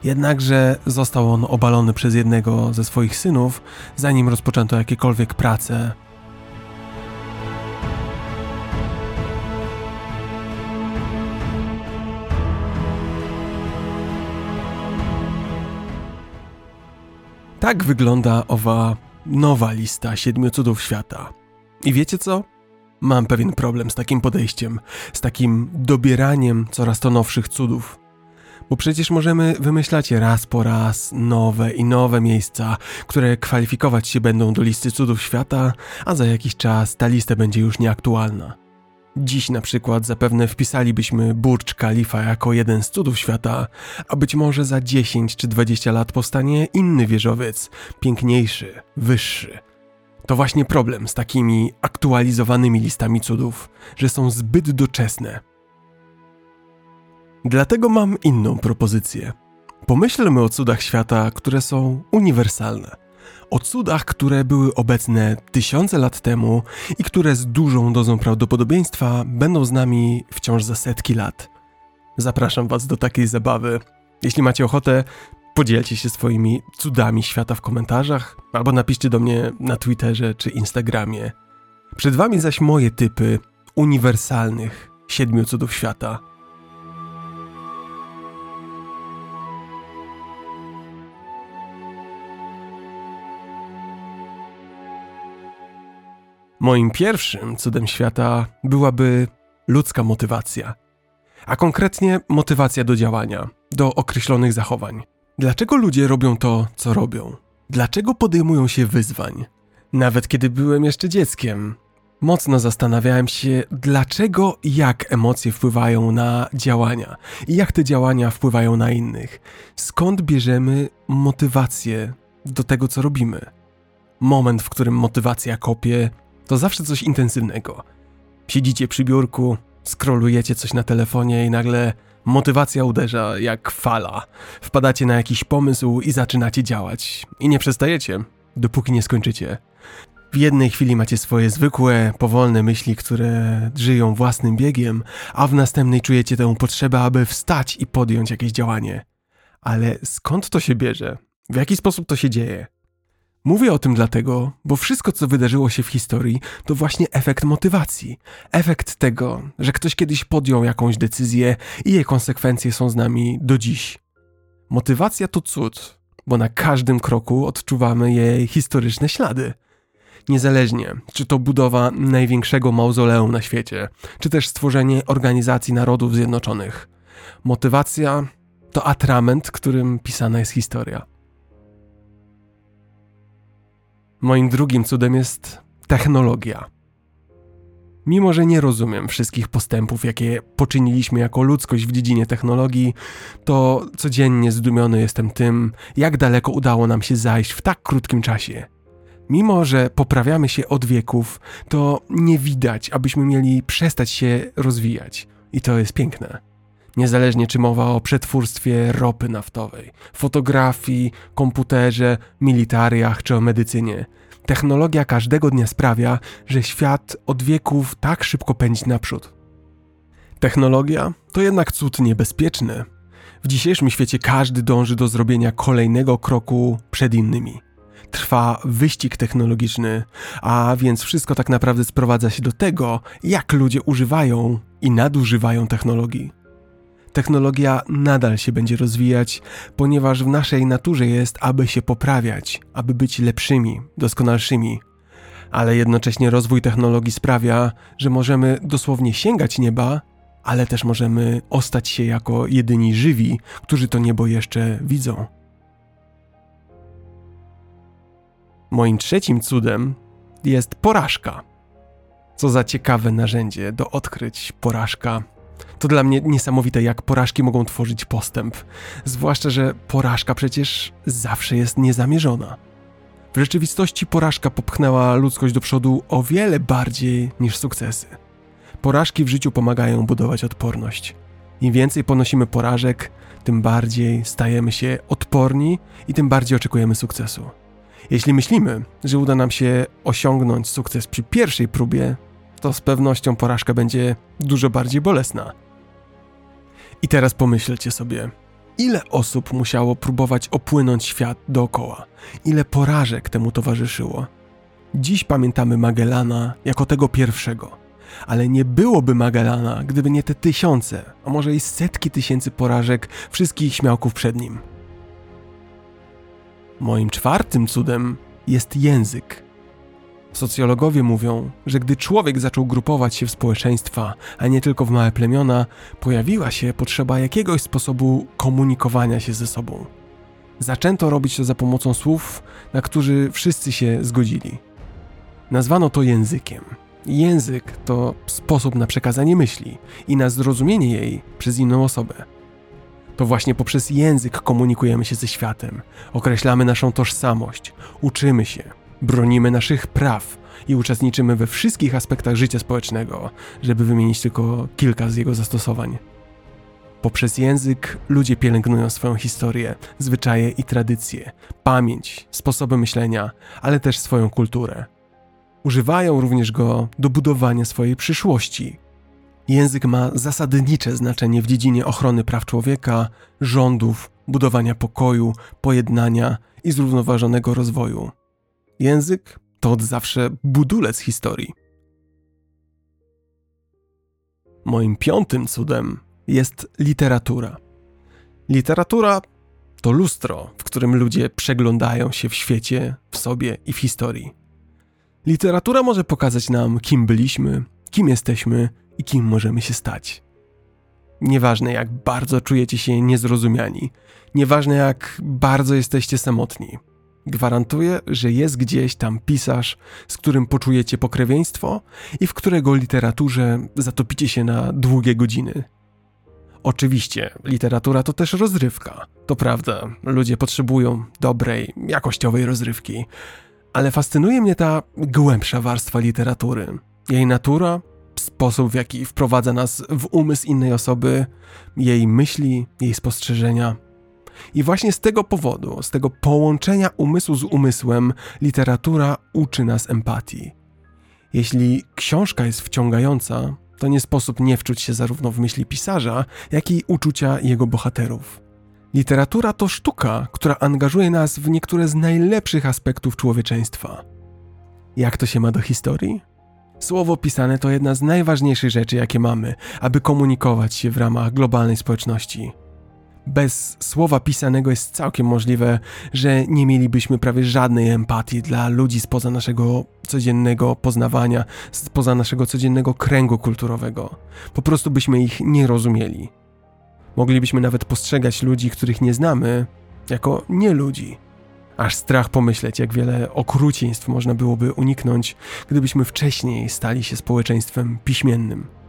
Jednakże został on obalony przez jednego ze swoich synów, zanim rozpoczęto jakiekolwiek prace Tak wygląda owa nowa lista siedmiu cudów świata. I wiecie co? Mam pewien problem z takim podejściem, z takim dobieraniem coraz to nowszych cudów. Bo przecież możemy wymyślać raz po raz nowe i nowe miejsca, które kwalifikować się będą do listy cudów świata, a za jakiś czas ta lista będzie już nieaktualna. Dziś na przykład zapewne wpisalibyśmy Burcz Khalifa jako jeden z cudów świata, a być może za 10 czy 20 lat powstanie inny wieżowiec, piękniejszy, wyższy. To właśnie problem z takimi aktualizowanymi listami cudów, że są zbyt doczesne. Dlatego mam inną propozycję. Pomyślmy o cudach świata, które są uniwersalne o cudach, które były obecne tysiące lat temu i które z dużą dozą prawdopodobieństwa będą z nami wciąż za setki lat. Zapraszam Was do takiej zabawy. Jeśli macie ochotę, podzielcie się swoimi cudami świata w komentarzach albo napiszcie do mnie na Twitterze czy Instagramie. Przed Wami zaś moje typy uniwersalnych siedmiu cudów świata – Moim pierwszym cudem świata byłaby ludzka motywacja, a konkretnie motywacja do działania, do określonych zachowań. Dlaczego ludzie robią to, co robią? Dlaczego podejmują się wyzwań? Nawet kiedy byłem jeszcze dzieckiem, mocno zastanawiałem się, dlaczego i jak emocje wpływają na działania i jak te działania wpływają na innych. Skąd bierzemy motywację do tego, co robimy? Moment, w którym motywacja kopie, to zawsze coś intensywnego. Siedzicie przy biurku, skrolujecie coś na telefonie i nagle motywacja uderza jak fala. Wpadacie na jakiś pomysł i zaczynacie działać. I nie przestajecie, dopóki nie skończycie. W jednej chwili macie swoje zwykłe, powolne myśli, które żyją własnym biegiem, a w następnej czujecie tę potrzebę, aby wstać i podjąć jakieś działanie. Ale skąd to się bierze? W jaki sposób to się dzieje? Mówię o tym dlatego, bo wszystko, co wydarzyło się w historii, to właśnie efekt motywacji. Efekt tego, że ktoś kiedyś podjął jakąś decyzję i jej konsekwencje są z nami do dziś. Motywacja to cud, bo na każdym kroku odczuwamy jej historyczne ślady. Niezależnie, czy to budowa największego mauzoleum na świecie, czy też stworzenie Organizacji Narodów Zjednoczonych. Motywacja to atrament, którym pisana jest historia. Moim drugim cudem jest technologia. Mimo, że nie rozumiem wszystkich postępów, jakie poczyniliśmy jako ludzkość w dziedzinie technologii, to codziennie zdumiony jestem tym, jak daleko udało nam się zajść w tak krótkim czasie. Mimo, że poprawiamy się od wieków, to nie widać, abyśmy mieli przestać się rozwijać. I to jest piękne niezależnie czy mowa o przetwórstwie ropy naftowej, fotografii, komputerze, militariach czy o medycynie. Technologia każdego dnia sprawia, że świat od wieków tak szybko pędzi naprzód. Technologia to jednak cud niebezpieczny. W dzisiejszym świecie każdy dąży do zrobienia kolejnego kroku przed innymi. Trwa wyścig technologiczny, a więc wszystko tak naprawdę sprowadza się do tego, jak ludzie używają i nadużywają technologii. Technologia nadal się będzie rozwijać, ponieważ w naszej naturze jest, aby się poprawiać, aby być lepszymi, doskonalszymi. Ale jednocześnie rozwój technologii sprawia, że możemy dosłownie sięgać nieba, ale też możemy ostać się jako jedyni żywi, którzy to niebo jeszcze widzą. Moim trzecim cudem jest porażka. Co za ciekawe narzędzie do odkryć porażka to dla mnie niesamowite, jak porażki mogą tworzyć postęp. Zwłaszcza, że porażka przecież zawsze jest niezamierzona. W rzeczywistości porażka popchnęła ludzkość do przodu o wiele bardziej niż sukcesy. Porażki w życiu pomagają budować odporność. Im więcej ponosimy porażek, tym bardziej stajemy się odporni i tym bardziej oczekujemy sukcesu. Jeśli myślimy, że uda nam się osiągnąć sukces przy pierwszej próbie, to z pewnością porażka będzie dużo bardziej bolesna. I teraz pomyślcie sobie, ile osób musiało próbować opłynąć świat dookoła, ile porażek temu towarzyszyło. Dziś pamiętamy Magellana jako tego pierwszego, ale nie byłoby Magellana, gdyby nie te tysiące, a może i setki tysięcy porażek wszystkich śmiałków przed nim. Moim czwartym cudem jest język. Socjologowie mówią, że gdy człowiek zaczął grupować się w społeczeństwa, a nie tylko w małe plemiona, pojawiła się potrzeba jakiegoś sposobu komunikowania się ze sobą. Zaczęto robić to za pomocą słów, na którzy wszyscy się zgodzili. Nazwano to językiem. Język to sposób na przekazanie myśli i na zrozumienie jej przez inną osobę. To właśnie poprzez język komunikujemy się ze światem, określamy naszą tożsamość, uczymy się, bronimy naszych praw i uczestniczymy we wszystkich aspektach życia społecznego, żeby wymienić tylko kilka z jego zastosowań. Poprzez język ludzie pielęgnują swoją historię, zwyczaje i tradycje, pamięć, sposoby myślenia, ale też swoją kulturę. Używają również go do budowania swojej przyszłości. Język ma zasadnicze znaczenie w dziedzinie ochrony praw człowieka, rządów, budowania pokoju, pojednania i zrównoważonego rozwoju. Język to od zawsze budulec historii. Moim piątym cudem jest literatura. Literatura to lustro, w którym ludzie przeglądają się w świecie, w sobie i w historii. Literatura może pokazać nam, kim byliśmy, kim jesteśmy i kim możemy się stać. Nieważne jak bardzo czujecie się niezrozumiani, nieważne jak bardzo jesteście samotni, Gwarantuję, że jest gdzieś tam pisarz, z którym poczujecie pokrewieństwo i w którego literaturze zatopicie się na długie godziny. Oczywiście, literatura to też rozrywka. To prawda, ludzie potrzebują dobrej, jakościowej rozrywki, ale fascynuje mnie ta głębsza warstwa literatury. Jej natura, sposób w jaki wprowadza nas w umysł innej osoby, jej myśli, jej spostrzeżenia. I właśnie z tego powodu, z tego połączenia umysłu z umysłem, literatura uczy nas empatii. Jeśli książka jest wciągająca, to nie sposób nie wczuć się zarówno w myśli pisarza, jak i uczucia jego bohaterów. Literatura to sztuka, która angażuje nas w niektóre z najlepszych aspektów człowieczeństwa. Jak to się ma do historii? Słowo pisane to jedna z najważniejszych rzeczy, jakie mamy, aby komunikować się w ramach globalnej społeczności. Bez słowa pisanego jest całkiem możliwe, że nie mielibyśmy prawie żadnej empatii dla ludzi spoza naszego codziennego poznawania, spoza naszego codziennego kręgu kulturowego. Po prostu byśmy ich nie rozumieli. Moglibyśmy nawet postrzegać ludzi, których nie znamy, jako nie ludzi. Aż strach pomyśleć, jak wiele okrucieństw można byłoby uniknąć, gdybyśmy wcześniej stali się społeczeństwem piśmiennym.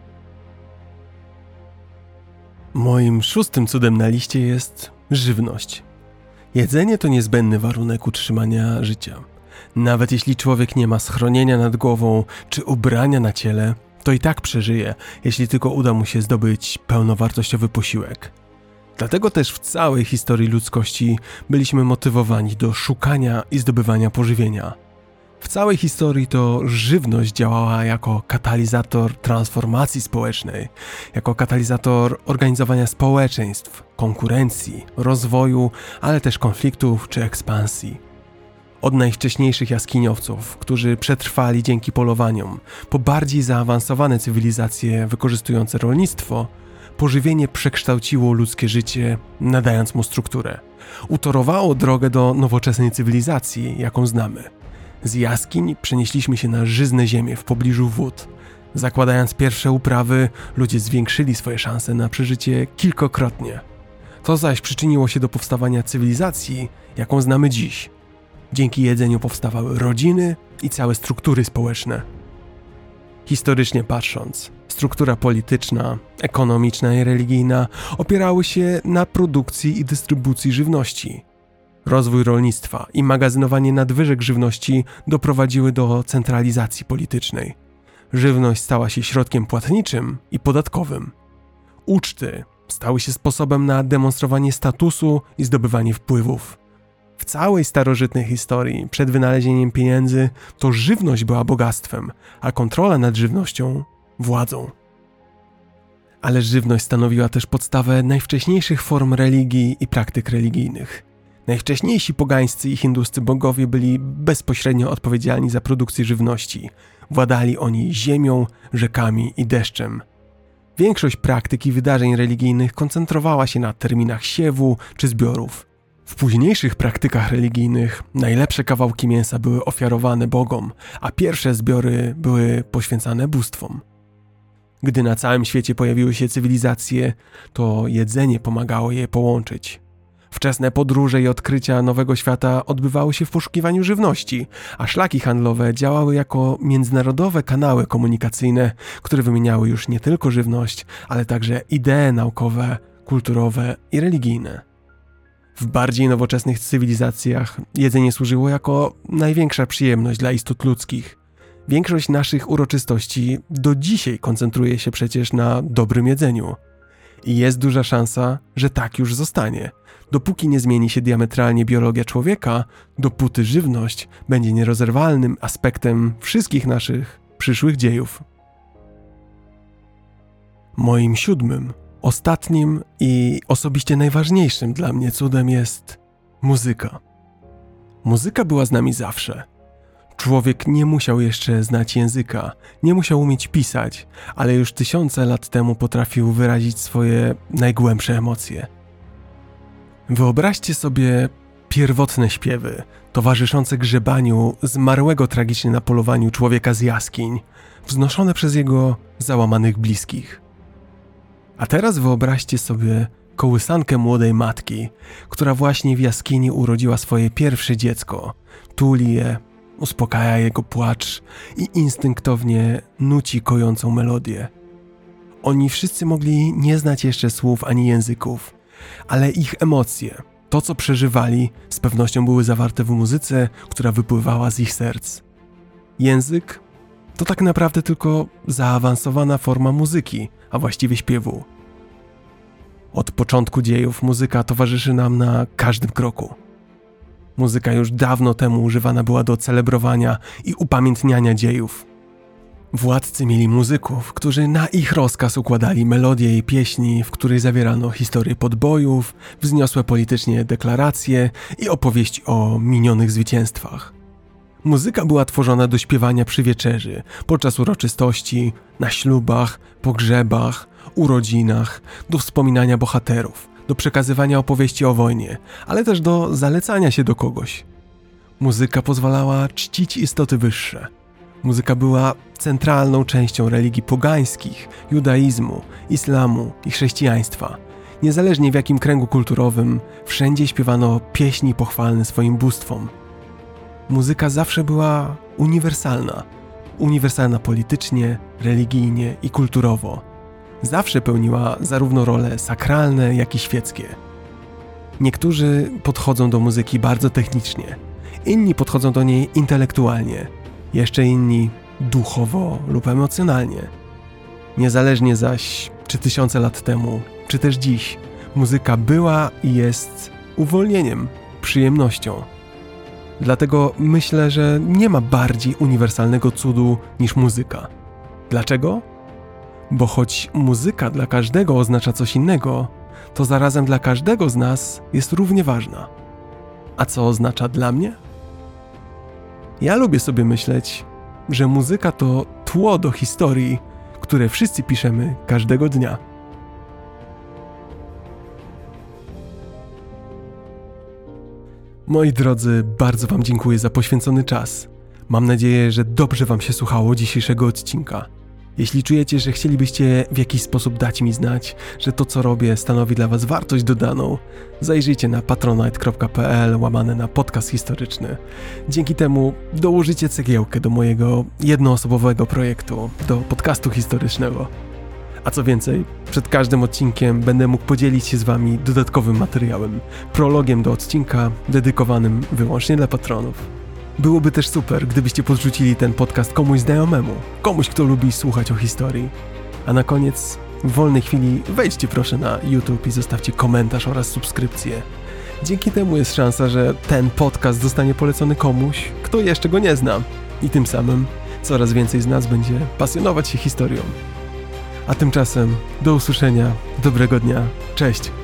Moim szóstym cudem na liście jest żywność. Jedzenie to niezbędny warunek utrzymania życia. Nawet jeśli człowiek nie ma schronienia nad głową czy ubrania na ciele, to i tak przeżyje, jeśli tylko uda mu się zdobyć pełnowartościowy posiłek. Dlatego też w całej historii ludzkości byliśmy motywowani do szukania i zdobywania pożywienia. W całej historii to żywność działała jako katalizator transformacji społecznej, jako katalizator organizowania społeczeństw, konkurencji, rozwoju, ale też konfliktów czy ekspansji. Od najwcześniejszych jaskiniowców, którzy przetrwali dzięki polowaniom, po bardziej zaawansowane cywilizacje wykorzystujące rolnictwo, pożywienie przekształciło ludzkie życie, nadając mu strukturę. Utorowało drogę do nowoczesnej cywilizacji, jaką znamy. Z jaskiń przenieśliśmy się na żyzne ziemię w pobliżu wód. Zakładając pierwsze uprawy, ludzie zwiększyli swoje szanse na przeżycie kilkokrotnie. To zaś przyczyniło się do powstawania cywilizacji, jaką znamy dziś. Dzięki jedzeniu powstawały rodziny i całe struktury społeczne. Historycznie patrząc, struktura polityczna, ekonomiczna i religijna opierały się na produkcji i dystrybucji żywności. Rozwój rolnictwa i magazynowanie nadwyżek żywności doprowadziły do centralizacji politycznej. Żywność stała się środkiem płatniczym i podatkowym. Uczty stały się sposobem na demonstrowanie statusu i zdobywanie wpływów. W całej starożytnej historii, przed wynalezieniem pieniędzy, to żywność była bogactwem, a kontrola nad żywnością władzą. Ale żywność stanowiła też podstawę najwcześniejszych form religii i praktyk religijnych. Najwcześniejsi pogańscy i hinduscy bogowie byli bezpośrednio odpowiedzialni za produkcję żywności. Władali oni ziemią, rzekami i deszczem. Większość praktyk i wydarzeń religijnych koncentrowała się na terminach siewu czy zbiorów. W późniejszych praktykach religijnych najlepsze kawałki mięsa były ofiarowane bogom, a pierwsze zbiory były poświęcane bóstwom. Gdy na całym świecie pojawiły się cywilizacje, to jedzenie pomagało je połączyć. Wczesne podróże i odkrycia nowego świata odbywały się w poszukiwaniu żywności, a szlaki handlowe działały jako międzynarodowe kanały komunikacyjne, które wymieniały już nie tylko żywność, ale także idee naukowe, kulturowe i religijne. W bardziej nowoczesnych cywilizacjach jedzenie służyło jako największa przyjemność dla istot ludzkich. Większość naszych uroczystości do dzisiaj koncentruje się przecież na dobrym jedzeniu. I jest duża szansa, że tak już zostanie. Dopóki nie zmieni się diametralnie biologia człowieka, dopóty żywność będzie nierozerwalnym aspektem wszystkich naszych przyszłych dziejów. Moim siódmym, ostatnim i osobiście najważniejszym dla mnie cudem jest muzyka. Muzyka była z nami zawsze. Człowiek nie musiał jeszcze znać języka, nie musiał umieć pisać, ale już tysiące lat temu potrafił wyrazić swoje najgłębsze emocje. Wyobraźcie sobie pierwotne śpiewy, towarzyszące grzebaniu zmarłego tragicznie na polowaniu człowieka z jaskiń, wznoszone przez jego załamanych bliskich. A teraz wyobraźcie sobie kołysankę młodej matki, która właśnie w jaskini urodziła swoje pierwsze dziecko, tuli je, uspokaja jego płacz i instynktownie nuci kojącą melodię. Oni wszyscy mogli nie znać jeszcze słów ani języków, ale ich emocje, to co przeżywali, z pewnością były zawarte w muzyce, która wypływała z ich serc. Język to tak naprawdę tylko zaawansowana forma muzyki, a właściwie śpiewu. Od początku dziejów muzyka towarzyszy nam na każdym kroku. Muzyka już dawno temu używana była do celebrowania i upamiętniania dziejów. Władcy mieli muzyków, którzy na ich rozkaz układali melodie i pieśni, w których zawierano historie podbojów, wzniosłe politycznie deklaracje i opowieści o minionych zwycięstwach. Muzyka była tworzona do śpiewania przy wieczerzy, podczas uroczystości, na ślubach, pogrzebach, urodzinach, do wspominania bohaterów, do przekazywania opowieści o wojnie, ale też do zalecania się do kogoś. Muzyka pozwalała czcić istoty wyższe. Muzyka była centralną częścią religii pogańskich, judaizmu, islamu i chrześcijaństwa. Niezależnie w jakim kręgu kulturowym, wszędzie śpiewano pieśni pochwalne swoim bóstwom. Muzyka zawsze była uniwersalna. Uniwersalna politycznie, religijnie i kulturowo zawsze pełniła zarówno role sakralne, jak i świeckie. Niektórzy podchodzą do muzyki bardzo technicznie, inni podchodzą do niej intelektualnie, jeszcze inni duchowo lub emocjonalnie. Niezależnie zaś, czy tysiące lat temu, czy też dziś, muzyka była i jest uwolnieniem, przyjemnością. Dlatego myślę, że nie ma bardziej uniwersalnego cudu niż muzyka. Dlaczego? Bo choć muzyka dla każdego oznacza coś innego, to zarazem dla każdego z nas jest równie ważna. A co oznacza dla mnie? Ja lubię sobie myśleć, że muzyka to tło do historii, które wszyscy piszemy każdego dnia. Moi drodzy, bardzo Wam dziękuję za poświęcony czas. Mam nadzieję, że dobrze Wam się słuchało dzisiejszego odcinka. Jeśli czujecie, że chcielibyście w jakiś sposób dać mi znać, że to co robię stanowi dla Was wartość dodaną, zajrzyjcie na patronite.pl łamane na podcast historyczny. Dzięki temu dołożycie cegiełkę do mojego jednoosobowego projektu, do podcastu historycznego. A co więcej, przed każdym odcinkiem będę mógł podzielić się z Wami dodatkowym materiałem, prologiem do odcinka dedykowanym wyłącznie dla patronów. Byłoby też super, gdybyście podrzucili ten podcast komuś znajomemu, komuś, kto lubi słuchać o historii. A na koniec, w wolnej chwili wejdźcie proszę na YouTube i zostawcie komentarz oraz subskrypcję. Dzięki temu jest szansa, że ten podcast zostanie polecony komuś, kto jeszcze go nie zna. I tym samym coraz więcej z nas będzie pasjonować się historią. A tymczasem do usłyszenia, dobrego dnia, cześć!